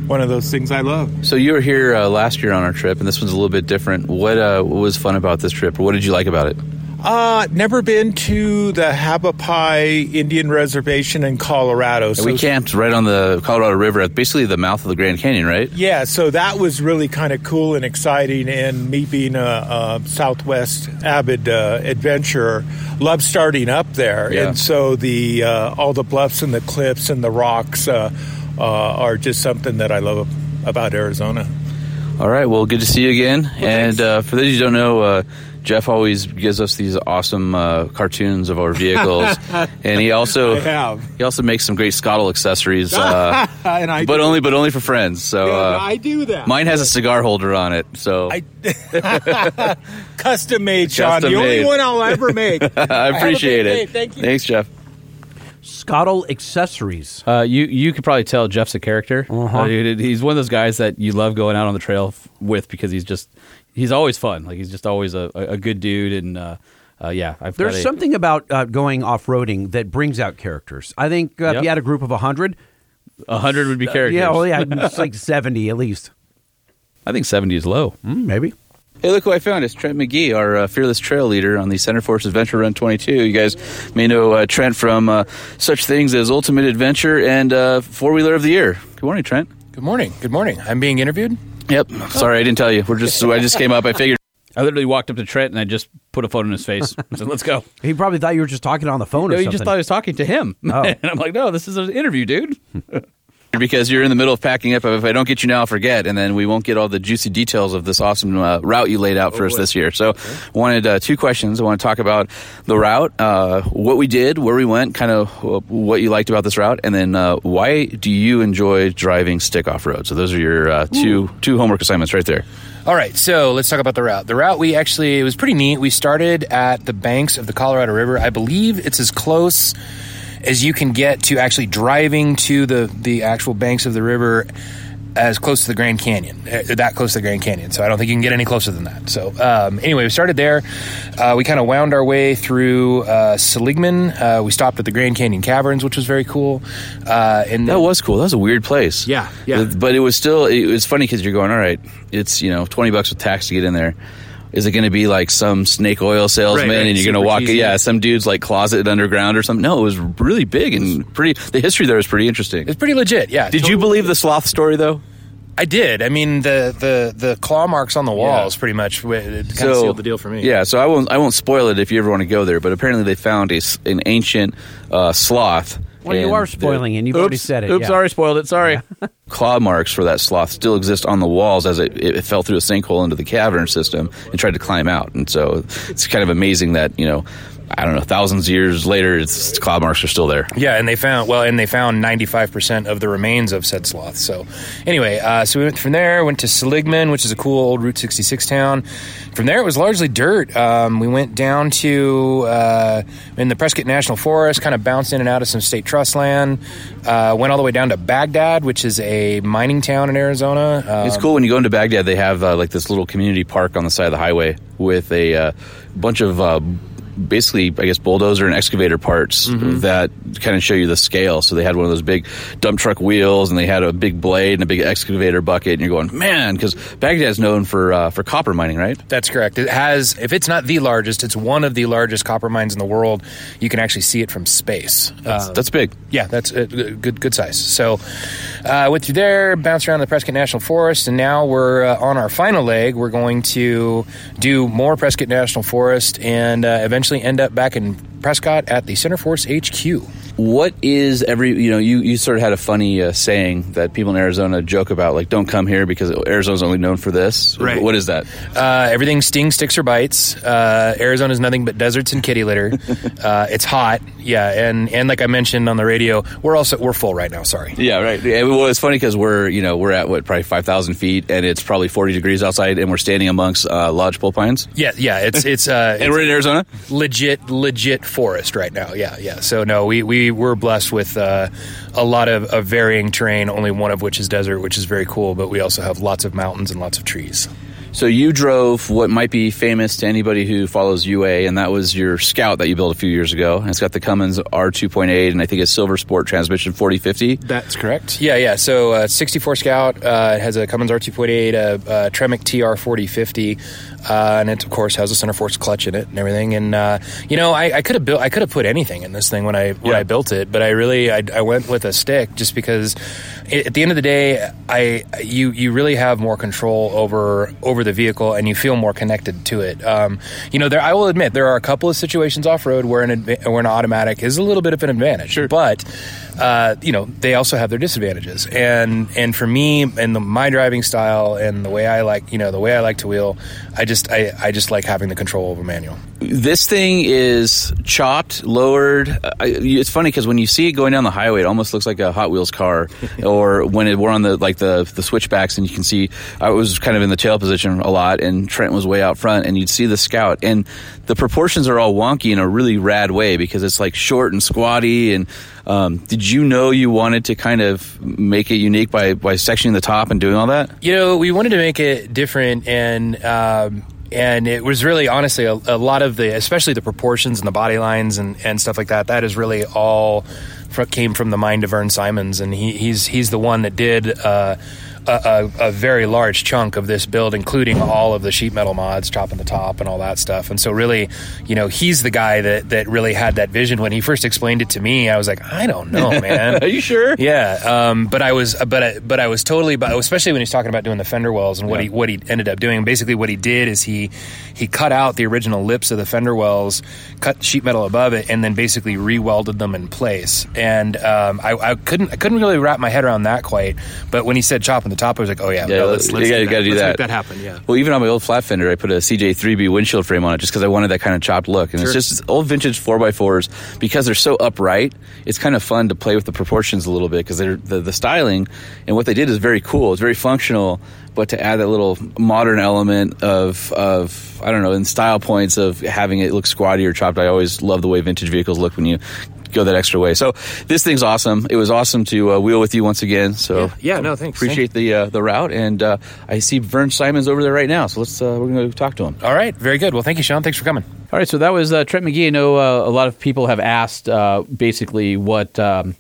Speaker 15: one of those things I love.
Speaker 2: So you were here uh, last year on our trip, and this one's a little bit different. What uh, what was fun about this trip, or what did you like about it?
Speaker 15: Uh, never been to the Hualapai Indian Reservation in Colorado.
Speaker 2: So we camped right on the Colorado River at basically the mouth of the Grand Canyon, right?
Speaker 15: Yeah, so that was really kind of cool and exciting. And me being a, a Southwest avid uh, adventurer, love starting up there.
Speaker 2: Yeah.
Speaker 15: And so the uh, all the bluffs and the cliffs and the rocks uh, uh, are just something that I love about Arizona.
Speaker 2: All right, well, good to see you again. and uh, for those who don't know, uh, Jeff always gives us these awesome uh, cartoons of our vehicles, and he also he also makes some great Scottle accessories, uh,
Speaker 15: and I
Speaker 2: but
Speaker 15: do.
Speaker 2: only but only for friends. So
Speaker 15: Yeah,
Speaker 2: uh,
Speaker 15: I do that.
Speaker 2: Mine has a cigar holder on it, so I,
Speaker 15: Custom made, Sean.
Speaker 2: Custom
Speaker 15: the only one I'll ever make.
Speaker 2: I appreciate it.
Speaker 15: day. Thank you.
Speaker 2: Thanks, Jeff.
Speaker 1: Scottle accessories.
Speaker 14: Uh, you you could probably tell Jeff's a character.
Speaker 1: Uh-huh.
Speaker 14: Uh, he's one of those guys that you love going out on the trail f- with because he's just he's always fun. Like he's just always a, a good dude and uh, uh, yeah. I've
Speaker 1: There's
Speaker 14: got a-
Speaker 1: something about uh, going off roading that brings out characters. I think uh, if you had a group of hundred,
Speaker 14: A hundred would be characters.
Speaker 1: yeah, well, yeah, it's like seventy at least.
Speaker 14: I think seventy is low.
Speaker 1: Mm, maybe.
Speaker 2: Hey, look who I found. It's Trent McGee, our uh, fearless trail leader on the Centerforce Adventure Run 22. You guys may know uh, Trent from uh, such things as Ultimate Adventure and uh, Four Wheeler of the Year. Good morning, Trent.
Speaker 16: Good morning. Good morning. I'm being interviewed.
Speaker 2: Yep. Sorry, I didn't tell you. We're just I just came up. I figured.
Speaker 14: I literally walked up to Trent and I just put a phone in his face and said, "Let's go."
Speaker 1: He probably thought you were just talking on the phone
Speaker 14: No,
Speaker 1: or
Speaker 14: you
Speaker 1: something.
Speaker 14: just thought I was talking to him,
Speaker 1: Oh.
Speaker 14: and I'm like, "No, this is an interview, dude."
Speaker 2: Because you're in the middle of packing up. If I don't get you now, I'll forget, and then we won't get all the juicy details of this awesome uh, route you laid out for us this year. So, wanted uh, two questions. I want to talk about the route, uh, what we did, where we went, kind of what you liked about this route, and then uh, why do you enjoy driving stick off road? So, those are your uh, two two homework assignments right there.
Speaker 16: All right, so let's talk about the route. The route we actually it was pretty neat. We started at the banks of the Colorado River. I believe it's as close as you can get to actually driving to the the actual banks of the river as close to the Grand Canyon, uh, that close to the Grand Canyon. So I don't think you can get any closer than that. So um, anyway, we started there. Uh, we kind of wound our way through uh, Seligman. Uh, we stopped at the Grand Canyon Caverns, which was very cool. Uh, and
Speaker 2: That was cool. That was a weird place.
Speaker 16: Yeah, yeah.
Speaker 2: But it was still it was funny because you're going all right. It's you know twenty bucks with tax to get in there. Is it going to be like some snake oil salesman
Speaker 16: Right, right.
Speaker 2: and you're going to walk?
Speaker 16: cheesy.
Speaker 2: Yeah, some dude's like closeted underground or something. No, it was really big and pretty. The history there was pretty interesting.
Speaker 16: it's pretty legit. Yeah.
Speaker 2: Did you
Speaker 16: totally-
Speaker 2: believe the sloth story though?
Speaker 16: I did. I mean, the the the claw marks on the walls pretty much it kind of sealed the deal for me.
Speaker 2: Yeah, so I won't I won't spoil it if you ever want to go there. But apparently they found a an ancient uh, sloth.
Speaker 1: Well, you are spoiling it. You've already said it.
Speaker 17: Oops,
Speaker 1: yeah.
Speaker 17: sorry, spoiled it. Sorry.
Speaker 2: claw marks for that sloth still exist on the walls as it, it fell through a sinkhole into the cavern system and tried to climb out. And so it's kind of amazing that you know, I don't know, thousands of years later, its claw marks are still there.
Speaker 16: Yeah, and they found well, and they found ninety five percent of the remains of said sloth. So, anyway, uh, so we went from there, went to Seligman, which is a cool old Route sixty six town. From there, it was largely dirt. Um, we went down to uh, in the Prescott National Forest, kind of bounced in and out of some state trust land. Uh, went all the way down to Baghdad, which is a mining town in Arizona. Um,
Speaker 2: it's cool when you go into Baghdad. They have uh, like this little community park on the side of the highway with a uh, bunch of uh, basically, I guess, bulldozer and excavator parts
Speaker 16: Mm-hmm.
Speaker 2: that kind of show you the scale. So they had one of those big dump truck wheels, and they had a big blade and a big excavator bucket. And you're going, man, because Baghdad's known for uh, for copper mining, right?
Speaker 16: That's correct. It has, if it's not the largest, it's one of the largest copper mines in the world. You can actually see it from space.
Speaker 2: That's,
Speaker 16: Um,
Speaker 2: that's big.
Speaker 16: Yeah, that's a good good size. So, uh, went through there, bounce around the Prescott National Forest, and now we're uh, on our final leg. We're going to do more Prescott National Forest and uh, eventually end up back in Prescott at the Centerforce HQ.
Speaker 2: What is every you know you you sort of had a funny uh, saying that people in Arizona joke about like don't come here because Arizona's only known for this.
Speaker 16: Right.
Speaker 2: What is that?
Speaker 16: Uh, everything stings, sticks, or bites. Uh, Arizona's nothing but deserts and kitty litter. uh, it's hot, yeah, and and like I mentioned on the radio, we're also we're full right now. Sorry.
Speaker 2: Yeah, right. Yeah, well, it's funny because we're you know we're at what probably five thousand feet and it's probably forty degrees outside and we're standing amongst uh, lodgepole pines.
Speaker 16: Yeah, yeah, it's it's uh,
Speaker 2: And we're in Arizona.
Speaker 16: legit legit forest right now. Yeah, yeah. So no, we we we're blessed with uh, a lot of, of varying terrain. Only one of which is desert, which is very cool. But we also have lots of mountains and lots of trees.
Speaker 2: So you drove what might be famous to anybody who follows UA, and that was your Scout that you built a few years ago. And it's got the Cummins R2.8, and I think it's Silver Sport transmission 4050.
Speaker 16: That's correct. Yeah, yeah. So uh, 64 Scout uh, it has a Cummins R2.8, a, a Tremec TR 4050, uh, and it of course has a Centerforce clutch in it and everything. And uh, you know, I, I could have built, I could have put anything in this thing when I when
Speaker 2: Yeah.
Speaker 16: I built it, but I really I, I went with a stick just because i- at the end of the day, I you you really have more control over over the vehicle and you feel more connected to it. Um, you know, there I will admit there are a couple of situations off road where an adva- where an automatic is a little bit of an advantage, sure. but uh, you know they also have their disadvantages. And and for me and the, my driving style and the way I like you know the way I like to wheel, I just I, I just like having the control over manual.
Speaker 2: This thing is chopped, lowered. I, it's funny because when you see it going down the highway, it almost looks like a Hot Wheels car. or when it, we're on the like the the switchbacks, and you can see I was kind of in the tail position a lot, and Trent was way out front, and you'd see the Scout, and the proportions are all wonky in a really rad way because it's like short and squatty. And um, did you know you wanted to kind of make it unique by by sectioning the top and doing all that?
Speaker 16: You know, we wanted to make it different, and um, and it was really honestly a, a lot of the, especially the proportions and the body lines and, and stuff like that. That is really all came from the mind of Vern Simons, and he, he's he's the one that did. Uh, a, a, a very large chunk of this build, including all of the sheet metal mods, chopping the top and all that stuff. And so, really, you know, he's the guy that that really had that vision. When he first explained it to me, I was like, I don't know, man.
Speaker 2: Are you sure?
Speaker 16: Yeah, um, but I was, but I, but I was totally, but especially when he's talking about doing the fender wells and what
Speaker 2: Yeah.
Speaker 16: he what he ended up doing. Basically, what he did is he he cut out the original lips of the fender wells, cut sheet metal above it, and then basically re-welded them in place. And um, I, I couldn't I couldn't really wrap my head around that quite. But when he said chop on the top, I was like, oh yeah,
Speaker 2: Yeah,
Speaker 16: no, let's,
Speaker 2: you
Speaker 16: let's
Speaker 2: gotta,
Speaker 16: do
Speaker 2: gotta do
Speaker 16: Let's
Speaker 2: that.
Speaker 16: make that happen. Yeah.
Speaker 2: Well, even on my old flat fender, I put a CJ3B windshield frame on it just because I wanted that kind of chopped look. And
Speaker 16: Sure.
Speaker 2: it's just old vintage 4x4s because they're so upright. It's kind of fun to play with the proportions a little bit because they're the, the styling and what they did is very cool. It's very functional, but to add that little modern element of of I don't know, in style points of having it look squatty or chopped. I always love the way vintage vehicles look when you go that extra way. So this thing's awesome. It was awesome to uh, wheel with you once again. So
Speaker 16: Yeah, no, thanks.
Speaker 2: appreciate the uh, the route, and uh, I see Vern Simons over there right now. So let's uh, we're going to talk to him.
Speaker 16: All right, very good. Well, thank you, Sean. Thanks for coming.
Speaker 17: All right, so that was uh, Trent McGee. I know uh, a lot of people have asked uh, basically what um,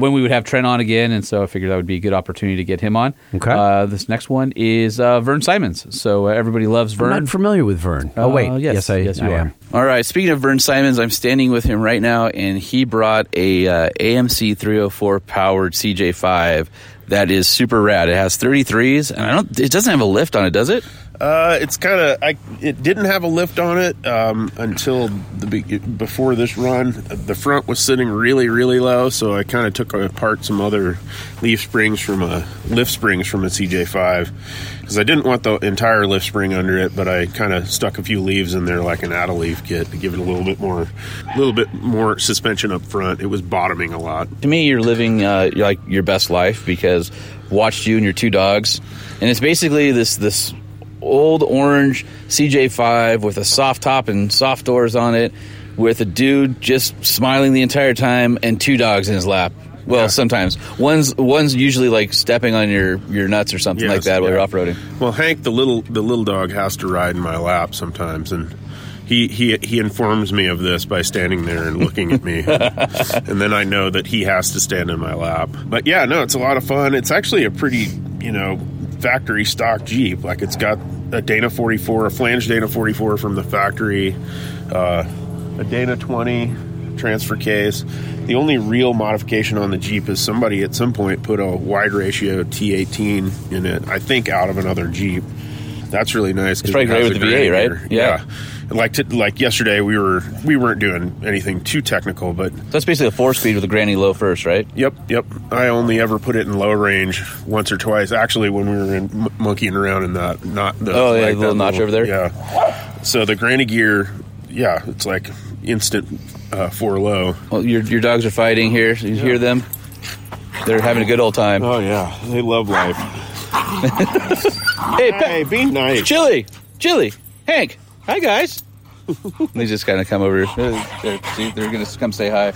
Speaker 18: when we would have Trent on again, and so I figured that would be a good opportunity to get him on.
Speaker 1: Okay.
Speaker 18: Uh, this next one is uh, Vern Simons. So uh, everybody loves
Speaker 1: I'm
Speaker 18: Vern.
Speaker 1: not familiar with Vern. Oh wait,
Speaker 18: Uh, yes,
Speaker 1: yes, I,
Speaker 18: yes, you
Speaker 1: I
Speaker 18: are.
Speaker 1: am.
Speaker 2: All right. Speaking of Vern Simons, I'm standing with him right now, and he brought a uh, AMC 304 powered CJ5 that is super rad. It has 33s, and I don't. It doesn't have a lift on it, does it?
Speaker 19: Uh, it's kind of I. It didn't have a lift on it um, until the before this run. The front was sitting really, really low, so I kind of took apart some other leaf springs from a lift springs from a CJ5 because I didn't want the entire lift spring under it, but I kind of stuck a few leaves in there like an out leaf kit to give it a little bit more, a little bit more suspension up front. It was bottoming a lot.
Speaker 2: To me, you're living uh, like your best life because watched you and your two dogs, and it's basically this this old orange CJ5 with a soft top and soft doors on it, with a dude just smiling the entire time and two dogs in his lap. Well, sometimes one's one's usually like stepping on your your nuts or something like
Speaker 19: Yes,
Speaker 2: that while you're off roading.
Speaker 19: Well, Hank, the little the little dog, has to ride in my lap sometimes, and he he he informs me of this by standing there and looking at me, and then I know that he has to stand in my lap. But yeah, no, it's a lot of fun. It's actually a pretty you know factory stock Jeep. Like it's got a Dana 44, a flange Dana 44 from the factory, uh, a Dana 20 transfer case. The only real modification on the Jeep is somebody at some point put a wide ratio T18 in it. I think out of another Jeep. That's really nice.
Speaker 2: It's probably great with the V8, right? Yeah.
Speaker 19: And Like to, like yesterday, we were we weren't doing anything too technical, but
Speaker 2: that's basically a four speed with a granny low first, right?
Speaker 19: Yep, yep. I only ever put it in low range once or twice. Actually, when we were in m- monkeying around in that, not the
Speaker 2: Oh, yeah,
Speaker 19: like
Speaker 2: the little notch over there?
Speaker 19: Yeah. So the granny gear, yeah, it's like instant uh, four low.
Speaker 2: Well, your your dogs are fighting here. You hear them? They're having a good old time.
Speaker 19: Oh yeah, they love life.
Speaker 2: Hey,
Speaker 19: hey, be nice.
Speaker 2: Chili, Chili, Hank. Hi, guys. they just kind of come over. Uh, they're- See, they're going to come say hi.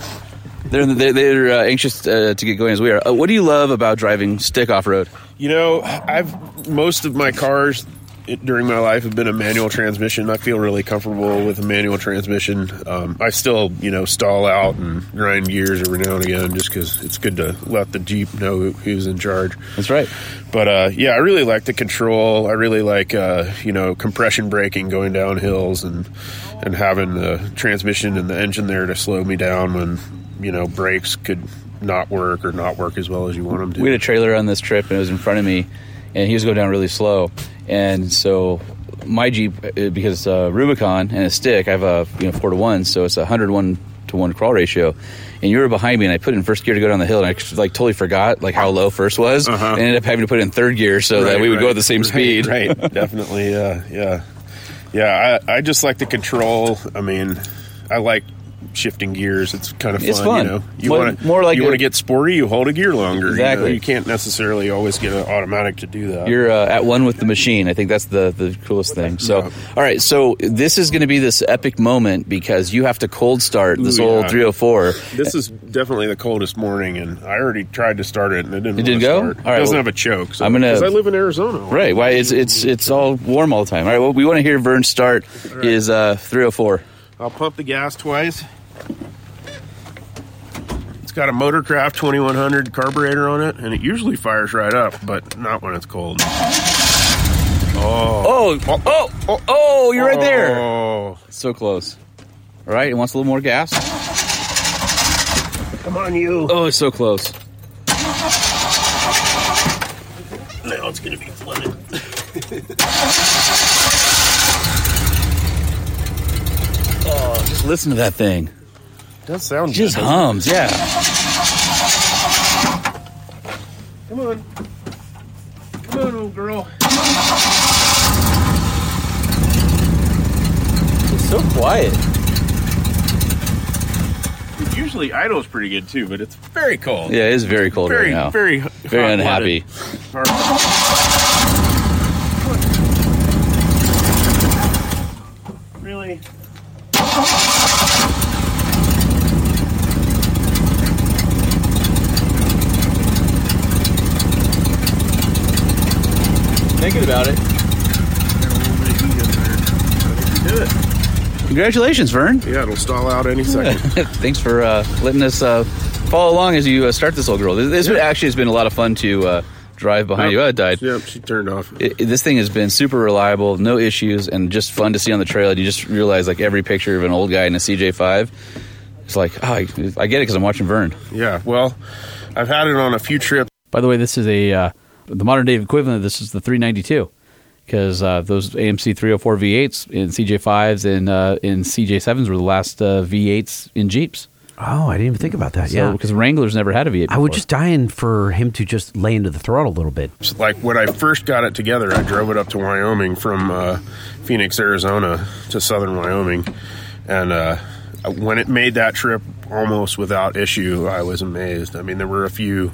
Speaker 2: They're they're, they're uh, anxious uh, to get going as we are. Uh, what do you love about driving stick off road?
Speaker 19: You know, I've most of my cars it- during my life have been a manual transmission. I feel really comfortable with a manual transmission. Um, I still, you know, stall out and grind gears every now and again just because it's good to let the Jeep know who's in charge.
Speaker 2: That's right.
Speaker 19: But uh, yeah, I really like the control. I really like, uh, you know, compression braking going down hills and and having the transmission and the engine there to slow me down when you know brakes could not work or not work as well as you want them to.
Speaker 2: We had a trailer on this trip, and it was in front of me, and he was going down really slow. And so my Jeep, uh, because uh, Rubicon and a stick, I have a you know four to one, so it's a hundred one to one crawl ratio. And you were behind me, and I put it in first gear to go down the hill, and I like totally forgot like how low first was, and ended up having to put it in third gear so that
Speaker 19: Uh-huh. Right,
Speaker 2: we would go at the same
Speaker 19: right,
Speaker 2: speed.
Speaker 19: Right, definitely. Yeah, yeah, yeah. I, I just like the control. I mean, I like shifting gears. It's kind of fun.
Speaker 2: It's fun.
Speaker 19: You know, you want
Speaker 2: more like
Speaker 19: you want to get sporty. You hold a gear longer. you know?
Speaker 2: Exactly.
Speaker 19: You, can't necessarily always get an automatic to do that.
Speaker 2: You're uh, at one with the machine. I think that's the, the coolest thing. So, all right. So this is going to be this epic moment because you have to cold start this
Speaker 19: Ooh,
Speaker 2: old
Speaker 19: yeah.
Speaker 2: 304.
Speaker 19: This is definitely the coldest morning, and I already tried to start it, and it didn't.
Speaker 2: It didn't go?
Speaker 19: Start.
Speaker 2: All right,
Speaker 19: it doesn't
Speaker 2: well,
Speaker 19: have a choke. So,
Speaker 2: I'm gonna-
Speaker 19: 'cause I live in Arizona.
Speaker 2: Right. Why? It's it's it's all warm all the time. All right. Well, we want to hear Vern start is uh, 304.
Speaker 19: I'll pump the gas twice. It's got a Motorcraft 2100 carburetor on it, and it usually fires right up, but not when it's cold.
Speaker 2: Oh, oh, oh, oh, oh you're right there.
Speaker 19: Oh.
Speaker 2: So close. All right. It wants a little more gas.
Speaker 19: Come on, you.
Speaker 2: Oh, it's so close.
Speaker 19: Now it's going to be flooded.
Speaker 2: Oh, just listen to that thing.
Speaker 19: Does sound
Speaker 2: It just
Speaker 19: good, doesn't
Speaker 2: hums. Yeah.
Speaker 19: Come on. Come on, old girl.
Speaker 2: It's so quiet.
Speaker 19: It usually idles pretty good too, but it's very cold.
Speaker 2: Yeah, it is very cold
Speaker 19: Very,
Speaker 2: right now.
Speaker 19: very,
Speaker 2: very unhappy.
Speaker 19: Really?
Speaker 2: Thinking about it. Congratulations, Vern.
Speaker 19: Yeah, it'll stall out any second.
Speaker 2: Thanks for uh, letting us uh, follow along as you uh, start this old girl. This, this actually has been a lot of fun to uh, drive behind you. I died.
Speaker 19: Yep, she turned off.
Speaker 2: It, it- this thing has been super reliable, no issues, and just fun to see on the trail. And you just realize like every picture of an old guy in a CJ5. It's like, oh, I, I get it because I'm watching Vern.
Speaker 19: Yeah, well, I've had it on a few trips.
Speaker 20: By the way, this is a uh, the modern day equivalent. of This is the 392 because uh, those AMC 304 V8s in CJ5s and uh, in CJ7s were the last uh, V8s in Jeeps.
Speaker 1: Oh, I didn't even think about that.
Speaker 20: So-
Speaker 1: yeah,
Speaker 20: because Wranglers never had a V8.
Speaker 1: I was just dying for him to just lay into the throttle a little bit.
Speaker 19: Like when I first got it together, I drove it up to Wyoming from uh, Phoenix, Arizona to southern Wyoming. And uh, when it made that trip almost without issue, I was amazed. I mean, there were a few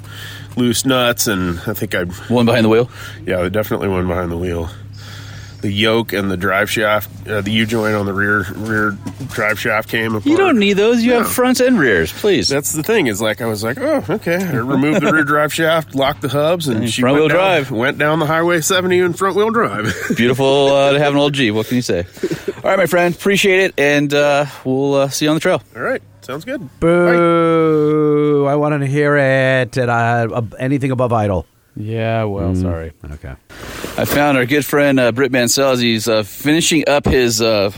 Speaker 19: loose nuts, and I think I.
Speaker 2: One behind the wheel?
Speaker 19: Yeah, definitely one behind the wheel. The yoke and the drive shaft, uh, the U joint on the rear rear drive shaft came apart.
Speaker 2: You don't need those. You have
Speaker 19: No.
Speaker 2: fronts and rears, please.
Speaker 19: That's the thing. Is like I was like, oh, okay. I removed the rear drive shaft, locked the hubs, and
Speaker 2: And
Speaker 19: she
Speaker 2: front
Speaker 19: went
Speaker 2: wheel
Speaker 19: down,
Speaker 2: drive.
Speaker 19: Went down the highway 70 in front wheel drive.
Speaker 2: Beautiful uh, to have an old Jeep. What can you say? All right, my friend. Appreciate it, and uh, we'll uh, see you on the trail.
Speaker 19: All right, sounds good.
Speaker 1: Boo! I wanted to hear it. And uh, ab- anything above idle.
Speaker 20: Yeah, well, sorry.
Speaker 1: Okay.
Speaker 2: I found our good friend uh, Britt Mansell. He's uh, finishing up his uh,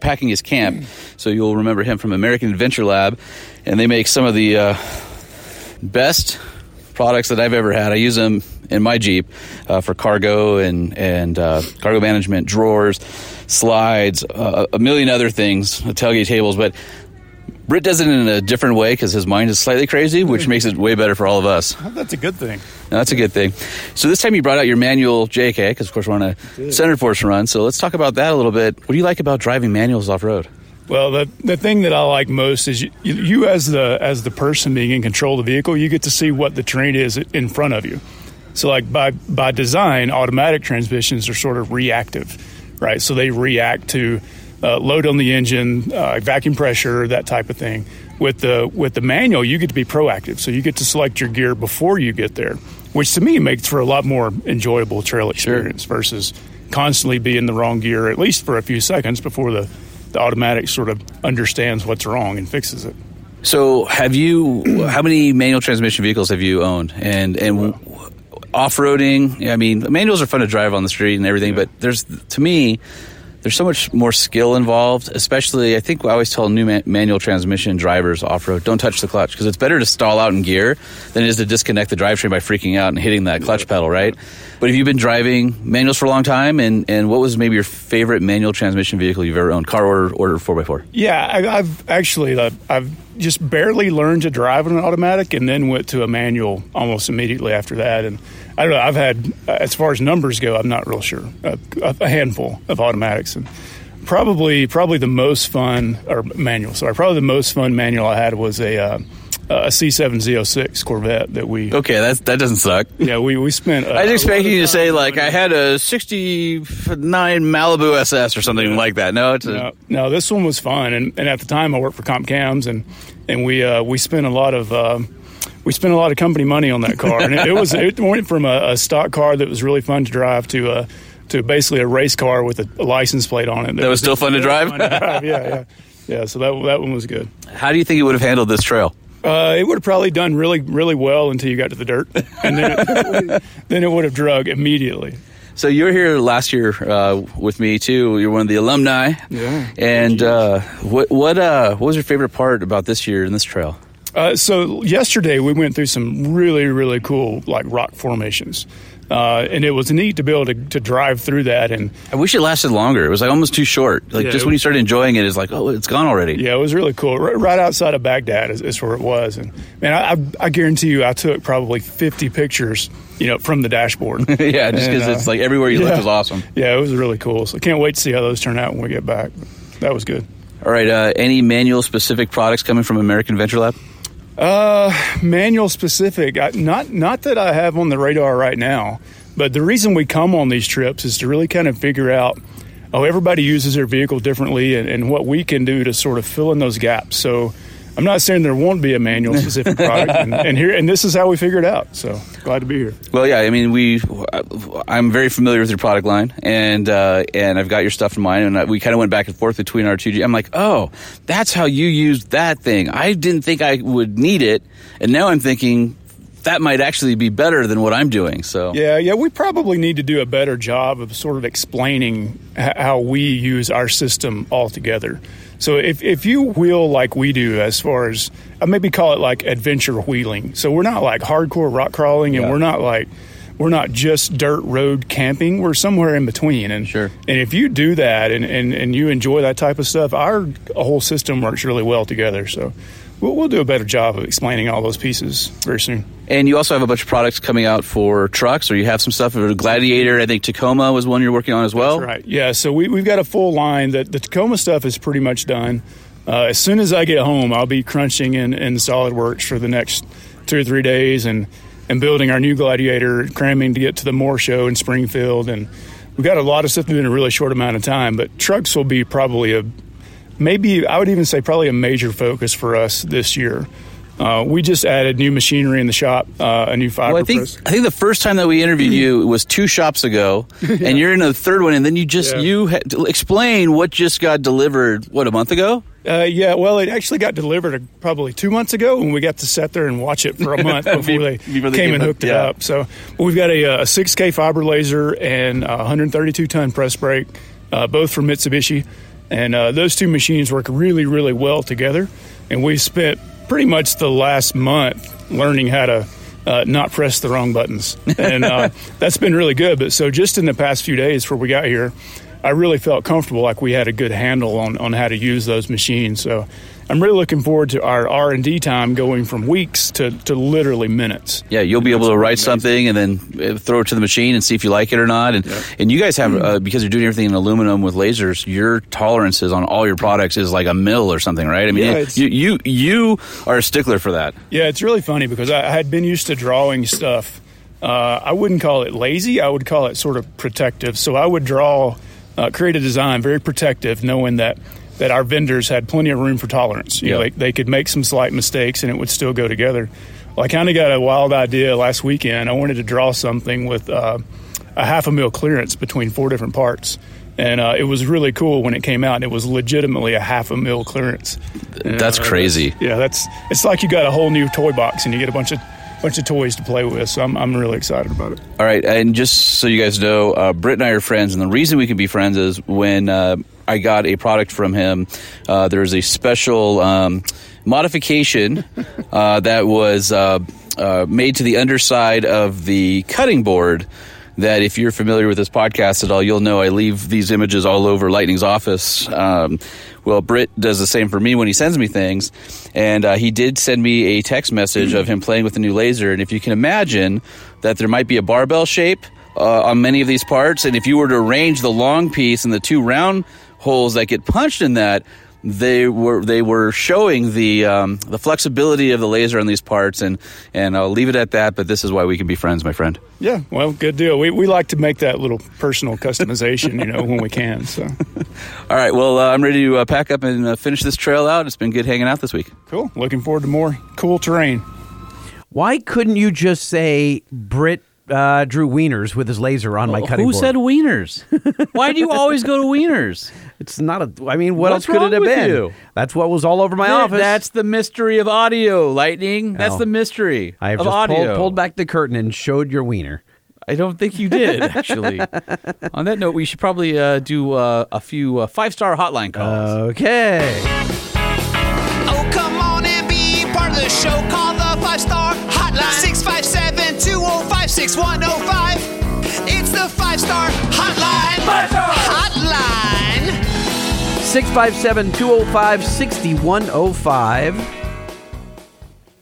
Speaker 2: packing his camp, so you'll remember him from American Adventure Lab, and they make some of the uh, best products that I've ever had. I use them in my Jeep uh, for cargo and and uh, cargo management, drawers, slides, uh, a million other things, tailgate tables, but. Britt does it in a different way because his mind is slightly crazy, which mm-hmm. makes it way better for all of us.
Speaker 21: Oh, that's a good thing.
Speaker 2: No, that's a good thing. So this time you brought out your manual JK because of course we're on a Centerforce run. So let's talk about that a little bit. What do you like about driving manuals off road?
Speaker 21: Well, the the thing that I like most is you, you as the as the person being in control of the vehicle, you get to see what the terrain is in front of you. So, like by by design, automatic transmissions are sort of reactive, right? So they react to uh, load on the engine, uh, vacuum pressure, that type of thing. With the with the manual, you get to be proactive, so you get to select your gear before you get there, which to me makes for a lot more enjoyable trail experience versus constantly be in the wrong gear at least for a few seconds before the the automatic sort of understands what's wrong and fixes it.
Speaker 2: So have you? How many manual transmission vehicles have you owned? And and off roading. I mean, manuals are fun to drive on the street and everything, but there's to me. There's so much more skill involved, especially. I think I always tell new man- manual transmission drivers off road, don't touch the clutch because it's better to stall out in gear than it is to disconnect the drivetrain by freaking out and hitting that clutch pedal, right? But have you've been driving manuals for a long time? And, and what was maybe your favorite manual transmission vehicle you've ever owned? Car or, or 4x4?
Speaker 21: Yeah, I, I've actually uh, I've just barely learned to drive an automatic, and then went to a manual almost immediately after that. And I don't know. I've had, uh, as far as numbers go, I'm not real sure. A, a handful of automatics, and probably probably the most fun or manual. Sorry, probably the most fun manual I had was a. Uh, a C7Z06 Corvette that we
Speaker 2: Okay, that that doesn't suck.
Speaker 21: yeah we we spent uh,
Speaker 2: I was expecting you to say like I had a '69 Malibu SS or something like that. No, it's a,
Speaker 21: no, no, this one was fun, and, and at the time I worked for Comp Cams, and and we uh, we spent a lot of um we spent a lot of company money on that car, and it, it was it went from a, a stock car that was really fun to drive to a to basically a race car with a, a license plate on it.
Speaker 2: That was still fun to drive?
Speaker 21: fun to drive, Yeah, yeah, yeah. So that that one was good.
Speaker 2: How do you think it would have handled this trail?
Speaker 21: Uh, it would have probably done really really well until you got to the dirt, and then it, then it would have drug immediately.
Speaker 2: So you were here last year uh, with me too. You're one of the alumni.
Speaker 21: Yeah.
Speaker 2: And uh, what what uh, what was your favorite part about this year in this trail?
Speaker 21: Uh, so yesterday we went through some really really cool like rock formations, uh, and it was neat to be able to, to drive through that. And
Speaker 2: I wish it lasted longer. It was like almost too short. Like
Speaker 21: Yeah,
Speaker 2: just when you started enjoying it, it's like oh, it's gone already.
Speaker 21: yeah, it was really cool. Right, right outside of Baghdad is, is where it was, and man, I, I, I guarantee you, I took probably fifty pictures, you know, from the dashboard.
Speaker 2: yeah, just because
Speaker 21: uh,
Speaker 2: it's like everywhere you
Speaker 21: yeah.
Speaker 2: looked was awesome.
Speaker 21: Yeah, it was really cool. So I can't wait to see how those turn out when we get back. That was good.
Speaker 2: All right, uh, any manual specific products coming from American Adventure Lab?
Speaker 21: Uh, manual specific. I, not not that I have on the radar right now, but the reason we come on these trips is to really kind of figure out. Oh, everybody uses their vehicle differently, and, and what we can do to sort of fill in those gaps. So, I'm not saying there won't be a manual specific product, and, and here and this is how we figured it out. So glad to be here.
Speaker 2: Well, yeah, I mean, we, I'm very familiar with your product line, and uh, and I've got your stuff in mind, and I- we kind of went back and forth between our two. I'm like, oh, that's how you use that thing. I didn't think I would need it, and now I'm thinking that might actually be better than what I'm doing. So
Speaker 21: Yeah, yeah, we probably need to do a better job of sort of explaining how we use our system altogether. So if, if you wheel like we do, as far as I maybe call it like adventure wheeling. So we're not like hardcore rock crawling, and
Speaker 2: Yeah.
Speaker 21: we're not like we're not just dirt road camping. We're somewhere in between. And
Speaker 2: sure.
Speaker 21: And if you do that and, and, and you enjoy that type of stuff, our whole system works really well together. So we'll, we'll do a better job of explaining all those pieces very soon.
Speaker 2: And you also have a bunch of products coming out for trucks, or you have some stuff for Gladiator. I think Tacoma was one you're working on as well.
Speaker 21: That's right. Yeah. So we, we've got a full line. That the Tacoma stuff is pretty much done. Uh, as soon as I get home, I'll be crunching in, in SolidWorks for the next two or three days and and building our new Gladiator, cramming to get to the Moore Show in Springfield, and we've got a lot of stuff in a really short amount of time. But trucks will be probably a maybe I would even say probably a major focus for us this year. Uh, we just added new machinery in the shop, uh, a new fiber
Speaker 2: Well, I think
Speaker 21: press.
Speaker 2: I think the first time that we interviewed you was two shops ago, and you're in the third one, and then you just
Speaker 21: Yeah.
Speaker 2: you to explain what just got delivered. What a month ago?
Speaker 21: Uh, yeah, well, it actually got delivered uh, probably two months ago, and we got to sit there and watch it for a month before they,
Speaker 2: Before they
Speaker 21: came and
Speaker 2: up,
Speaker 21: hooked it
Speaker 2: yeah.
Speaker 21: up. So we've got a, uh, a 6K fiber laser and a 132 ton press brake, uh, both from Mitsubishi, and uh, those two machines work really, really well together. And we spent pretty much the last month learning how to. Uh, not press the wrong buttons, and uh, that's been really good. But so just in the past few days before we got here, I really felt comfortable, like we had a good handle on, on how to use those machines. So I'm really looking forward to our R and D time going from weeks to, to literally minutes.
Speaker 2: Yeah, you'll be able to write something and then uh, throw it to the machine and see if you like it or not. And and you guys have uh, because you're doing everything in aluminum with lasers, your tolerances on all your products is like a mill or something, right? I mean,
Speaker 21: Yeah,
Speaker 2: it- you you you are a stickler for that.
Speaker 21: Yeah, it's really funny because I, I had been used to drawing stuff. Uh, I wouldn't call it lazy. I would call it sort of protective. So I would draw, uh, create a design very protective, knowing that that our vendors had plenty of room for tolerance. You know,
Speaker 2: Yeah.
Speaker 21: they, they could make some slight mistakes and it would still go together. Well, I kind of got a wild idea last weekend. I wanted to draw something with uh, a half a mil clearance between four different parts. And uh, it was really cool when it came out. and It was legitimately a half a mil clearance. And,
Speaker 2: That's
Speaker 21: uh,
Speaker 2: crazy.
Speaker 21: yeah, that's it's like you got a whole new toy box and you get a bunch of bunch of toys to play with. So I'm I'm really excited about it.
Speaker 2: All right, and just so you guys know, uh, Britt and I are friends, and the reason we can be friends is when uh, I got a product from him. Uh, there was a special um, modification uh, that was uh, uh, made to the underside of the cutting board. That if you're familiar with this podcast at all, you'll know I leave these images all over Lightning's office. Um, well, Britt does the same for me when he sends me things, and uh, he did send me a text message of him playing with the new laser. And if you can imagine that there might be a barbell shape uh, on many of these parts, and if you were to arrange the long piece and the two round holes that get punched in that, they were they were showing the um, the flexibility of the laser on these parts, and and I'll leave it at that. But this is why we can be friends, my friend.
Speaker 21: Yeah, well, good deal. We we like to make that little personal customization, you know, when we can. So
Speaker 2: All right, well, uh, I'm ready to uh, pack up and uh, finish this trail out. It's been good hanging out this week.
Speaker 21: cool. Looking forward to more cool terrain.
Speaker 1: Why couldn't you just say Brit uh, drew wieners with his laser on my cutting
Speaker 22: Who
Speaker 1: board?
Speaker 22: said wieners? Why do you always go to wieners?
Speaker 1: It's not a. I mean, what
Speaker 22: What's
Speaker 1: else could
Speaker 22: wrong
Speaker 1: it have
Speaker 22: with
Speaker 1: been?
Speaker 22: you?
Speaker 1: That's what was all over my
Speaker 22: Th-
Speaker 1: office.
Speaker 22: That's the mystery of audio, Lightning. That's
Speaker 1: Oh.
Speaker 22: the mystery
Speaker 1: I have
Speaker 22: of
Speaker 1: just
Speaker 22: audio.
Speaker 1: pulled, pulled back the curtain and showed your wiener.
Speaker 22: I don't think you did, actually. On that note, we should probably uh, do uh, a few uh, five star hotline calls.
Speaker 1: Okay.
Speaker 4: 6105. It's the five star hotline. Five star hotline.
Speaker 1: 657 205 6105.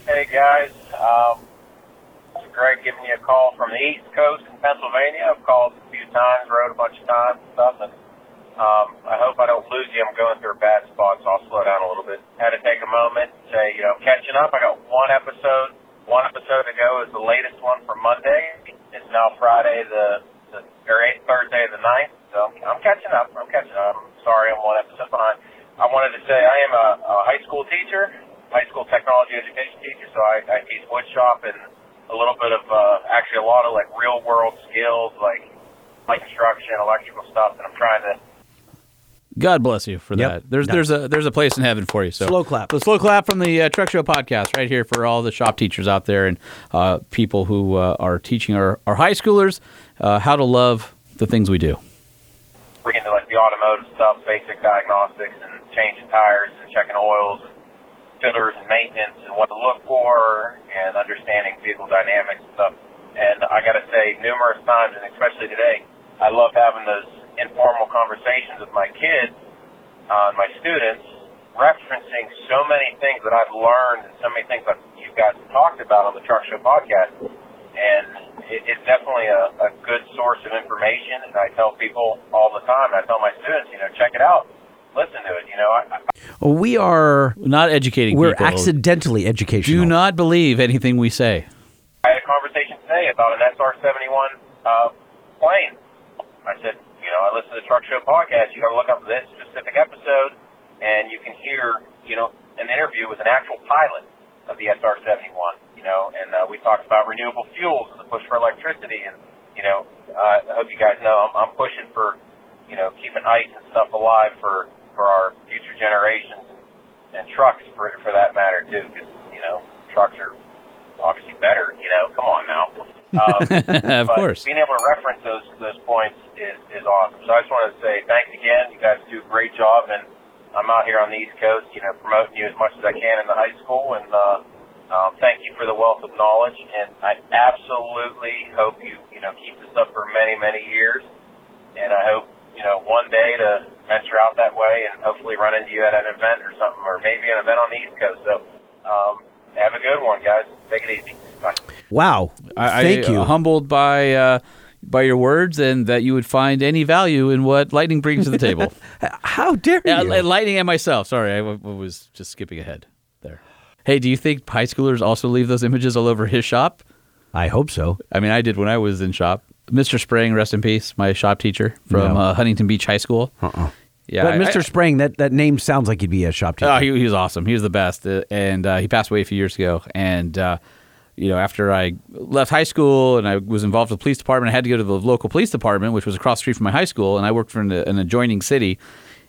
Speaker 23: Hey guys, um, it's Greg giving you a call from the East Coast in Pennsylvania. I've called a few times, wrote a bunch of times and stuff, and um, I hope I don't lose you. I'm going through a bad spot, so I'll slow down a little bit. Had to take a moment and say, you know, catching up. I got one episode, one episode to go is the latest one for Monday. It's now Friday, the, the or eight, Thursday the ninth. So I'm catching up. I'm catching up. I'm sorry, I'm one episode behind. I wanted to say I am a, a high school teacher, high school specialty education teacher, so I, I teach wood shop and a little bit of uh, actually a lot of like real world skills like light construction, electrical stuff that I'm trying to
Speaker 2: God bless you for
Speaker 1: Yep.
Speaker 2: that. There's
Speaker 1: Yeah.
Speaker 2: there's a there's a place in heaven for you. So
Speaker 1: Slow clap.
Speaker 2: The slow clap from the uh, Truck Show podcast right here for all the shop teachers out there and uh, people who uh, are teaching our, our high schoolers uh, how to love the things we do.
Speaker 23: bring into like the automotive stuff, basic diagnostics and changing tires and checking oils and fillers and maintenance and what to look for and understanding vehicle dynamics and stuff. And I got to say, numerous times, and especially today, I love having those informal conversations with my kids, uh, and my students, referencing so many things that I've learned and so many things that you guys have talked about on the Truck Show podcast. And it, it's definitely a, a good source of information. And I tell people all the time, I tell my students, you know, check it out, listen to it. You know, I, I,
Speaker 1: We are
Speaker 2: not educating
Speaker 1: We're
Speaker 2: people.
Speaker 1: accidentally educational.
Speaker 2: Do not believe anything we say.
Speaker 23: I had a conversation today about an SR-71 uh, plane. I said, you know, I listen to the Truck Show podcast. You got to look up this specific episode, and you can hear, you know, an interview with an actual pilot of the SR-71. You know, and uh, we talked about renewable fuels and the push for electricity, and you know, uh, I hope you guys know I'm, I'm pushing for, you know, keeping ice and stuff alive for for our future generations and trucks for for that matter too, because you know, trucks are obviously better. You know, come on now. Um,
Speaker 2: Of
Speaker 23: but
Speaker 2: course.
Speaker 23: being able to reference those those points is is awesome. So I just want to say thanks again. You guys do a great job, and I'm out here on the East Coast, you know, promoting you as much as I can in the high school, and uh, um, thank you for the wealth of knowledge. And I absolutely hope you you know keep this up for many many years, and I hope you know one day to venture out that way and hopefully run into you at an event or something, or maybe an event on the East Coast. So um, have a good one, guys. Take it easy. Bye.
Speaker 1: Wow.
Speaker 2: I,
Speaker 1: Thank
Speaker 2: I,
Speaker 1: you.
Speaker 2: uh, humbled by uh, by your words and that you would find any value in what Lightning brings to the table.
Speaker 1: How dare you?
Speaker 2: Li- Lightning and myself. Sorry, I w- was just skipping ahead there. Hey, do you think high schoolers also leave those images all over his shop?
Speaker 1: I hope so.
Speaker 2: I mean, I did when I was in shop. Mr. Spring, rest in peace, my shop teacher from
Speaker 1: No.
Speaker 2: uh, Huntington Beach High School.
Speaker 1: Uh-uh.
Speaker 2: Yeah,
Speaker 1: but
Speaker 2: I-
Speaker 1: Mr.
Speaker 2: I-
Speaker 1: Sprang, that, that name sounds like he'd be a shop teacher.
Speaker 2: Oh, he, he was awesome. He was the best, uh, and uh, he passed away a few years ago. And uh, you know, after I left high school and I was involved with the police department, I had to go to the local police department, which was across the street from my high school, and I worked for an, an adjoining city.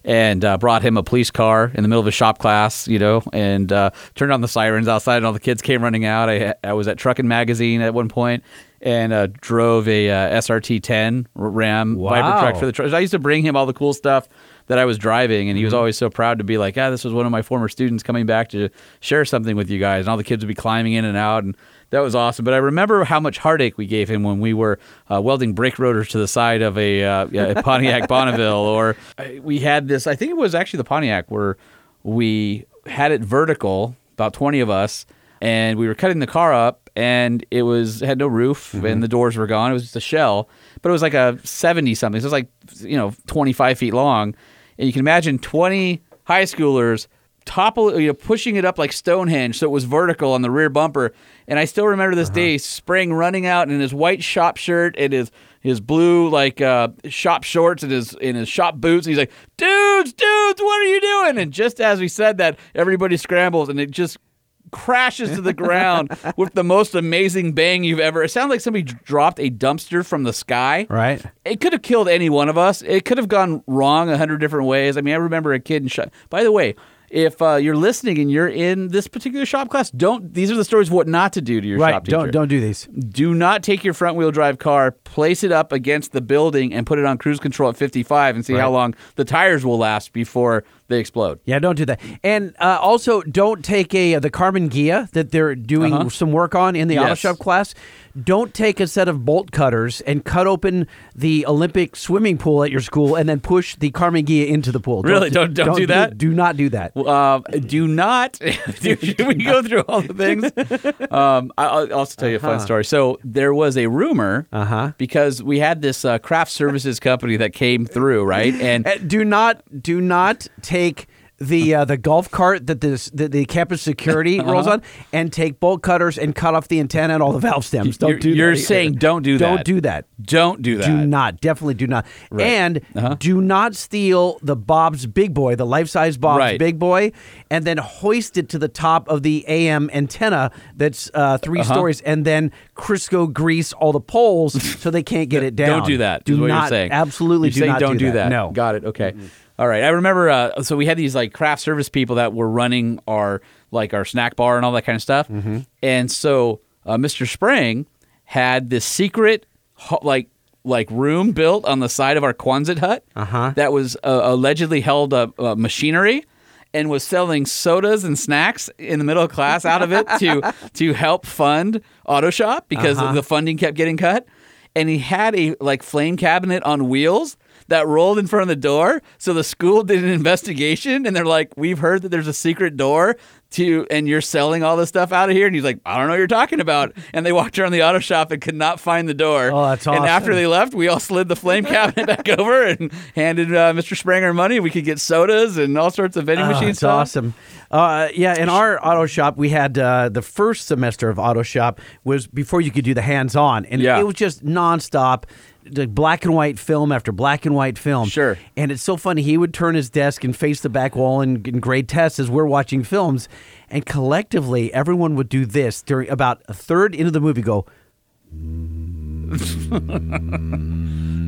Speaker 2: And uh, brought him a police car in the middle of a shop class, you know, and uh, turned on the sirens outside, and all the kids came running out. I, I was at Truckin' Magazine at one point, and uh, drove a uh, SRT 10 Ram Viper
Speaker 1: Wow.
Speaker 2: truck for the truck. I used to bring him all the cool stuff that I was driving, and he was always so proud to be like, "Ah, this was one of my former students coming back to share something with you guys." And all the kids would be climbing in and out, and that was awesome. But I remember how much heartache we gave him when we were uh, welding brake rotors to the side of a, uh, a Pontiac Bonneville, or uh, we had this. I think it was actually the Pontiac where we had it vertical, about twenty of us, and we were cutting the car up, and it was had no roof, and the doors were gone. It was just a shell, but it was like a seventy something. So it was like you know twenty five feet long, and you can imagine twenty high schoolers topple, you know, pushing it up like Stonehenge, so it was vertical on the rear bumper. And I still remember this day, Spring running out in his white shop shirt and his his blue like uh, shop shorts and his in his shop boots. And he's like, "Dudes, dudes, what are you doing?" And just as we said that, everybody scrambles and it just crashes to the ground with the most amazing bang you've ever. It sounds like somebody dropped a dumpster from the sky.
Speaker 1: Right.
Speaker 2: It could have killed any one of us. It could have gone wrong a hundred different ways. I mean, I remember a kid in shop. By the way, if uh, you're listening and you're in this particular shop class, don't. These are the stories of what not to do to your
Speaker 1: Right.
Speaker 2: shop teacher.
Speaker 1: Don't don't do these.
Speaker 2: Do not take your front wheel drive car, place it up against the building, and put it on cruise control at 55, and see how long the tires will last before they explode.
Speaker 1: Yeah, don't do that. And uh, also, don't take a uh, the Karmann Ghia that they're doing
Speaker 2: Uh-huh.
Speaker 1: some work on in the auto shop class. Don't take a set of bolt cutters and cut open the Olympic swimming pool at your school and then push the Karmann Ghia into the pool.
Speaker 2: Really? Don't- don't do that?
Speaker 1: Do, not do that.
Speaker 2: Uh, do not. Should we go through all the things? Um, I- I'll also tell you a fun
Speaker 1: Uh-huh.
Speaker 2: story. So there was a rumor
Speaker 1: Uh-huh.
Speaker 2: because we had this uh, craft services company that came through, right? And
Speaker 1: Uh, do not do not take the uh, the golf cart that the the, the campus security rolls
Speaker 2: Uh-huh.
Speaker 1: on and take bolt cutters and cut off the antenna and all the valve stems. Don't
Speaker 2: You're-
Speaker 1: do that.
Speaker 2: you're saying don't do that.
Speaker 1: Don't do that.
Speaker 2: Don't do that.
Speaker 1: Do not. Definitely do not.
Speaker 2: Right.
Speaker 1: And
Speaker 2: Uh-huh.
Speaker 1: do not steal the Bob's Big Boy, the life size Bob's
Speaker 2: Right.
Speaker 1: Big Boy, and then hoist it to the top of the AM antenna that's uh, 3
Speaker 2: Uh-huh.
Speaker 1: stories, and then Crisco grease all the poles so they can't get it down.
Speaker 2: Don't do that.
Speaker 1: Do
Speaker 2: is what
Speaker 1: not.
Speaker 2: you're saying.
Speaker 1: Absolutely
Speaker 2: You're
Speaker 1: do
Speaker 2: saying
Speaker 1: not
Speaker 2: don't
Speaker 1: do that.
Speaker 2: that.
Speaker 1: No.
Speaker 2: Got it. Okay. All right. I remember. Uh, so we had these like craft service people that were running our like our snack bar and all that kind of stuff.
Speaker 1: Mm-hmm.
Speaker 2: And so uh, Mr. Spring had this secret like like room built on the side of our Quonset hut
Speaker 1: Uh-huh.
Speaker 2: that was uh, allegedly held uh, uh, machinery and was selling sodas and snacks in the middle of class out of it to to help fund auto shop because
Speaker 1: Uh-huh.
Speaker 2: the funding kept getting cut and he had a like flame cabinet on wheels that rolled in front of the door so the school did an investigation and they're like we've heard that there's a secret door to and you're selling all this stuff out of here and he's like i don't know what you're talking about and they walked around the auto shop and could not find the door
Speaker 1: Oh, that's awesome.
Speaker 2: and after they left we all slid the flame cabinet back over and handed uh, mr springer money we could get sodas and all sorts of vending
Speaker 1: Oh,
Speaker 2: machine
Speaker 1: it's
Speaker 2: stuff
Speaker 1: awesome. Uh, yeah, in our auto shop, we had uh, the first semester of auto shop was before you could do the hands on, and
Speaker 2: Yeah.
Speaker 1: it was just nonstop. Like black and white film after black and white film.
Speaker 2: Sure.
Speaker 1: And it's so funny. He would turn his desk and face the back wall and, and grade tests as we're watching films. And collectively, everyone would do this during about a third into the movie go,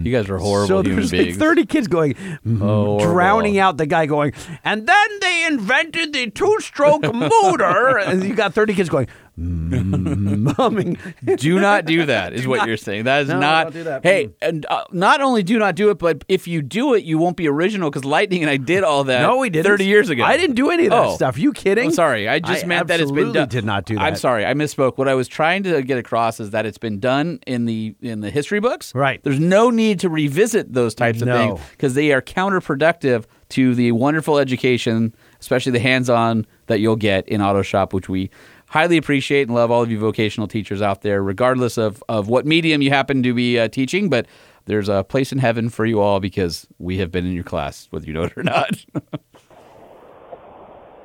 Speaker 2: you guys are horrible
Speaker 1: so there's like 30 kids going,
Speaker 2: Oh,
Speaker 1: drowning out the guy going, and then they invented the two stroke motor. And you got 30 kids going, mm, humming.
Speaker 2: do not do that is
Speaker 1: Do
Speaker 2: what
Speaker 1: not-
Speaker 2: you're saying that is
Speaker 1: No,
Speaker 2: not
Speaker 1: that.
Speaker 2: hey and uh, not only do not do it but if you do it you won't be original because lightning and i did all that
Speaker 1: No, we didn't.
Speaker 2: 30 years ago
Speaker 1: I didn't do any of that
Speaker 2: Oh.
Speaker 1: stuff. You kidding?
Speaker 2: I'm sorry. I just
Speaker 1: I
Speaker 2: meant that it's been done.
Speaker 1: did not do
Speaker 2: I'm sorry. I misspoke. What I was trying to get across is that it's been done in the in the history books.
Speaker 1: Right.
Speaker 2: There's no need to revisit those types of
Speaker 1: No.
Speaker 2: things because they are counterproductive to the wonderful education, especially the hands-on that you'll get in auto shop, which we highly appreciate and love all of you vocational teachers out there, regardless of of what medium you happen to be uh, teaching. But there's a place in heaven for you all because we have been in your class, whether you know it or not.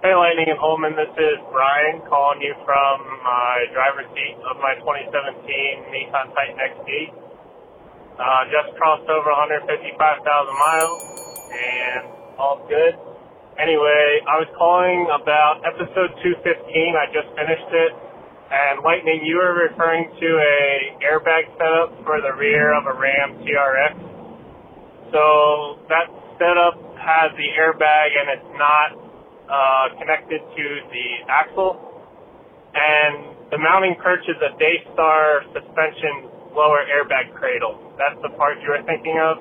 Speaker 24: Hey, Lightning and Holman, this is Brian calling you from my driver's seat of my 2017 Nissan Titan XD. Uh, just crossed over 155,000 miles, and all good. Anyway, I was calling about episode 215. I just finished it. And Lightning, you were referring to a airbag setup for the rear of a Ram TRX. So that setup has the airbag and it's not uh, connected to the axle. And the mounting perch is a Daystar suspension lower airbag cradle. That's the part you were thinking of.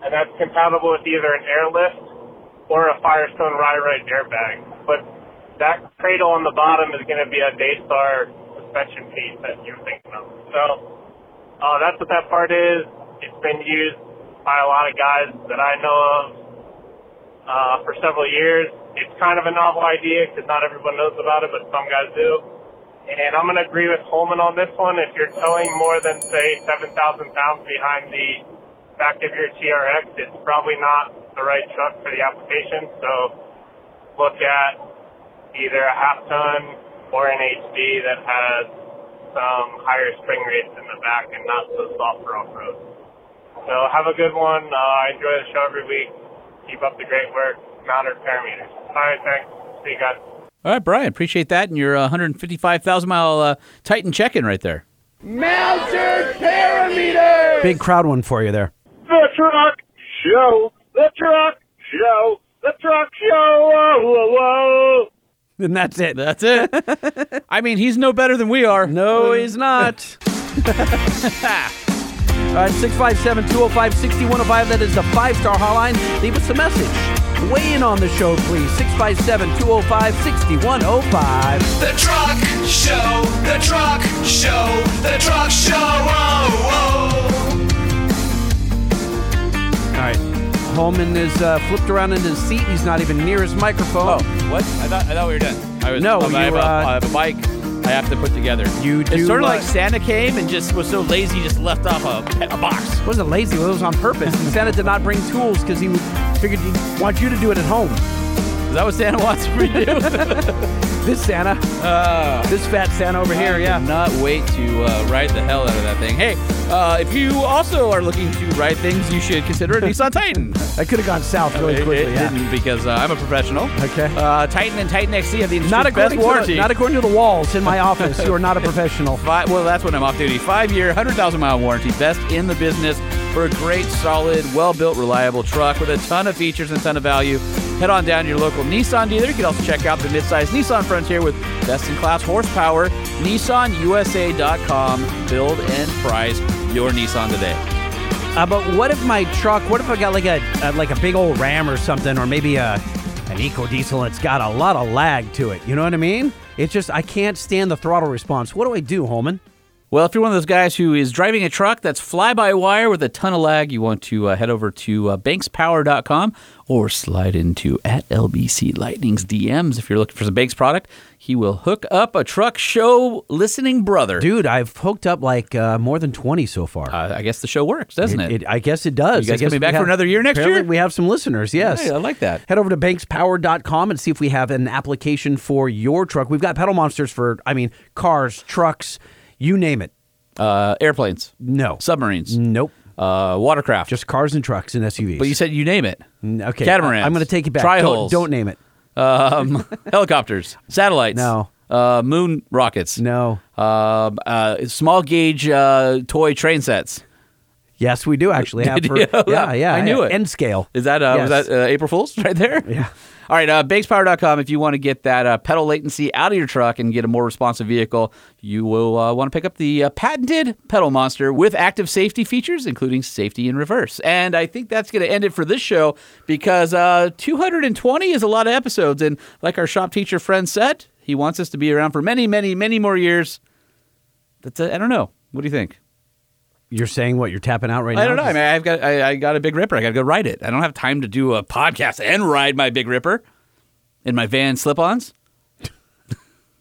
Speaker 24: And that's compatible with either an airlift or a Firestone Ride airbag. But that cradle on the bottom is going to be a Daystar suspension piece that you're thinking of. So uh, that's what that part is. It's been used by a lot of guys that I know of uh, for several years. It's kind of a novel idea because not everyone knows about it, but some guys do. And I'm going to agree with Holman on this one. If you're towing more than, say, 7,000 pounds behind the back of your TRX, it's probably not the right truck for the application. So look at either a half ton or an HD that has some higher spring rates in the back and not so soft for off-road. So have a good one. Uh, I enjoy the show every week. Keep up the great work. Mounted parameters. All right, thanks. See you guys.
Speaker 2: All right, Brian, appreciate that. And your uh, 155,000 mile uh, Titan check in right there.
Speaker 3: Mounted parameters.
Speaker 1: Big crowd one for you there.
Speaker 3: The truck show. The truck show. The truck show. Whoa, whoa, whoa.
Speaker 1: And that's it.
Speaker 2: That's it. I mean, he's no better than we are.
Speaker 1: No, he's not. All right, 657 205 6105. That is the five star hotline. Leave us a message. Weigh in on the show, please. 657 205 6105.
Speaker 4: The truck show, the truck show, the truck show. Oh,
Speaker 1: All Holman is uh, flipped around in his seat. He's not even near his microphone.
Speaker 2: Oh, what? I thought I thought we were done. I was,
Speaker 1: No,
Speaker 2: I, have a,
Speaker 1: uh,
Speaker 2: I have a bike. I have to put together.
Speaker 1: You do.
Speaker 2: It's sort of
Speaker 1: uh,
Speaker 2: like Santa came and just was so lazy, he just left off a, a box.
Speaker 1: It wasn't lazy. It was on purpose. And Santa did not bring tools because he figured he'd want you to do it at home.
Speaker 2: Is that what Santa wants for you?
Speaker 1: this Santa. this fat Santa over here, yeah.
Speaker 2: Not wait to uh, ride the hell out of that thing. Hey, uh, if you also are looking to ride things, you should consider a Nissan Titan.
Speaker 1: I could have gone south really
Speaker 2: It-
Speaker 1: quickly.
Speaker 2: it
Speaker 1: yeah.
Speaker 2: didn't because uh, I'm a professional.
Speaker 1: Okay.
Speaker 2: Uh, Titan and Titan XD have the
Speaker 1: Not
Speaker 2: best
Speaker 1: according, to
Speaker 2: warranty.
Speaker 1: the, not according to the walls in my office. You are not a professional.
Speaker 2: Five, well, that's when I'm off duty. Five year, 100,000 mile warranty. Best in the business for a great, solid, well built, reliable truck with a ton of features and a ton of value. Head on down to your local Nissan dealer. You can also check out the midsize Nissan Frontier with best in class horsepower. NissanUSA.com. Build and price your Nissan today.
Speaker 1: Uh, but what if my truck? What if I got like a, a like a big old Ram or something, or maybe a an Eco Diesel? It's got a lot of lag to it. You know what I mean? It's just I can't stand the throttle response. What do I do, Holman?
Speaker 2: Well, if you're one of those guys who is driving a truck that's fly by wire with a ton of lag, you want to uh, head over to uh, bankspower.com or slide into at LBC Lightning's DMs if you're looking for some Banks product. He will hook up a truck show listening brother.
Speaker 1: Dude, I've hooked up like uh, more than twenty so far.
Speaker 2: Uh, I guess the show works, doesn't it?
Speaker 1: I guess it does.
Speaker 2: You guys coming
Speaker 1: we
Speaker 2: back for another year next year?
Speaker 1: We have some listeners. Yes,
Speaker 2: Hey, I like that.
Speaker 1: Head over to bankspower.com and see if we have an application for your truck. We've got pedal monsters for, I mean, cars, trucks, you name it.
Speaker 2: Uh, airplanes.
Speaker 1: No.
Speaker 2: Submarines.
Speaker 1: Nope.
Speaker 2: Uh, watercraft.
Speaker 1: Just cars and trucks and SUVs.
Speaker 2: But you said you name it.
Speaker 1: okay.
Speaker 2: Catamarans.
Speaker 1: I- I'm going to take it back.
Speaker 2: Tri-hulls.
Speaker 1: Don't, don't name it.
Speaker 2: Um, helicopters. Satellites.
Speaker 1: No.
Speaker 2: Uh, moon rockets.
Speaker 1: No.
Speaker 2: Um, uh, small gauge uh, toy train sets.
Speaker 1: Yes, we do actually have. For,
Speaker 2: Yeah,
Speaker 1: yeah.
Speaker 2: I knew it.
Speaker 1: End scale.
Speaker 2: Is that uh, was that uh, April Fool's right there?
Speaker 1: Yeah.
Speaker 2: All right, uh, BanksPower.com. If you want to get that uh, pedal latency out of your truck and get a more responsive vehicle, you will uh, want to pick up the uh, patented pedal monster with active safety features, including safety in reverse. And I think that's going to end it for this show because uh, 220 is a lot of episodes. And like our shop teacher friend said, he wants us to be around for many, many, many more years. That's I I don't know. What do you think?
Speaker 1: You're saying what? You're tapping out right now?
Speaker 2: I don't know. I mean, I've got I, I got a big ripper. I got to go ride it. I don't have time to do a podcast and ride my big ripper in my van slip-ons,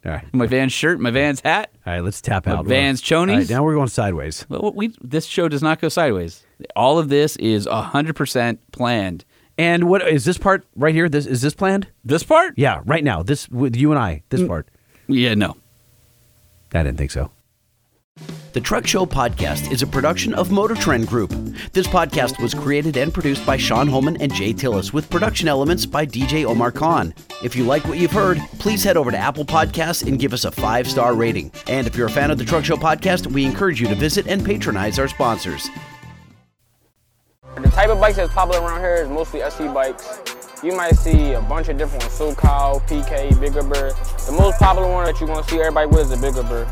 Speaker 1: All right.
Speaker 2: my van shirt, my Vans hat.
Speaker 1: All right, let's tap out. My.
Speaker 2: Vans
Speaker 1: All right,
Speaker 2: chonies.
Speaker 1: now we're going sideways.
Speaker 2: Well, we this show does not go sideways. All of this is hundred percent planned.
Speaker 1: And what is this part right here? This is this planned?
Speaker 2: This part?
Speaker 1: Yeah, right now. This with you and I.
Speaker 2: Mm.
Speaker 1: This part.
Speaker 2: Yeah, no.
Speaker 1: I didn't think so.
Speaker 25: The Truck Show podcast is a production of Motor Trend Group. This podcast was created and produced by Sean Holman and Jay Tillis with production elements by DJ Omar Khan. If you like what you've heard, please head over to Apple Podcasts and give us a five star rating. And if you're a fan of the Truck Show podcast, we encourage you to visit and patronize our sponsors.
Speaker 26: The type of bikes that's popular around here is mostly SE bikes. You might see a bunch of different ones, SoCal, PK, Bigger Bird. The most popular one that you're gonna see everybody with is the Bigger Bird.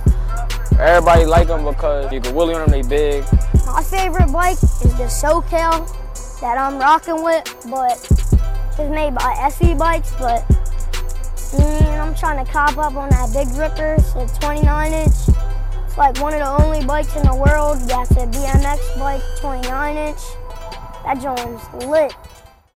Speaker 26: Everybody like them because you can wheelie on them, they big.
Speaker 27: My favorite bike is the SoCal that I'm rocking with, but it's made by SE bikes, but mm, I'm trying to cop up on that Big Ripper. It's a 29 inch. It's like one of the only bikes in the world that's a BMX bike, 29 inch. That joint's lit.